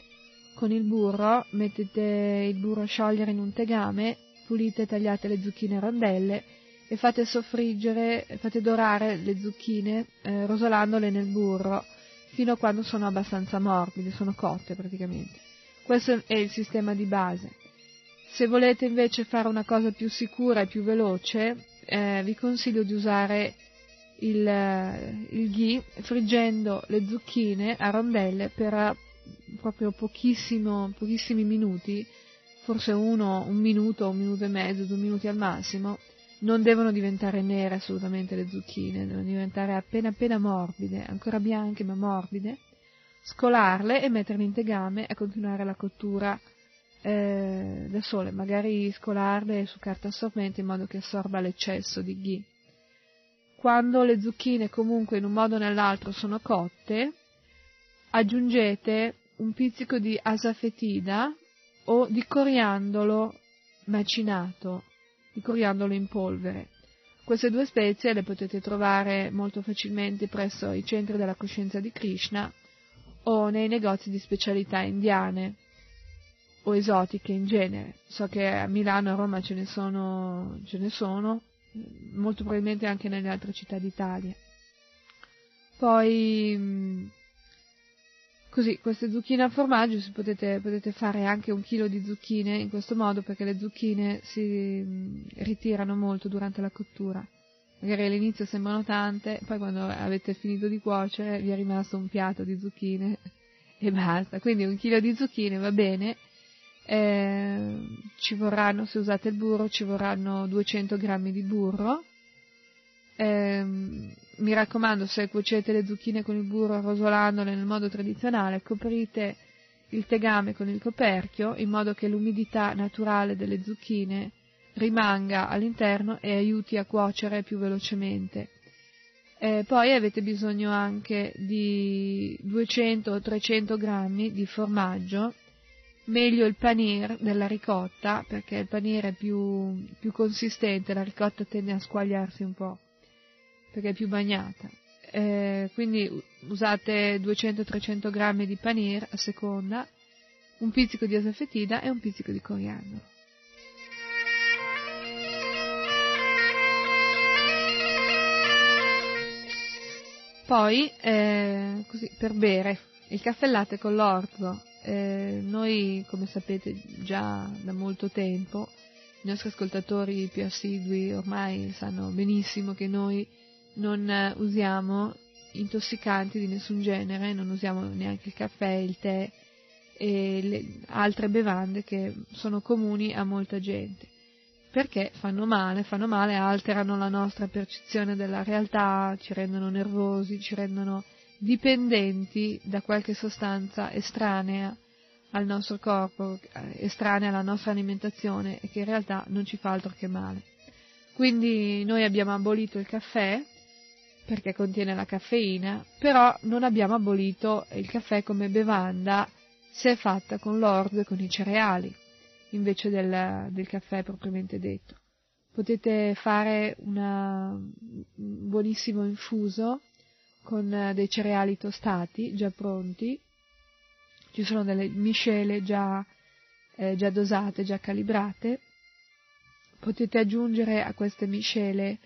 con il burro, mettete il burro a sciogliere in un tegame, pulite e tagliate le zucchine a rondelle e fate soffriggere, fate dorare le zucchine eh, rosolandole nel burro fino a quando sono abbastanza morbide, sono cotte praticamente. Questo è il sistema di base. Se volete invece fare una cosa più sicura e più veloce, eh, vi consiglio di usare il, eh, il ghee friggendo le zucchine a rondelle per proprio pochissimi minuti, forse uno, un minuto, un minuto e mezzo, due minuti al massimo, non devono diventare nere assolutamente le zucchine, devono diventare appena appena morbide, ancora bianche ma morbide, scolarle e metterle in tegame e continuare la cottura eh, da sole, magari scolarle su carta assorbente in modo che assorba l'eccesso di ghee. Quando le zucchine comunque in un modo o nell'altro sono cotte, aggiungete un pizzico di asafetida o di coriandolo macinato di coriandolo in polvere. Queste due spezie le potete trovare molto facilmente presso i centri della coscienza di Krishna o nei negozi di specialità indiane o esotiche in genere. So che a Milano e a Roma ce ne sono, ce ne sono molto probabilmente anche nelle altre città d'Italia. Poi Così, queste zucchine al formaggio potete, potete, fare anche un chilo di zucchine in questo modo perché le zucchine si mm, ritirano molto durante la cottura. Magari all'inizio sembrano tante, poi quando avete finito di cuocere vi è rimasto un piatto di zucchine <laughs> e basta. Quindi un chilo di zucchine va bene. Eh, ci vorranno, se usate il burro, ci vorranno 200 grammi di burro. Eh, mi raccomando, se cuocete le zucchine con il burro rosolandole nel modo tradizionale, coprite il tegame con il coperchio in modo che l'umidità naturale delle zucchine rimanga all'interno e aiuti a cuocere più velocemente. Eh, poi avete bisogno anche di 200 o 300 grammi di formaggio, meglio il panir della ricotta perché il panir è più, più consistente, la ricotta tende a squagliarsi un po' perché è più bagnata. Eh, quindi usate 200-300 grammi di panir a seconda, un pizzico di asafetida e un pizzico di coriandolo. Poi, eh, così, per bere, il caffè latte con l'orzo. Eh, noi, come sapete già da molto tempo, i nostri ascoltatori più assidui ormai sanno benissimo che noi non eh, usiamo intossicanti di nessun genere, non usiamo neanche il caffè, il tè e altre bevande che sono comuni a molta gente. Perché fanno male, fanno male, alterano la nostra percezione della realtà, ci rendono nervosi, ci rendono dipendenti da qualche sostanza estranea al nostro corpo, estranea alla nostra alimentazione e che in realtà non ci fa altro che male. Quindi noi abbiamo abolito il caffè, perché contiene la caffeina, però non abbiamo abolito il caffè come bevanda se è fatta con l'orzo e con i cereali, invece del, del caffè propriamente detto. Potete fare una, un buonissimo infuso con dei cereali tostati già pronti, ci sono delle miscele già, eh, già dosate, già calibrate, potete aggiungere a queste miscele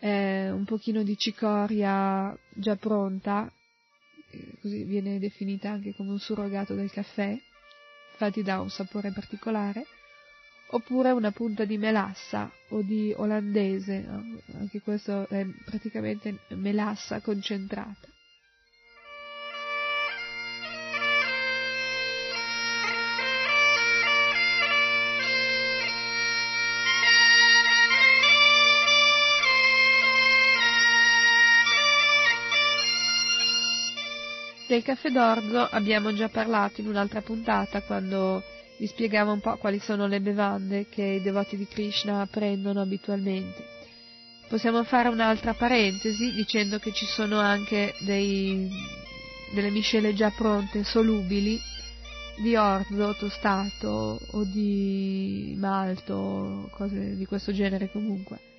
eh, un pochino di cicoria già pronta, eh, così viene definita anche come un surrogato del caffè, infatti dà un sapore particolare, oppure una punta di melassa o di olandese, anche questo è praticamente melassa concentrata. Del caffè d'orzo abbiamo già parlato in un'altra puntata quando vi spiegavo un po' quali sono le bevande che i devoti di Krishna prendono abitualmente. Possiamo fare un'altra parentesi dicendo che ci sono anche dei, delle miscele già pronte, solubili, di orzo tostato o di malto, cose di questo genere comunque.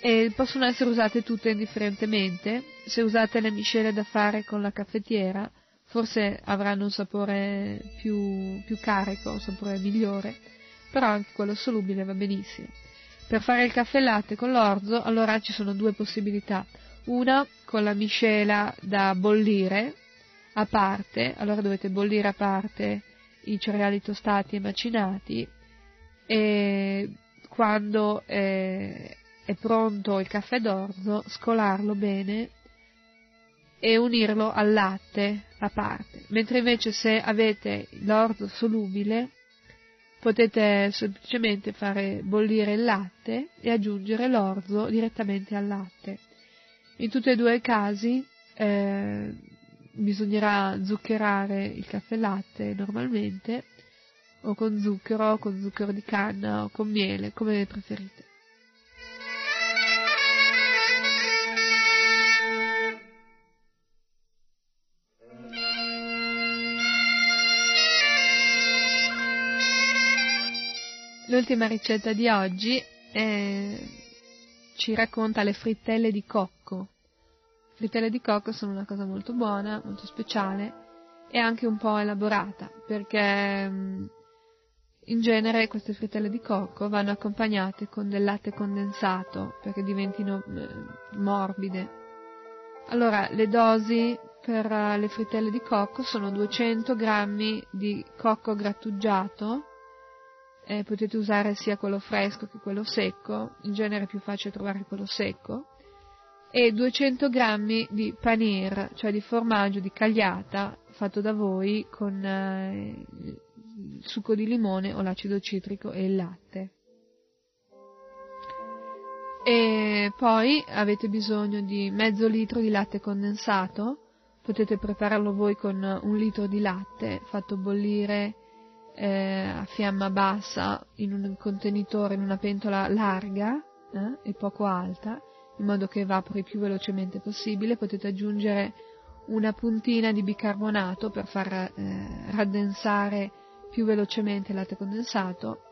E possono essere usate tutte indifferentemente. Se usate le miscele da fare con la caffettiera, forse avranno un sapore più, più carico, un sapore migliore, però anche quello solubile va benissimo. Per fare il caffè latte con l'orzo, allora ci sono due possibilità. Una con la miscela da bollire a parte, allora dovete bollire a parte i cereali tostati e macinati e quando è, è pronto il caffè d'orzo scolarlo bene e unirlo al latte a parte, mentre invece se avete l'orzo solubile potete semplicemente fare bollire il latte e aggiungere l'orzo direttamente al latte. In tutti e due i casi eh, bisognerà zuccherare il caffè latte normalmente o con zucchero, o con zucchero di canna o con miele, come preferite. L'ultima ricetta di oggi eh, ci racconta le frittelle di cocco. Le frittelle di cocco sono una cosa molto buona, molto speciale e anche un po' elaborata, perché mm, in genere queste frittelle di cocco vanno accompagnate con del latte condensato perché diventino eh, morbide. Allora, le dosi per eh, le frittelle di cocco sono 200 g di cocco grattugiato, eh, potete usare sia quello fresco che quello secco, in genere è più facile trovare quello secco, e 200 g di panir, cioè di formaggio di cagliata fatto da voi con eh, il succo di limone o l'acido citrico e il latte. E poi avete bisogno di mezzo litro di latte condensato, potete prepararlo voi con un litro di latte fatto bollire eh, a fiamma bassa in un contenitore, in una pentola larga eh, e poco alta, in modo che evapori più velocemente possibile. Potete aggiungere una puntina di bicarbonato per far eh, raddensare più velocemente il latte condensato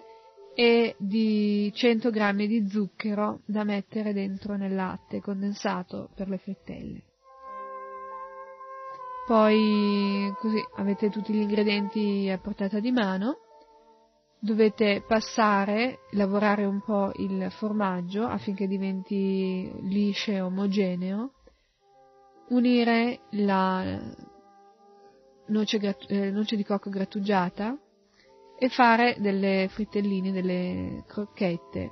e di 100 g di zucchero da mettere dentro nel latte condensato per le frittelle. Poi così avete tutti gli ingredienti a portata di mano. Dovete passare, lavorare un po' il formaggio affinché diventi liscio e omogeneo. Unire la noce, eh, noce di cocco grattugiata e fare delle frittelline, delle crocchette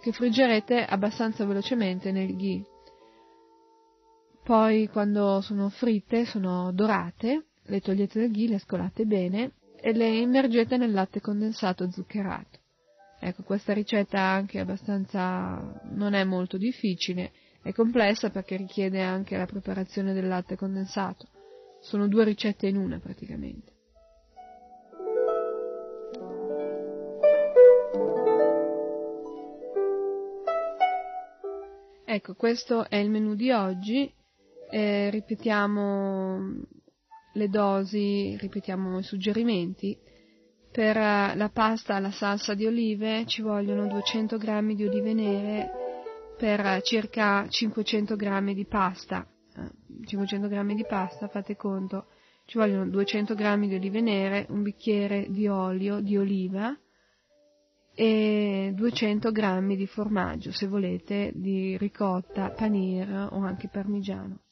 che friggerete abbastanza velocemente nel ghee. Poi quando sono fritte, sono dorate, le togliete dal ghee, le scolate bene e le immergete nel latte condensato zuccherato. Ecco, questa ricetta anche abbastanza non è molto difficile, è complessa perché richiede anche la preparazione del latte condensato. Sono due ricette in una praticamente. Ecco, questo è il menù di oggi. Eh, ripetiamo le dosi, ripetiamo i suggerimenti. Per eh, la pasta alla salsa di olive ci vogliono 200 g di olive nere per circa 500 g di pasta. 500 g di pasta, fate conto, ci vogliono 200 g di olive nere, un bicchiere di olio di oliva e 200 g di formaggio, se volete, di ricotta, panir o anche parmigiano.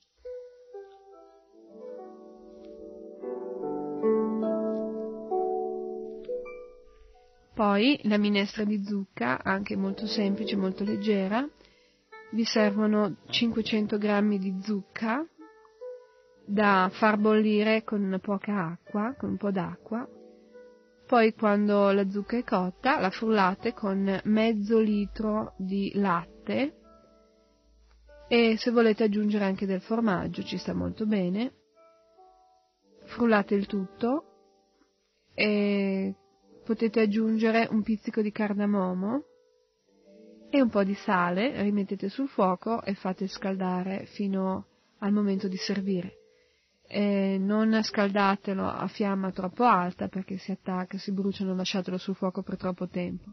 Poi la minestra di zucca, anche molto semplice, molto leggera. Vi servono 500 g di zucca da far bollire con poca acqua, con un po' d'acqua. Poi quando la zucca è cotta la frullate con mezzo litro di latte e se volete aggiungere anche del formaggio ci sta molto bene. frullate il tutto e potete aggiungere un pizzico di cardamomo e un po' di sale, rimettete sul fuoco e fate scaldare fino al momento di servire. E non scaldatelo a fiamma troppo alta perché si attacca, si brucia, non lasciatelo sul fuoco per troppo tempo.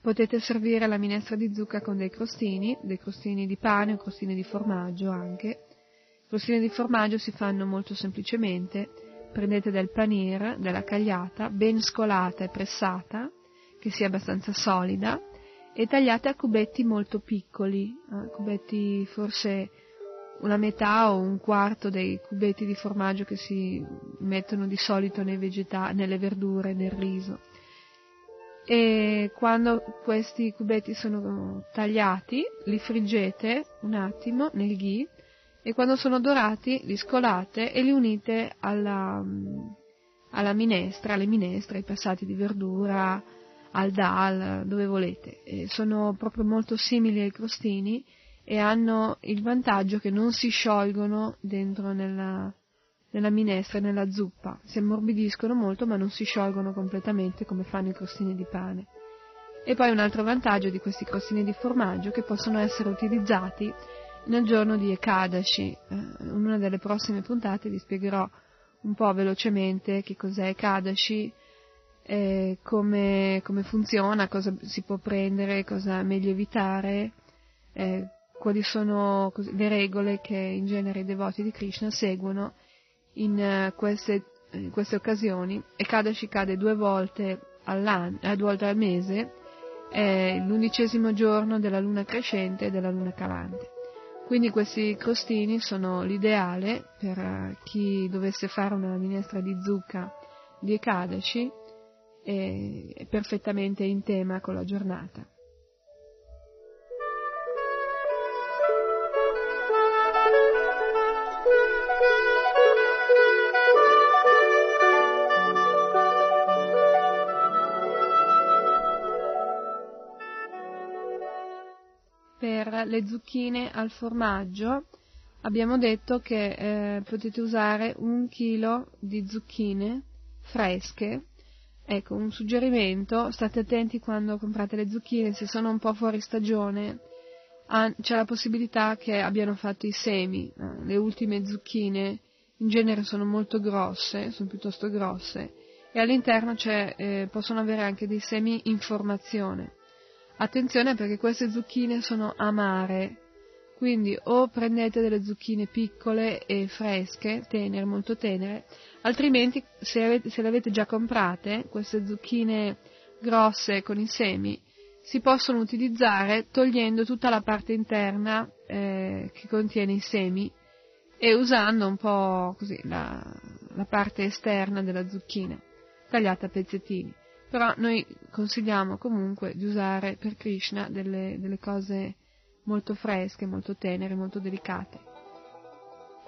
Potete servire la minestra di zucca con dei crostini, dei crostini di pane o crostini di formaggio anche. I crostini di formaggio si fanno molto semplicemente. Prendete del panir, della cagliata, ben scolata e pressata, che sia abbastanza solida, e tagliate a cubetti molto piccoli, eh, cubetti forse una metà o un quarto dei cubetti di formaggio che si mettono di solito vegeta- nelle verdure, nel riso. E quando questi cubetti sono tagliati, li friggete un attimo nel ghee e quando sono dorati li scolate e li unite alla, alla minestra, alle minestre, ai passati di verdura, al dal, dove volete. E sono proprio molto simili ai crostini e hanno il vantaggio che non si sciolgono dentro nella, nella minestra e nella zuppa. Si ammorbidiscono molto ma non si sciolgono completamente come fanno i crostini di pane. E poi un altro vantaggio di questi crostini di formaggio che possono essere utilizzati nel giorno di Ekadashi. Eh, in una delle prossime puntate vi spiegherò un po' velocemente che cos'è Ekadashi, eh, come, come, funziona, cosa si può prendere, cosa è meglio evitare, eh, quali sono le regole che in genere i devoti di Krishna seguono in, uh, queste, in queste, occasioni. Ekadashi cade due volte, eh, due volte al mese, è l'undicesimo giorno della luna crescente e della luna calante. Quindi questi crostini sono l'ideale per uh, chi dovesse fare una minestra di zucca di Ekadashi è perfettamente in tema con la giornata. Per le zucchine al formaggio abbiamo detto che eh, potete usare un chilo di zucchine fresche Ecco, un suggerimento, state attenti quando comprate le zucchine, se sono un po' fuori stagione, c'è la possibilità che abbiano fatto i semi. Eh, le ultime zucchine in genere sono molto grosse, sono piuttosto grosse, e all'interno eh, possono avere anche dei semi in formazione. Attenzione perché queste zucchine sono amare, quindi o prendete delle zucchine piccole e fresche, tenere, molto tenere, altrimenti se, avete, se le avete già comprate, queste zucchine grosse con i semi, si possono utilizzare togliendo tutta la parte interna eh, che contiene i semi e usando un po' così la, la parte esterna della zucchina, tagliata a pezzettini. Però noi consigliamo comunque di usare per Krishna delle, delle cose molto fresche, molto tenere, molto delicate.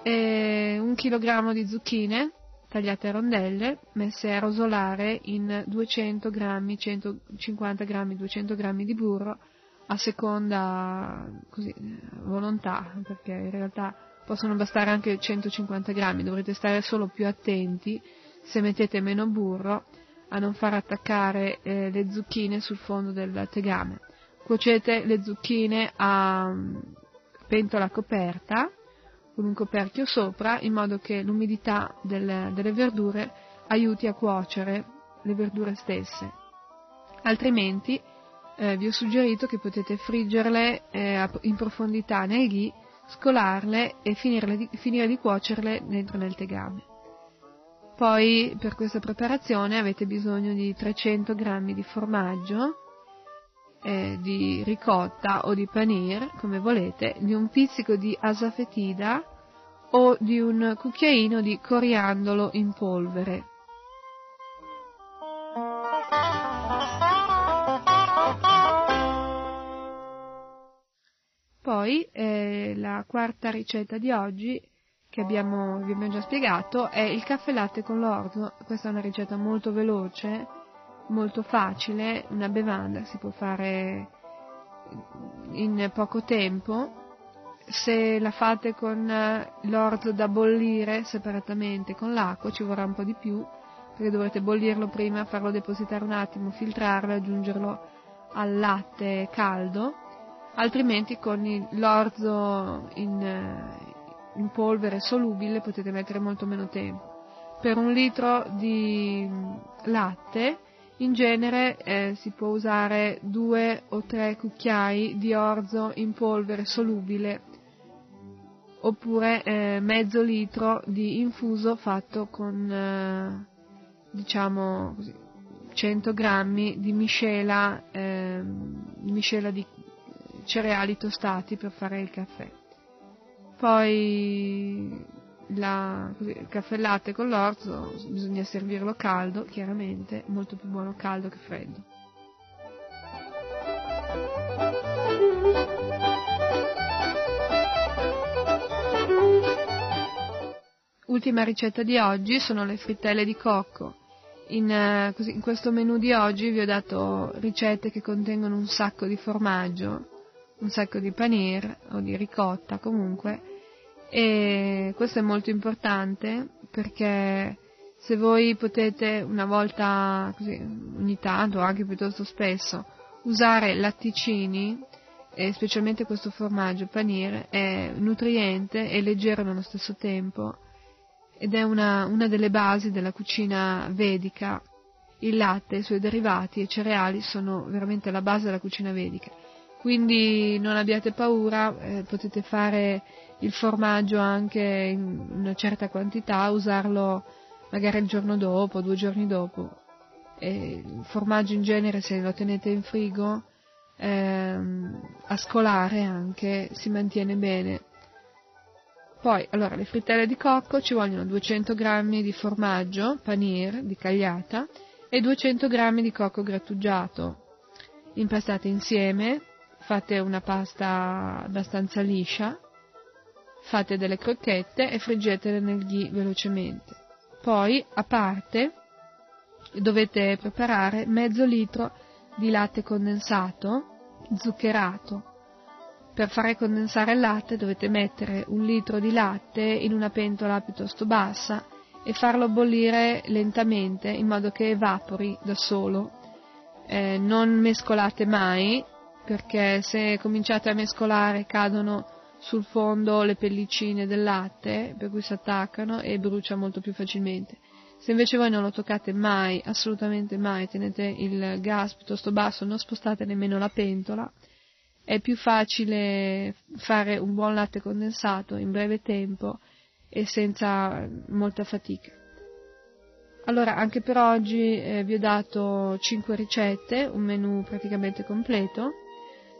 E un chilogrammo di zucchine tagliate a rondelle, messe a rosolare in 200 grammi, 150 grammi, 200 grammi di burro a seconda così, volontà, perché in realtà possono bastare anche 150 grammi, dovrete stare solo più attenti se mettete meno burro a non far attaccare eh, le zucchine sul fondo del tegame. Cuocete le zucchine a pentola coperta con un coperchio sopra in modo che l'umidità delle, delle verdure aiuti a cuocere le verdure stesse. Altrimenti eh, vi ho suggerito che potete friggerle eh, in profondità nel ghee, scolarle e di, finire di cuocerle dentro nel tegame. Poi per questa preparazione avete bisogno di 300 g di formaggio, eh, di ricotta o di panir, come volete, di un pizzico di asafetida o di un cucchiaino di coriandolo in polvere. Poi eh, la quarta ricetta di oggi che abbiamo, vi abbiamo già spiegato è il caffè latte con l'orzo. Questa è una ricetta molto veloce molto facile, una bevanda si può fare in poco tempo, se la fate con l'orzo da bollire separatamente con l'acqua ci vorrà un po' di più perché dovrete bollirlo prima, farlo depositare un attimo, filtrarlo e aggiungerlo al latte caldo, altrimenti con l'orzo in, in polvere solubile potete mettere molto meno tempo. Per un litro di latte in genere eh, si può usare due o tre cucchiai di orzo in polvere solubile oppure eh, mezzo litro di infuso fatto con eh, diciamo così, 100 grammi di miscela, ehm, miscela di cereali tostati per fare il caffè. Poi la- così, il caffè latte con l'orzo bisogna servirlo caldo, chiaramente, molto più buono caldo che freddo. Ultima ricetta di oggi sono le frittelle di cocco. In, eh, così, in questo menù di oggi vi ho dato ricette che contengono un sacco di formaggio, un sacco di panir o di ricotta comunque e questo è molto importante perché se voi potete una volta così, ogni tanto anche piuttosto spesso usare latticini e specialmente questo formaggio panir è nutriente e leggero nello stesso tempo ed è una, una delle basi della cucina vedica. Il latte, i suoi derivati e i cereali sono veramente la base della cucina vedica. Quindi non abbiate paura, eh, potete fare il formaggio anche in una certa quantità, usarlo magari il giorno dopo, due giorni dopo. E il formaggio in genere se lo tenete in frigo ehm, a scolare anche si mantiene bene. Poi, allora, le frittelle di cocco ci vogliono 200 g di formaggio, panir, di cagliata, e 200 g di cocco grattugiato. Impastate insieme, fate una pasta abbastanza liscia, fate delle crocchette e friggetele nel ghee velocemente. Poi, a parte, dovete preparare mezzo litro di latte condensato, zuccherato. Per fare condensare il latte dovete mettere un litro di latte in una pentola piuttosto bassa e farlo bollire lentamente in modo che evapori da solo. Eh, non mescolate mai perché se cominciate a mescolare cadono sul fondo le pellicine del latte per cui si attaccano e brucia molto più facilmente. Se invece voi non lo toccate mai, assolutamente mai, tenete il gas piuttosto basso, non spostate nemmeno la pentola, è più facile fare un buon latte condensato in breve tempo e senza molta fatica. Allora, anche per oggi eh, vi ho dato 5 ricette, un menù praticamente completo.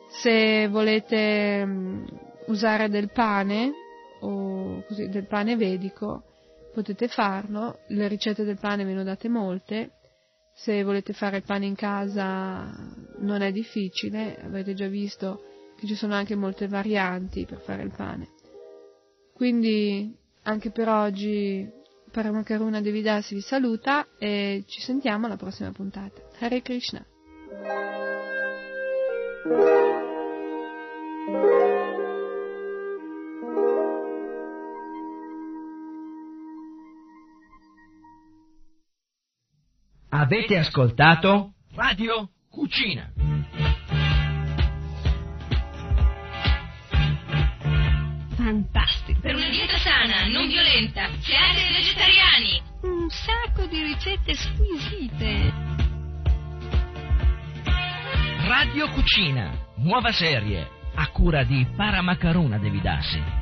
Se volete mm, usare del pane o così, del pane vedico, potete farlo. Le ricette del pane ve ne ho date molte. Se volete fare il pane in casa non è difficile, avete già visto che ci sono anche molte varianti per fare il pane. Quindi anche per oggi Paramakaruna Devidasi vi saluta e ci sentiamo alla prossima puntata. Hare Krishna. Avete ascoltato Radio Cucina. Fantastico. Per una dieta sana, non violenta, siate vegetariani. Un sacco di ricette squisite. Radio Cucina, nuova serie, a cura di Paramacaruna Devidasi.